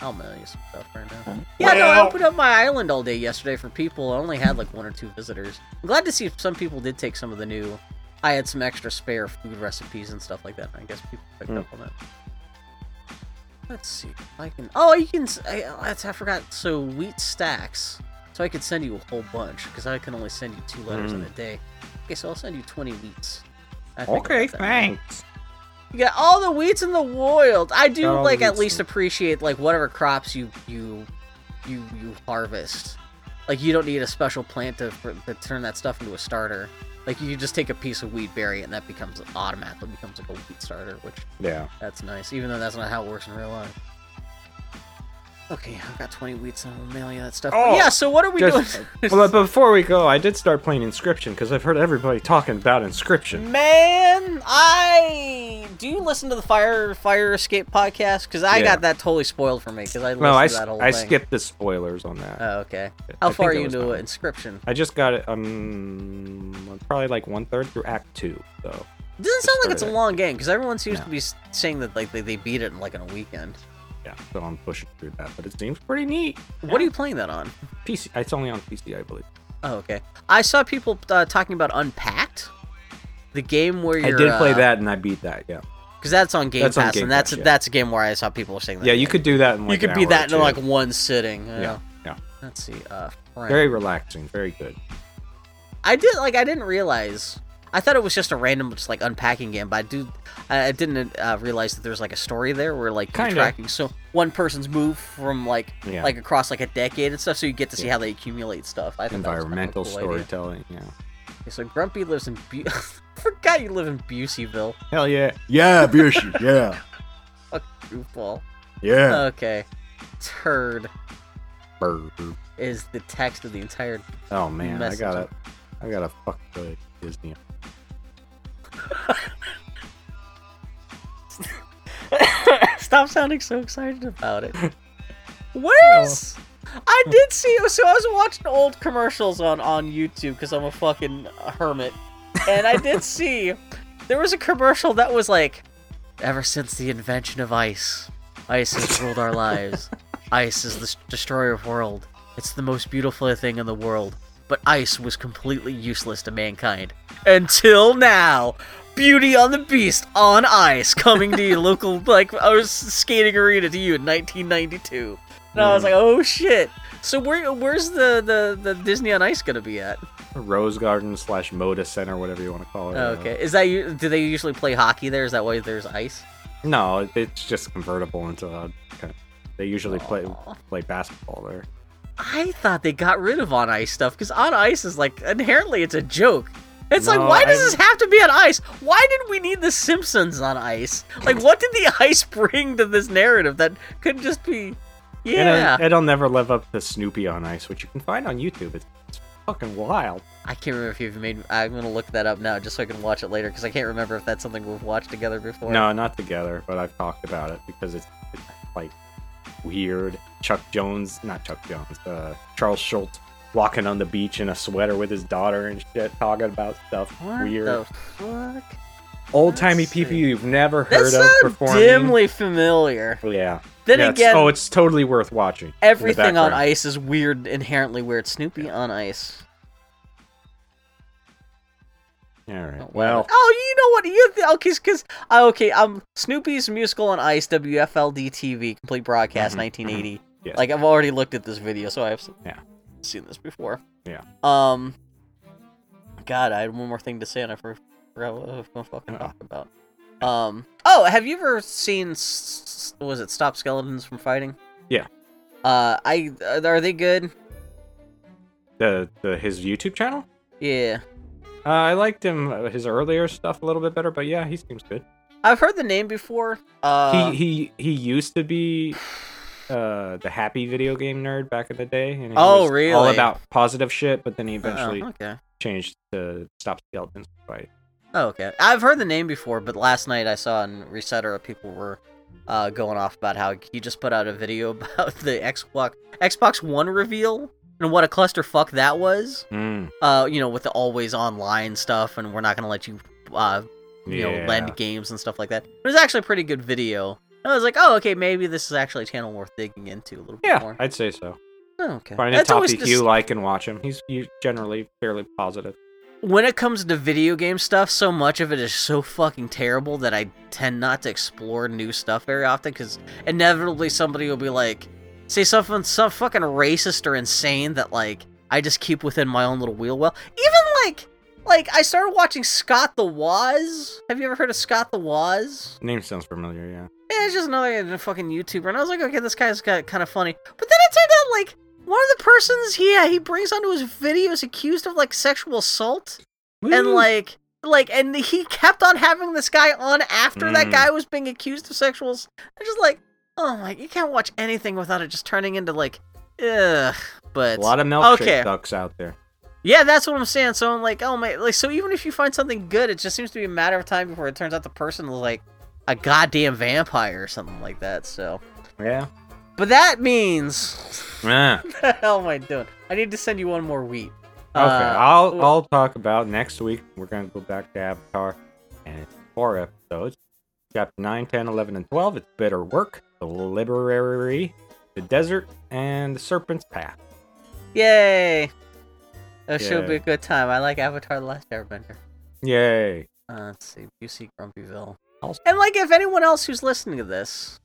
i'll mail you some stuff right now yeah no i opened up my island all day yesterday for people i only had like one or two visitors i'm glad to see some people did take some of the new i had some extra spare food recipes and stuff like that and i guess people picked Hmm. up on it Let's see. I can. Oh, you can. s- I, that's, I forgot. So wheat stacks. So I could send you a whole bunch because I can only send you two letters in Mm. a day. Okay, so I'll send you twenty wheats. I think Okay, thanks. You got all the wheats in the world. I do all like at least appreciate like whatever crops you you you you harvest. Like you don't need a special plant to, for, to turn that stuff into a starter. Like you just take a piece of wheat, bury it, and that becomes automatically becomes like a wheat starter, which Yeah. that's nice, even though that's not how it works in real life. Okay, I've got 20 wheats and I'll mail you that stuff. But Oh, yeah, so what are we Just, doing? well, but before we go, I did start playing Inscription because I've heard everybody talking about Inscription. Man, I do you listen to the Fire Fire Escape podcast? Because I Yeah. got that totally spoiled for me because I listened No, I, to that whole I thing. skipped the spoilers on that. Oh, okay. How think far are you into fine. Inscription? I just got it. Um, probably like one third through Act Two. So It doesn't sound like it's a long game because everyone seems No. to be saying that like they, they beat it in like in a weekend. Yeah, so I'm pushing through that, but it seems pretty neat. What are you playing that on? PC. It's only on PC, I believe. Oh, okay. I saw people uh, talking about Unpacked, the game where I you're. did play uh, that and I beat that. Yeah. because that's on Game That's on Pass, Game and that's Pass, yeah. that's a game where I saw people saying that. Yeah, you could do that in like you could an beat hour that in like one sitting. Yeah. Yeah, yeah. Let's see. Uh, Frank. Very relaxing. Very good. I did like I didn't realize. I thought it was just a random just like unpacking game, but I do. I I didn't uh, realize that there's like a story there where like you're Kinda. tracking so one person's move from like Yeah. like across like a decade and stuff, so you get to see Yeah. how they accumulate stuff. I was kind of a Environmental idea. storytelling. Yeah. Okay, so Grumpy lives in. Bu- Forgot you live in Buseyville. Hell yeah. Yeah, Bushi, yeah. Fuck goofball. Yeah. Okay. Turd. Is the text of the entire. Oh man, I gotta, I gotta fuck the Disney. Stop sounding so excited about it. Where's? Oh. I did see. So I was watching old commercials on on YouTube because I'm a fucking hermit, and I did see there was a commercial that was like, "Ever since the invention of ice, ice has ruled our lives. Ice is the destroyer of world. It's the most beautiful thing in the world. But ice was completely useless to mankind until now." Beauty on the Beast on ice coming to your local like I was skating arena to you in 1992. And I was like, oh shit. So where where's the, the, the Disney on Ice gonna be at? Rose Garden slash Moda Center, whatever you want to call it. Oh, okay, is that? Do they usually play hockey there? Is that why there's ice? No, it's just convertible into a. kind of- They usually play play basketball there. I thought they got rid of on ice stuff because on ice is like inherently it's a joke. It's like No, why does I- this have to be on ice? Why did we need the Simpsons on ice? Like what did the ice bring to this narrative that could just be? Yeah, And it, it'll never live up to Snoopy on Ice, which you can find on YouTube. It's, it's fucking wild. I can't remember if you've made. I'm gonna look that up now just so I can watch it later because I can't remember if that's something we've watched together before. No, not together, but I've talked about it because it's, it's like weird. Chuck Jones, not Chuck Jones, uh, Charles Schulz walking on the beach in a sweater with his daughter and shit, talking about stuff What weird. the fuck? Old timey people you've never heard of performing. dimly familiar. Yeah. Then Yeah, it's- again, oh, it's totally worth watching. everything on ice is weird, inherently weird. Snoopy on ice. All right. Oh, Well, oh, you know what? You th- okay? Because okay, um, Snoopy's musical on ice, WFLD TV, complete broadcast, Mhm, 1980. yes. Like I've already looked at this video, so I've s- Yeah. Seen this before. Yeah. Um. God, I had one more thing to say, and I forgot what I was gonna fucking Uh-oh. talk about. Um. Oh, have you ever seen? Was it Stop Skeletons from Fighting? Yeah. Uh, I are they good? the, the his YouTube channel. Yeah. Uh, I liked him uh, his earlier stuff a little bit better, but yeah, he seems good. I've heard the name before. Uh, he he he used to be uh the happy video game nerd back in the day, and he Oh, was all about positive shit. But then he oh, eventually okay. changed to stop skeletons fight. Oh, okay. I've heard the name before, but last night I saw on ResetEra people were uh, going off about how he just put out a video about the Xbox Xbox One reveal and what a clusterfuck that was. Mm, Uh, you know, with the always online stuff, and we're not gonna let you, uh, you know, lend games and stuff like that. It was actually a pretty good video. I was like, oh, okay, maybe this is actually a channel worth digging into a little bit Yeah, more. I'd say so. Oh, okay. Find a That's topic dis- you like and watch him. He's generally fairly positive. when it comes to video game stuff, so much of it is so fucking terrible that I tend not to explore new stuff very often because inevitably somebody will be like, say something so fucking racist or insane that like I just keep within my own little wheel well. Even like like I started watching Scott the Woz. Have you ever heard of Scott the Woz? Name sounds familiar. Yeah. Yeah, it's just another fucking YouTuber, and I was like, okay, this guy's got kind of funny. But then it turned out like one of the persons, yeah, he brings onto his videos accused of like sexual assault and like like and he kept on having this guy on after that Mm. guy was being accused of sexual I'm just like oh my you can't watch anything without it just turning into like ugh but a lot of milkshake okay. ducks out there. Yeah that's what i'm saying so i'm like oh my like so even if you find something good it just seems to be a matter of time before it turns out the person is like a goddamn vampire or something like that so Yeah. but that means Ah. what the hell am i doing i need to send you one more wheat Okay, Uh, I'll I'll talk about next week. We're gonna go back to Avatar, and it's four episodes. Chapter 9, 10, 11, and 12. It's Bitter Work, The Library, The Desert, and The Serpent's Pass. yay it should be a good time i like avatar the last airbender Yay. Uh, let's see, UC Grumpyville. Also- And like, if anyone else who's listening to this,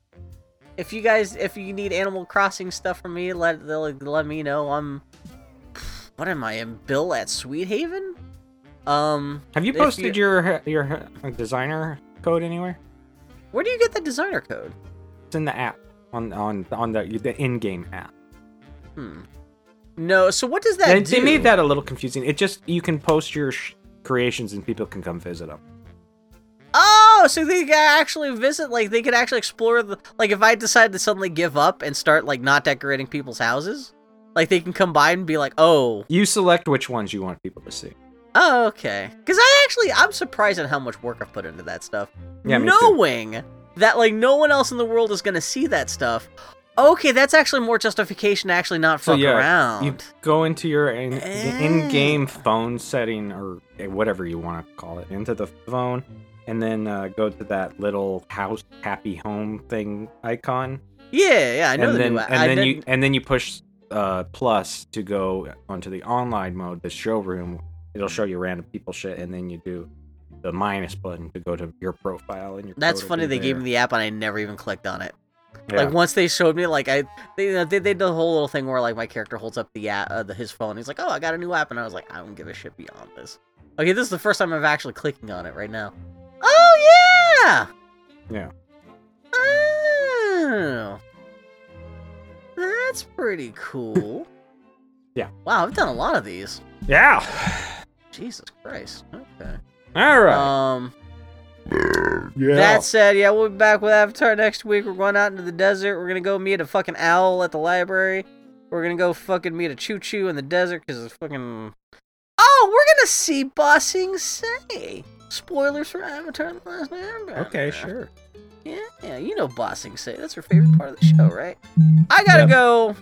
if you guys, if you need Animal Crossing stuff from me, let they'll- let me know. I'm, what am I? Am Bill at Sweet Haven? Um, Have you posted you- your your uh, designer code anywhere? where do you get the designer code? It's in the app on on on the the in-game app. Hmm. No. So what does that They, do? they made that a little confusing. It just you can post your sh- creations and people can come visit them. Oh, so they can actually visit, like they could actually explore the, like if I decide to suddenly give up and start like not decorating people's houses, Like they can come by and be like, oh, You select which ones you want people to see. oh, okay. Because I actually, I'm surprised at how much work I've put into that stuff. Yeah. Knowing that like no one else in the world is gonna see that stuff. Okay, that's actually more justification to actually not So fuck yeah, around. you go into your in, Eh. in-game phone setting or eh, whatever you want to call it into the phone, and then uh, go to that little house happy home thing icon, Yeah, yeah, I know and the then and I then didn't- you and then you push uh, plus to go onto the online mode, the showroom. It'll show you random people shit, and then you do the minus button to go to your profile and your. That's funny. They gave me the app and I never even clicked on it. Yeah. Like once they showed me, like I, they, you know, they, they did the whole little thing where like my character holds up the app, uh, the, his phone. He's like, "Oh, I got a new app," and I was like, "I don't give a shit beyond this." Okay, this is the first time I'm actually clicking on it right now. Oh yeah. Yeah. Oh, that's pretty cool. Yeah. Wow, I've done a lot of these. yeah. Jesus Christ. Okay. All right. Um. Yeah. That said, yeah, we'll be back with Avatar next week. We're going out into the desert. We're gonna go meet a fucking owl at the library. We're gonna go fucking meet a choo choo in the desert because it's fucking. Oh, we're gonna see Ba Sing Se. Spoilers for Avatar: The Last Airbender. okay, sure. Yeah, yeah, you know Ba Sing Se. That's her favorite part of the show, right? I gotta Yep. go.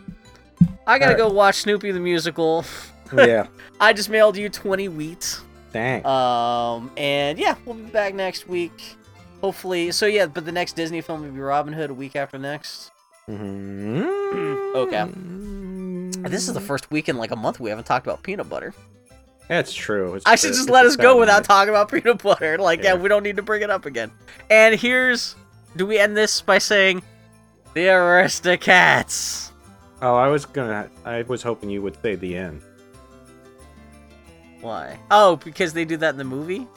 I gotta Alright. go watch Snoopy the musical. yeah. I just mailed you 20 wheats. Thanks. Um, and yeah, we'll be back next week. Hopefully, so yeah, but the next Disney film will be Robin Hood a week after next. Mhm. Okay. This is the first week in like a month we haven't talked about peanut butter. That's true. It's I should just let us go without talking about peanut butter. Like, yeah. Yeah. we don't need to bring it up again. And here's, do we end this by saying, the Aristocats? Oh, I was gonna. I was hoping you would say the end. Why? Oh, because they do that in the movie.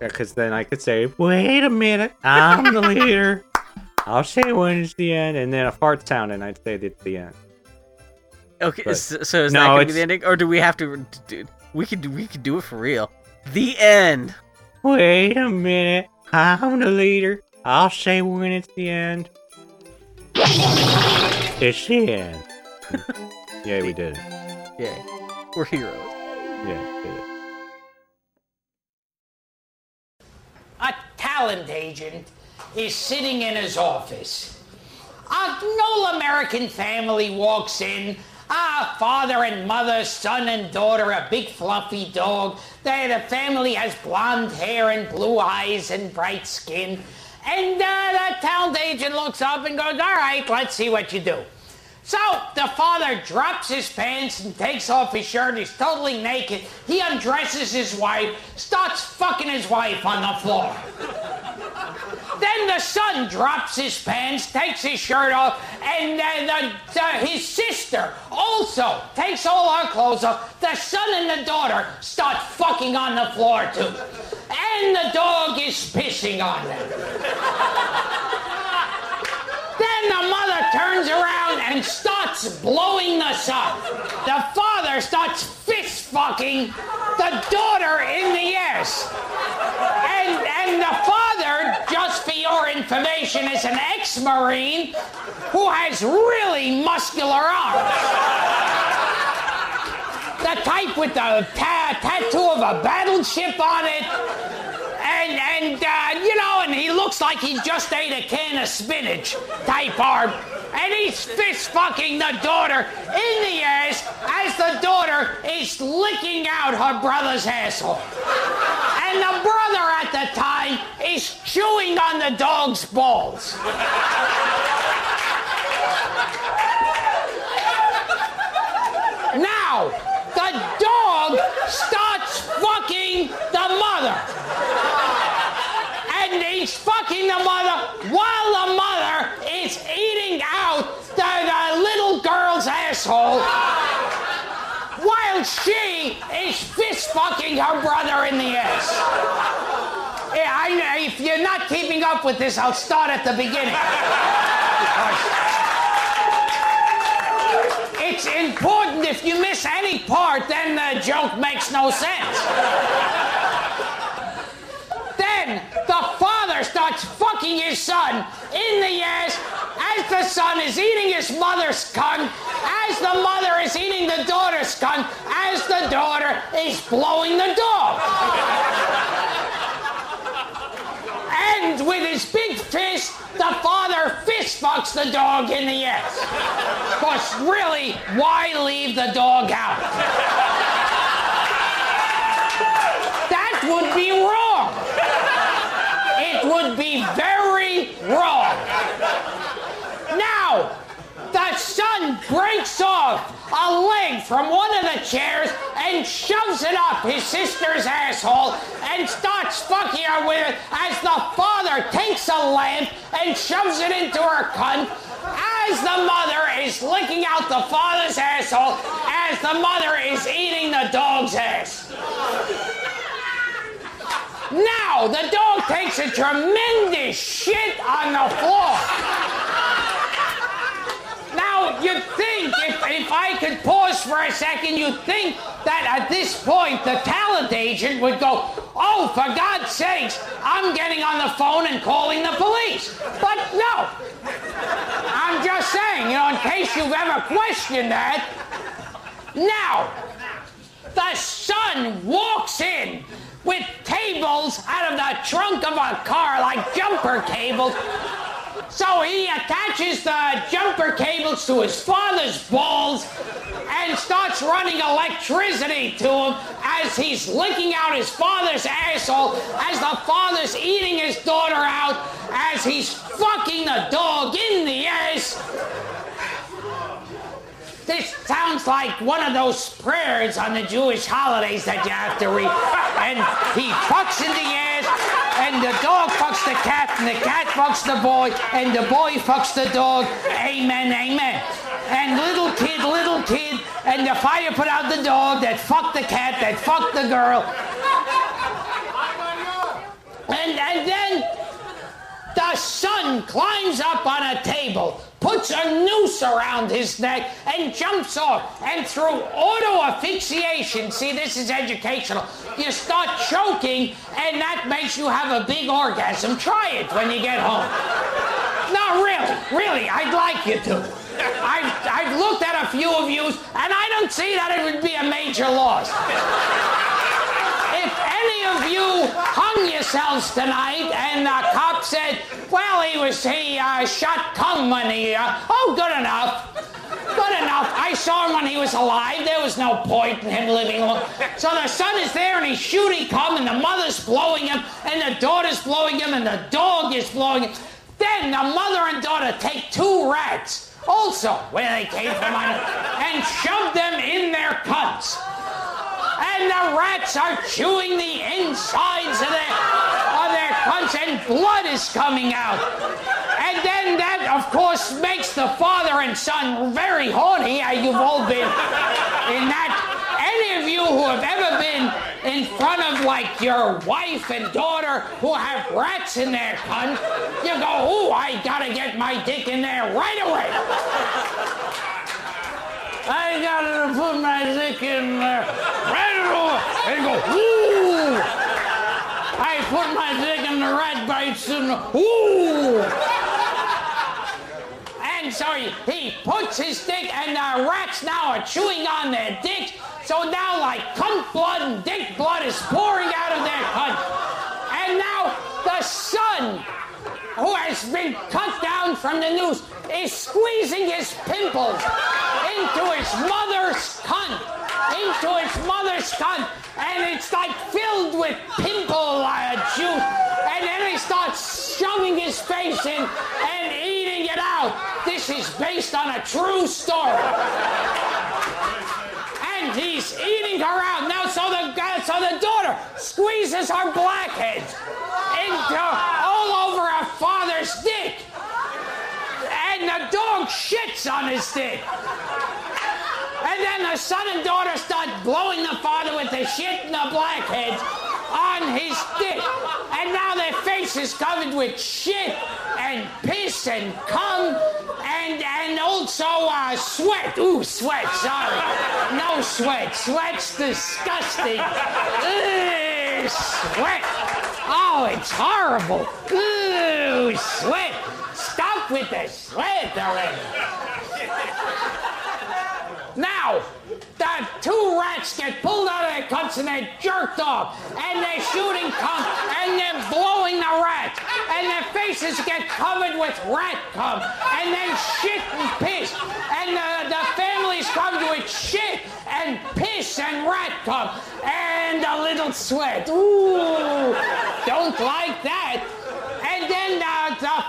Yeah, because then I could say, "Wait a minute, I'm the leader." I'll say when it's the end, and then a fart sound, and I'd say it's the end. Okay, But- so, so is No, that gonna be the ending, or do we have to? Do, we could do, we could do it for real. The end. Wait a minute, I'm the leader. I'll say when it's the end. It's the end. yeah, we did it. Yay, we're heroes. Yeah. A talent agent is sitting in his office. A no American family walks in. Ah, father and mother, son and daughter, a big fluffy dog. They, the family has blonde hair and blue eyes and bright skin. And uh, the talent agent looks up and goes, All right, let's see what you do. So the father drops his pants and takes off his shirt. He's totally naked. He undresses his wife, starts fucking his wife on the floor. Then the son drops his pants, takes his shirt off, and the, his sister also takes all her clothes off. The son and the daughter start fucking on the floor too. And the dog is pissing on them. Then the mother turns around and starts blowing the son. The father starts fist fucking the daughter in the ass. And, and the father, just for your information, is an ex Marine who has really muscular arms. The type with the ta- tattoo of a battleship on it. And, and uh, you know, and he looks like he just ate a can of spinach type arm. And he's fist fucking the daughter in the ass as the daughter is licking out her brother's asshole. And the brother at the time is chewing on the dog's balls. Now, the dog starts fucking the mother. And he's fucking the mother while the mother is eating out the, the little girl's asshole. While she fucking her brother in the ass. Yeah, I, if you're not keeping up with this, I'll start at the beginning. It's important if you miss any part, then the joke makes no sense. Then the father starts fucking his son in the ass as the son is eating his mother's cunt, as the mother is eating the daughter's cunt, as the daughter is blowing the dog. And with his big fist, the father fist fucks the dog in the ass. Because really, why leave the dog out? That would be wrong. It would be very wrong. Now, the son breaks off a leg from one of the chairs and shoves it up his sister's asshole and starts fucking her with it as the father takes a lamp and shoves it into her cunt as the mother is licking out the father's asshole as the mother is eating the dog's ass. Now, the dog takes a tremendous shit on the floor. Now, you'd think, if, if I could pause for a second, you'd think that at this point the talent agent would go, Oh, for God's sakes, I'm getting on the phone and calling the police. But no. I'm just saying, you know, in case you've ever questioned that. Now, the son walks in with cables out of the trunk of a car like jumper cables. So he attaches the jumper cables to his father's balls and starts running electricity to him as he's licking out his father's asshole, as the father's eating his daughter out, as he's fucking the dog in the ass. This sounds like one of those prayers on the Jewish holidays that you have to read. And he fucks in the ass, and the dog fucks the cat, and the cat fucks the boy, and the boy fucks the dog. Amen, amen. And little kid, little kid, and the fire put out the dog that fucked the cat, that fucked the girl. And, and then the son climbs up on a table, puts a noose around his neck, and jumps off. And through auto asphyxiation, see, this is educational, you start choking, and that makes you have a big orgasm. Try it when you get home. No, really, really, I'd like you to. I've, I've looked at a few of you, and I don't see that it would be a major loss. Of you hung yourselves tonight and the cop said, well, he was, he uh, shot cum when he, uh, oh, good enough. Good enough. I saw him when he was alive. There was no point in him living. So the son is there and he's shooting cum and the mother's blowing him and the daughter's blowing him and the dog is blowing him. Then the mother and daughter take two rats, also where they came from, and shove them in their cunts and the rats are chewing the insides of their, of their cunts, and blood is coming out. And then that, of course, makes the father and son very horny. Uh, You've all been in that. Any of you who have ever been in front of like your wife and daughter who have rats in their cunt, you go, ooh, I gotta get my dick in there right away. I gotta put my dick in there and go, ooh. I put my dick in the rat bites and ooh. And so he, puts his dick, and the rats now are chewing on their dicks. So now, like cunt blood and dick blood is pouring out of their cunt. And now the son, who has been cut down from the noose, is squeezing his pimples into his mother's cunt. Into his mother's cunt. And it's like filled with pimple uh, juice. And then he starts shoving his face in and eating it out. This is based on a true story. And he's eating her out. Now, so the, guy- so the daughter squeezes her blackheads into her father's dick. And the dog shits on his dick. And then the son and daughter start blowing the father with the shit and the blackheads on his dick. And now their face is covered with shit and piss and cum and and also uh, sweat. Ooh, sweat, sorry. No sweat. Sweat's disgusting. Ugh, sweat. Oh, it's horrible. Ooh, sweat. Stop with the sled already. Now, two rats get pulled out of their cuts and they're jerked off. And they're shooting cum and they're blowing the rat. And their faces get covered with rat cum. And then shit and piss. And the, the families come it shit and piss and rat cum. And a little sweat. Ooh, don't like that. And then the, the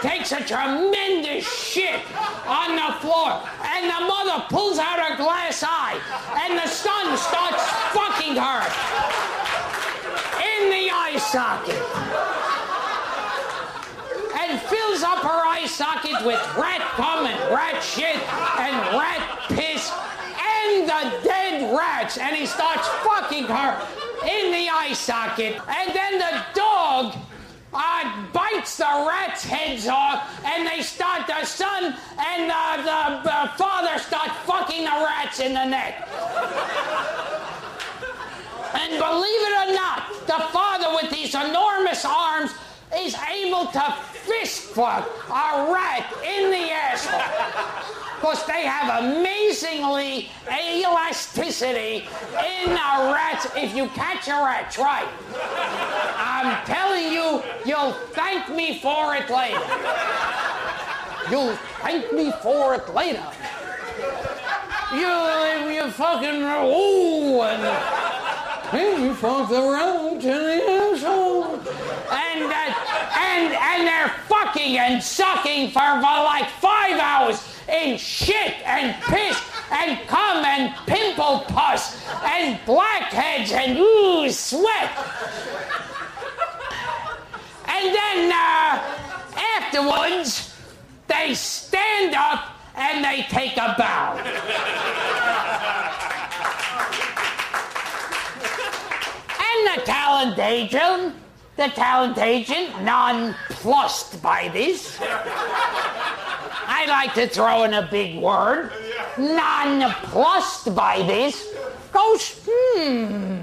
takes a tremendous shit on the floor. And the mother pulls out her glass eye. And the son starts fucking her in the eye socket. And fills up her eye socket with rat cum and rat shit and rat piss and the dead rats. And he starts fucking her in the eye socket. And then the dog uh, bites the rats' heads off, and they start, the son and uh, the uh, father start fucking the rats in the neck. And believe it or not, the father with these enormous arms is able to fist fuck a rat in the asshole. Because they have amazingly elasticity in a rat If you catch a rat, it. I'm telling you, you'll thank me for it later. You'll thank me for it later. You, you fucking, ooh, and Hey, you fucked around in the asshole. And, uh, and, and they're fucking and sucking for, for like five hours in shit and piss and cum and pimple pus and blackheads and ooh, sweat. And then uh, afterwards, they stand up and they take a bow. And the talent agent, the talent agent, nonplussed by this. I like to throw in a big word. Nonplussed by this, goes, hmm.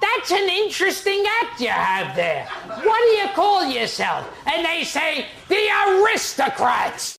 That's an interesting act you have there. What do you call yourself? And they say, the aristocrats.